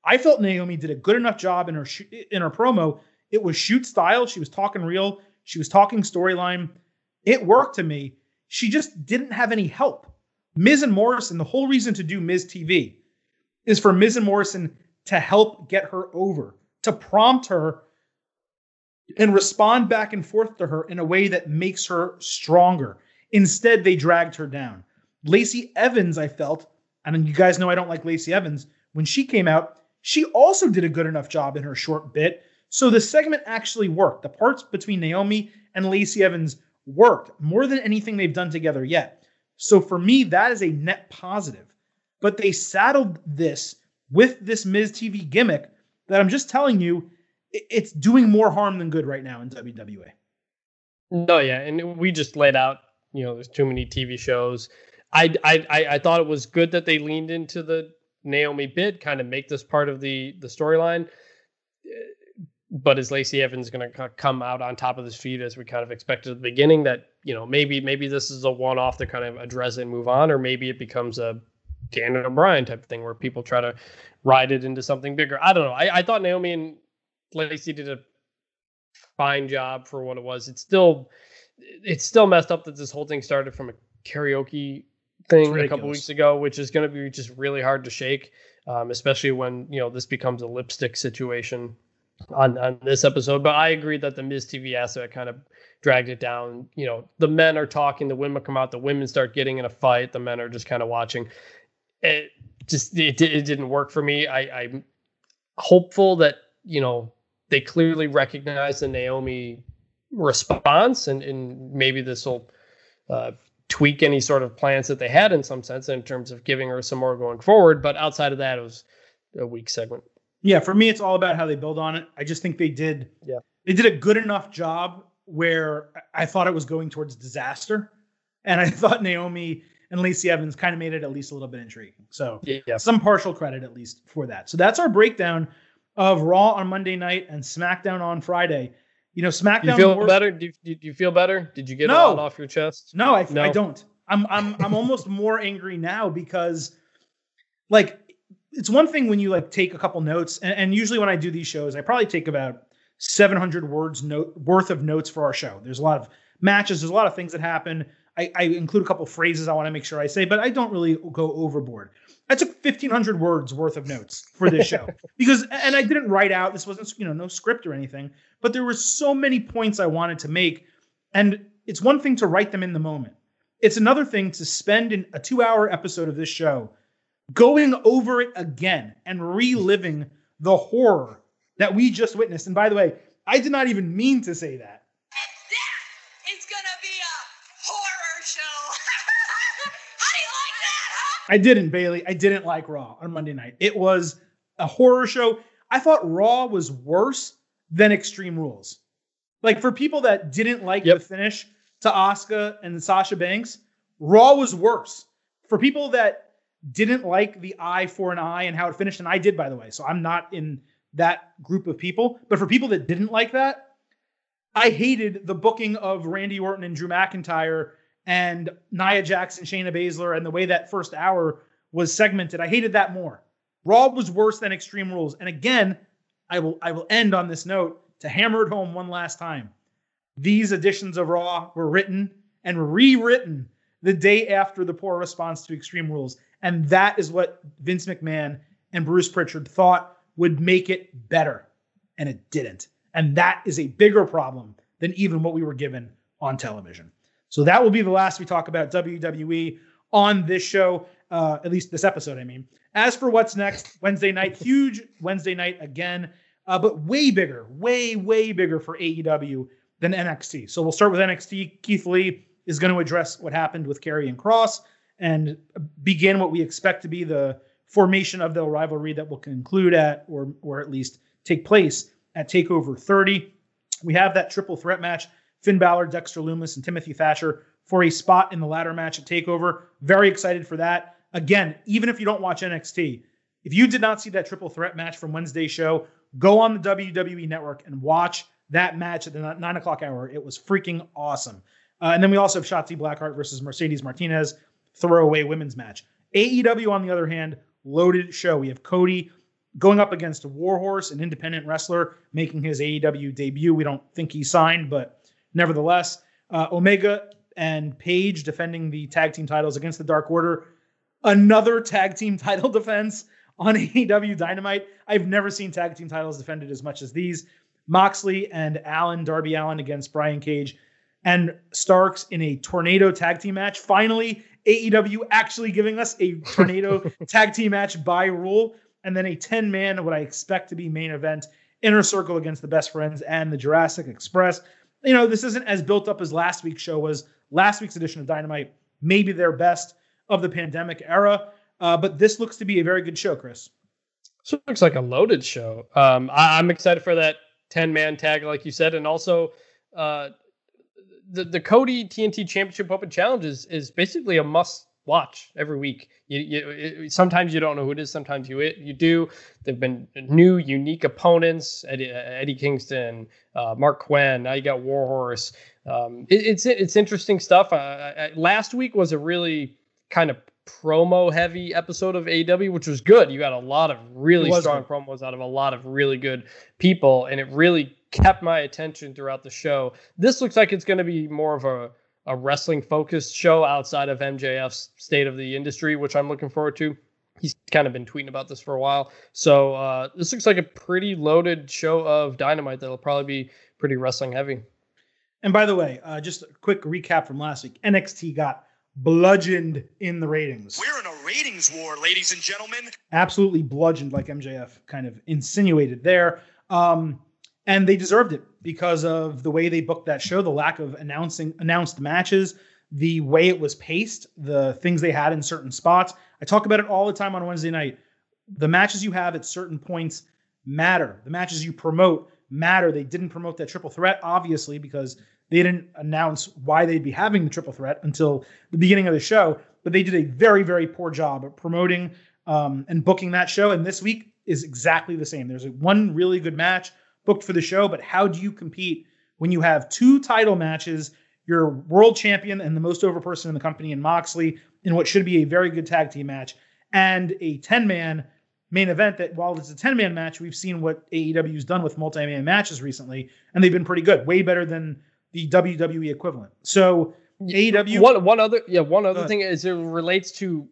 I felt Naomi did a good enough job in her sh- in her promo. It was shoot style. She was talking real. She was talking storyline. It worked to me. She just didn't have any help. Miz and Morrison, the whole reason to do Miz TV is for Miz and Morrison to help get her over, to prompt her and respond back and forth to her in a way that makes her stronger. Instead, they dragged her down. Lacey Evans, I felt, and you guys know I don't like Lacey Evans, when she came out, she also did a good enough job in her short bit. So the segment actually worked. The parts between Naomi and Lacey Evans worked more than anything they've done together yet. So for me, that is a net positive. But they saddled this with this Miz TV gimmick that I'm just telling you, it's doing more harm than good right now in WWE. No, oh, yeah, and we just laid out, you know, there's too many TV shows. I I I thought it was good that they leaned into the Naomi bid, kind of make this part of the the storyline. But is Lacey Evans going to come out on top of this feud as we kind of expected at the beginning? That you know maybe maybe this is a one off to kind of address it and move on, or maybe it becomes a Daniel Bryan type thing where people try to ride it into something bigger. I don't know. I, I thought Naomi and Lacey did a fine job for what it was. It's still it's still messed up that this whole thing started from a karaoke thing a couple weeks ago, which is going to be just really hard to shake, um, especially when you know this becomes a lipstick situation on on this episode. But I agree that the Miz TV aspect kind of dragged it down. You know, the men are talking, the women come out, the women start getting in a fight, the men are just kind of watching. It just it, it didn't work for me. I, I'm hopeful that you know they clearly recognize the Naomi response, and and maybe this will. Uh, tweak any sort of plans that they had in some sense in terms of giving her some more going forward. But outside of that, it was a weak segment. Yeah, for me, it's all about how they build on it. I just think they did. Yeah, they did a good enough job where I thought it was going towards disaster, and I thought Naomi and Lacey Evans kind of made it at least a little bit intriguing. So yeah, some partial credit at least for that. So that's our breakdown of Raw on Monday night and SmackDown on Friday. You know, SmackDown. You feel better? Do you, do you, feel better? Did you get no. it off your chest? No, I, no. I don't. I'm I'm I'm almost more angry now because, like, it's one thing when you like take a couple notes, and, and usually when I do these shows, I probably take about 700 words note worth of notes for our show. There's a lot of matches. There's a lot of things that happen. I, I include a couple phrases I want to make sure I say, but I don't really go overboard. I took 1500 words worth of notes for this show because, and I didn't write out, this wasn't, you know, no script or anything, but there were so many points I wanted to make. And it's one thing to write them in the moment. It's another thing to spend in a two hour episode of this show going over it again and reliving the horror that we just witnessed. And by the way, I did not even mean to say that. I didn't, Bailey. I didn't like Raw on Monday night. It was a horror show. I thought Raw was worse than Extreme Rules. Like for people that didn't like yep. the finish to Asuka and Sasha Banks, Raw was worse. For people that didn't like the eye for an eye and how it finished, and I did, by the way, so I'm not in that group of people. But for people that didn't like that, I hated the booking of Randy Orton and Drew McIntyre and Nia Jackson, Shayna Baszler, and the way that first hour was segmented. I hated that more. Raw was worse than Extreme Rules. And again, I will I will end on this note to hammer it home one last time. These editions of Raw were written and rewritten the day after the poor response to Extreme Rules. And that is what Vince McMahon and Bruce Pritchard thought would make it better. And it didn't. And that is a bigger problem than even what we were given on television. So that will be the last we talk about WWE on this show, uh, at least this episode, I mean. As for what's next, Wednesday night, huge Wednesday night again, uh, but way bigger, way, way bigger for AEW than NXT. So we'll start with NXT. Keith Lee is going to address what happened with Karrion Kross and begin what we expect to be the formation of the rivalry that will conclude at, or, or at least take place at TakeOver 30. We have that triple threat match Finn Balor, Dexter Lumis, and Timothy Thatcher for a spot in the ladder match at TakeOver. Very excited for that. Again, even if you don't watch NXT, if you did not see that triple threat match from Wednesday's show, go on the WWE network and watch that match at the nine o'clock hour. It was freaking awesome. Uh, and then we also have Shotzi Blackheart versus Mercedes Martinez throwaway women's match. AEW, on the other hand, loaded show. We have Cody going up against a Warhorse, an independent wrestler making his AEW debut. We don't think he signed, but nevertheless, uh, Omega and Page defending the tag team titles against the Dark Order. Another tag team title defense on AEW Dynamite. I've never seen tag team titles defended as much as these. Moxley and Allin, Darby Allin against Brian Cage and Starks in a tornado tag team match. Finally, AEW actually giving us a tornado tag team match by rule, and then a 10 man, what I expect to be main event, inner circle against the best friends and the Jurassic Express. You know, this isn't as built up as last week's show was. Last week's edition of Dynamite, maybe their best of the pandemic era, uh, but this looks to be a very good show, Chris. So it looks like a loaded show. Um, I, am excited for that 10 man tag, like you said, and also uh, the the Cody TNT Championship Open Challenge is, is basically a must watch every week. You, you it, sometimes you don't know who it is, sometimes you you do. There've been new, unique opponents: Eddie, Eddie Kingston, uh, Marq Quen. Now you got Warhorse. Um, it, it's it's interesting stuff. Uh, last week was a really kind of promo heavy episode of AW, which was good. You got a lot of really strong good. promos out of a lot of really good people, and it really kept my attention throughout the show. This looks like it's going to be more of a, a wrestling focused show outside of MJF's state of the industry, which I'm looking forward to. He's kind of been tweeting about this for a while. So uh, this looks like a pretty loaded show of Dynamite that'll probably be pretty wrestling heavy. And by the way, uh, just a quick recap from last week NXT got bludgeoned in the ratings. We're in a ratings war, ladies and gentlemen. Absolutely bludgeoned, like MJF kind of insinuated there. Um, and they deserved it because of the way they booked that show, the lack of announcing announced matches, the way it was paced, the things they had in certain spots. I talk about it all the time on Wednesday night. The matches you have at certain points matter. The matches you promote matter. They didn't promote that triple threat, obviously, because they didn't announce why they'd be having the triple threat until the beginning of the show. But they did a very, very poor job of promoting um, and booking that show. And this week is exactly the same. There's one really good match booked for the show, but how do you compete when you have two title matches, your world champion and the most over person in the company in Moxley in what should be a very good tag team match, and a 10 man main event that while it's a 10 man match, we've seen what AEW's done with multi man matches recently, and they've been pretty good, way better than the WWE equivalent. So AEW. One, one other, yeah, one other thing is it relates to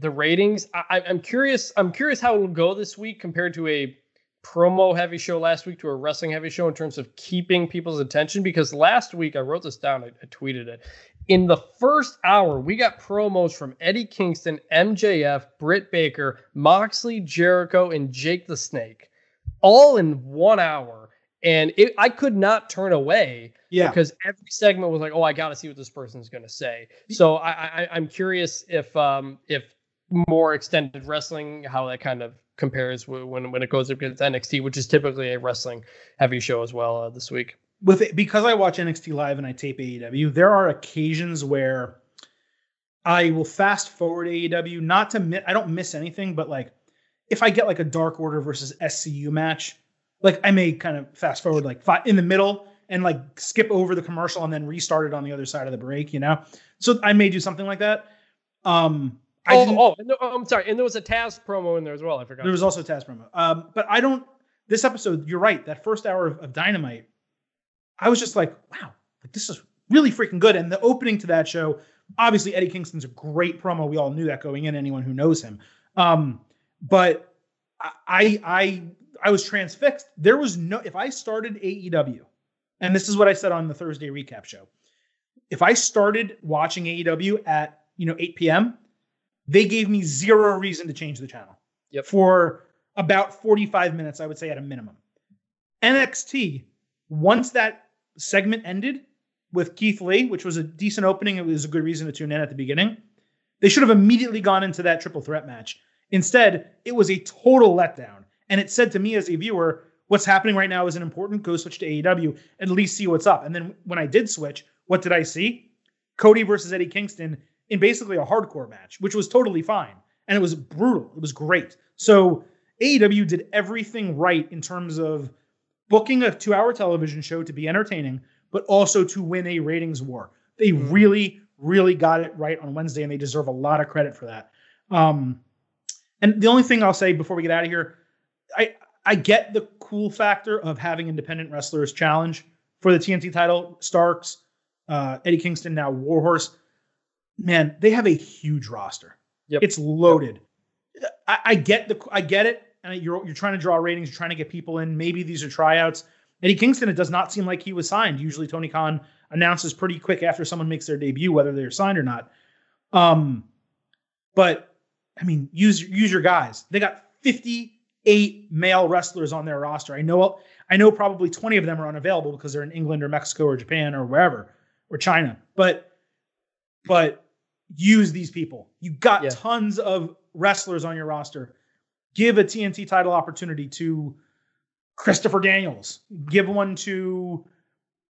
the ratings. I, I'm curious. I'm curious how it will go this week compared to a promo heavy show last week to a wrestling heavy show in terms of keeping people's attention because last week I wrote this down, I, I, tweeted it. In the first hour, we got promos from Eddie Kingston, MJF, Britt Baker, Moxley, Jericho, and Jake the Snake, all in one hour. And it, I could not turn away yeah. because every segment was like, "Oh, I got to see what this person's going to say." So I, I, I'm curious if um, if more extended wrestling, how that kind of compares when when it goes up against NXT, which is typically a wrestling heavy show as well uh, this week. With it, because I watch NXT live and I tape AEW, there are occasions where I will fast forward AEW, not to miss, I don't miss anything, but like if I get like a Dark Order versus SCU match, like I may kind of fast forward like five, in the middle and like skip over the commercial and then restart it on the other side of the break, you know. So I may do something like that. Um, oh, oh, no, I'm sorry. And there was a Taz promo in there as well. I forgot. There was also a Taz promo. Um, but I don't. This episode, you're right. That first hour of, of Dynamite, I was just like, wow, like this is really freaking good. And the opening to that show, obviously Eddie Kingston's a great promo. We all knew that going in. Anyone who knows him. Um, but I, I, I was transfixed. There was no. If I started AEW, and this is what I said on the Thursday recap show, if I started watching AEW at you know 8 p.m they gave me zero reason to change the channel. Yep. For about 45 minutes, I would say at a minimum. NXT, once that segment ended with Keith Lee, which was a decent opening, it was a good reason to tune in at the beginning. They should have immediately gone into that triple threat match. Instead, it was a total letdown. And it said to me as a viewer, what's happening right now isn't important. Go switch to AEW, at least see what's up. And then when I did switch, what did I see? Cody versus Eddie Kingston in basically a hardcore match, which was totally fine. And it was brutal. It was great. So AEW did everything right in terms of booking a two hour television show to be entertaining, but also to win a ratings war. They mm-hmm. really, really got it right on Wednesday, and they deserve a lot of credit for that. Um, and the only thing I'll say before we get out of here, I I get the cool factor of having independent wrestlers challenge for the TNT title. Starks, uh, Eddie Kingston, now Warhorse. Man, they have a huge roster. Yep. It's loaded. I, I get the I get it. And you're you're trying to draw ratings, you're trying to get people in. Maybe these are tryouts. Eddie Kingston, it does not seem like he was signed. Usually Tony Khan announces pretty quick after someone makes their debut whether they're signed or not. Um, but I mean, use use your guys. They got 58 male wrestlers on their roster. I know I know probably 20 of them are unavailable because they're in England or Mexico or Japan or wherever or China. But but use these people. You got Yeah. tons of wrestlers on your roster. Give a TNT title opportunity to Christopher Daniels. Give one to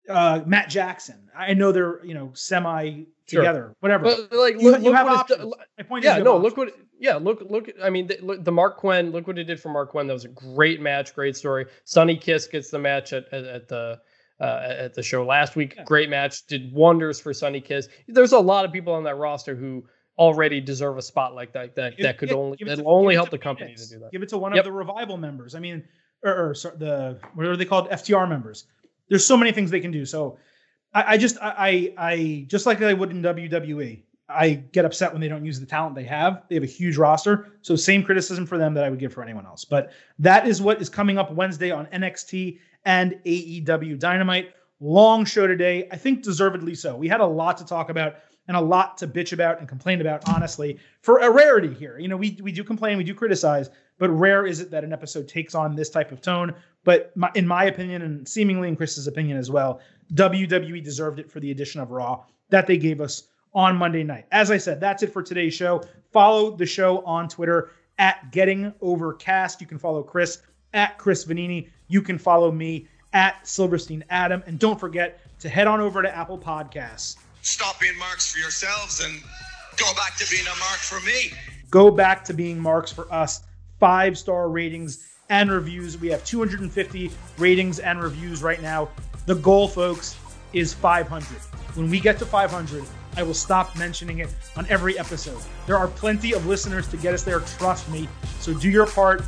uh, Matt Jackson. I know they're you know semi Sure. together, whatever. But like, you, look, you look have options. My point yeah, no, have look what. Yeah, look, look. I mean, the, look, the Marq Quen. Look what he did for Marq Quen. That was a great match, great story. Sonny Kiss gets the match at at, at the uh, at the show last week. Yeah. Great match, did wonders for Sonny Kiss. There's a lot of people on that roster who already deserve a spot like that. That, that could only that to- only help the company Phoenix. to do that. Give it to one Yep. of the revival members. I mean, or, or sorry, the what are they called? FTR members. There's so many things they can do. So I, I just I, I I just like I would in WWE. I get upset when they don't use the talent they have. They have a huge roster. So same criticism for them that I would give for anyone else. But that is what is coming up Wednesday on NXT and AEW Dynamite. Long show today. I think deservedly so. We had a lot to talk about and a lot to bitch about and complain about, honestly, for a rarity here. You know, we, we do complain, we do criticize, but rare is it that an episode takes on this type of tone. But my, in my opinion, and seemingly in Chris's opinion as well, WWE deserved it for the addition of Raw that they gave us on Monday night. As I said, that's it for today's show. Follow the show on Twitter at Getting Overcast. You can follow Chris at Chris Vannini. You can follow me at Silverstein Adam. And don't forget to head on over to Apple Podcasts. Stop being marks for yourselves and go back to being a mark for me. Go back to being marks for us. Five star ratings and reviews. We have 250 ratings and reviews right now. The goal, folks, is 500. When we get to 500, I will stop mentioning it on every episode. There are plenty of listeners to get us there, trust me. So do your part.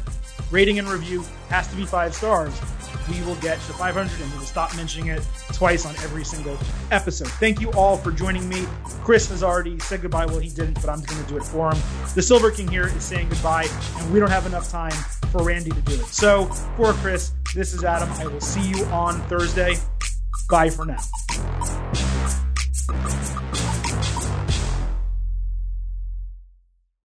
Rating and review has to be five stars. We will get to 500 and we will stop mentioning it twice on every single episode. Thank you all for joining me. Chris has already said goodbye. Well, he didn't, but I'm going to do it for him. The Silver King here is saying goodbye, and we don't have enough time for Randy to do it. So, for Chris, this is Adam. I will see you on Thursday. Bye for now.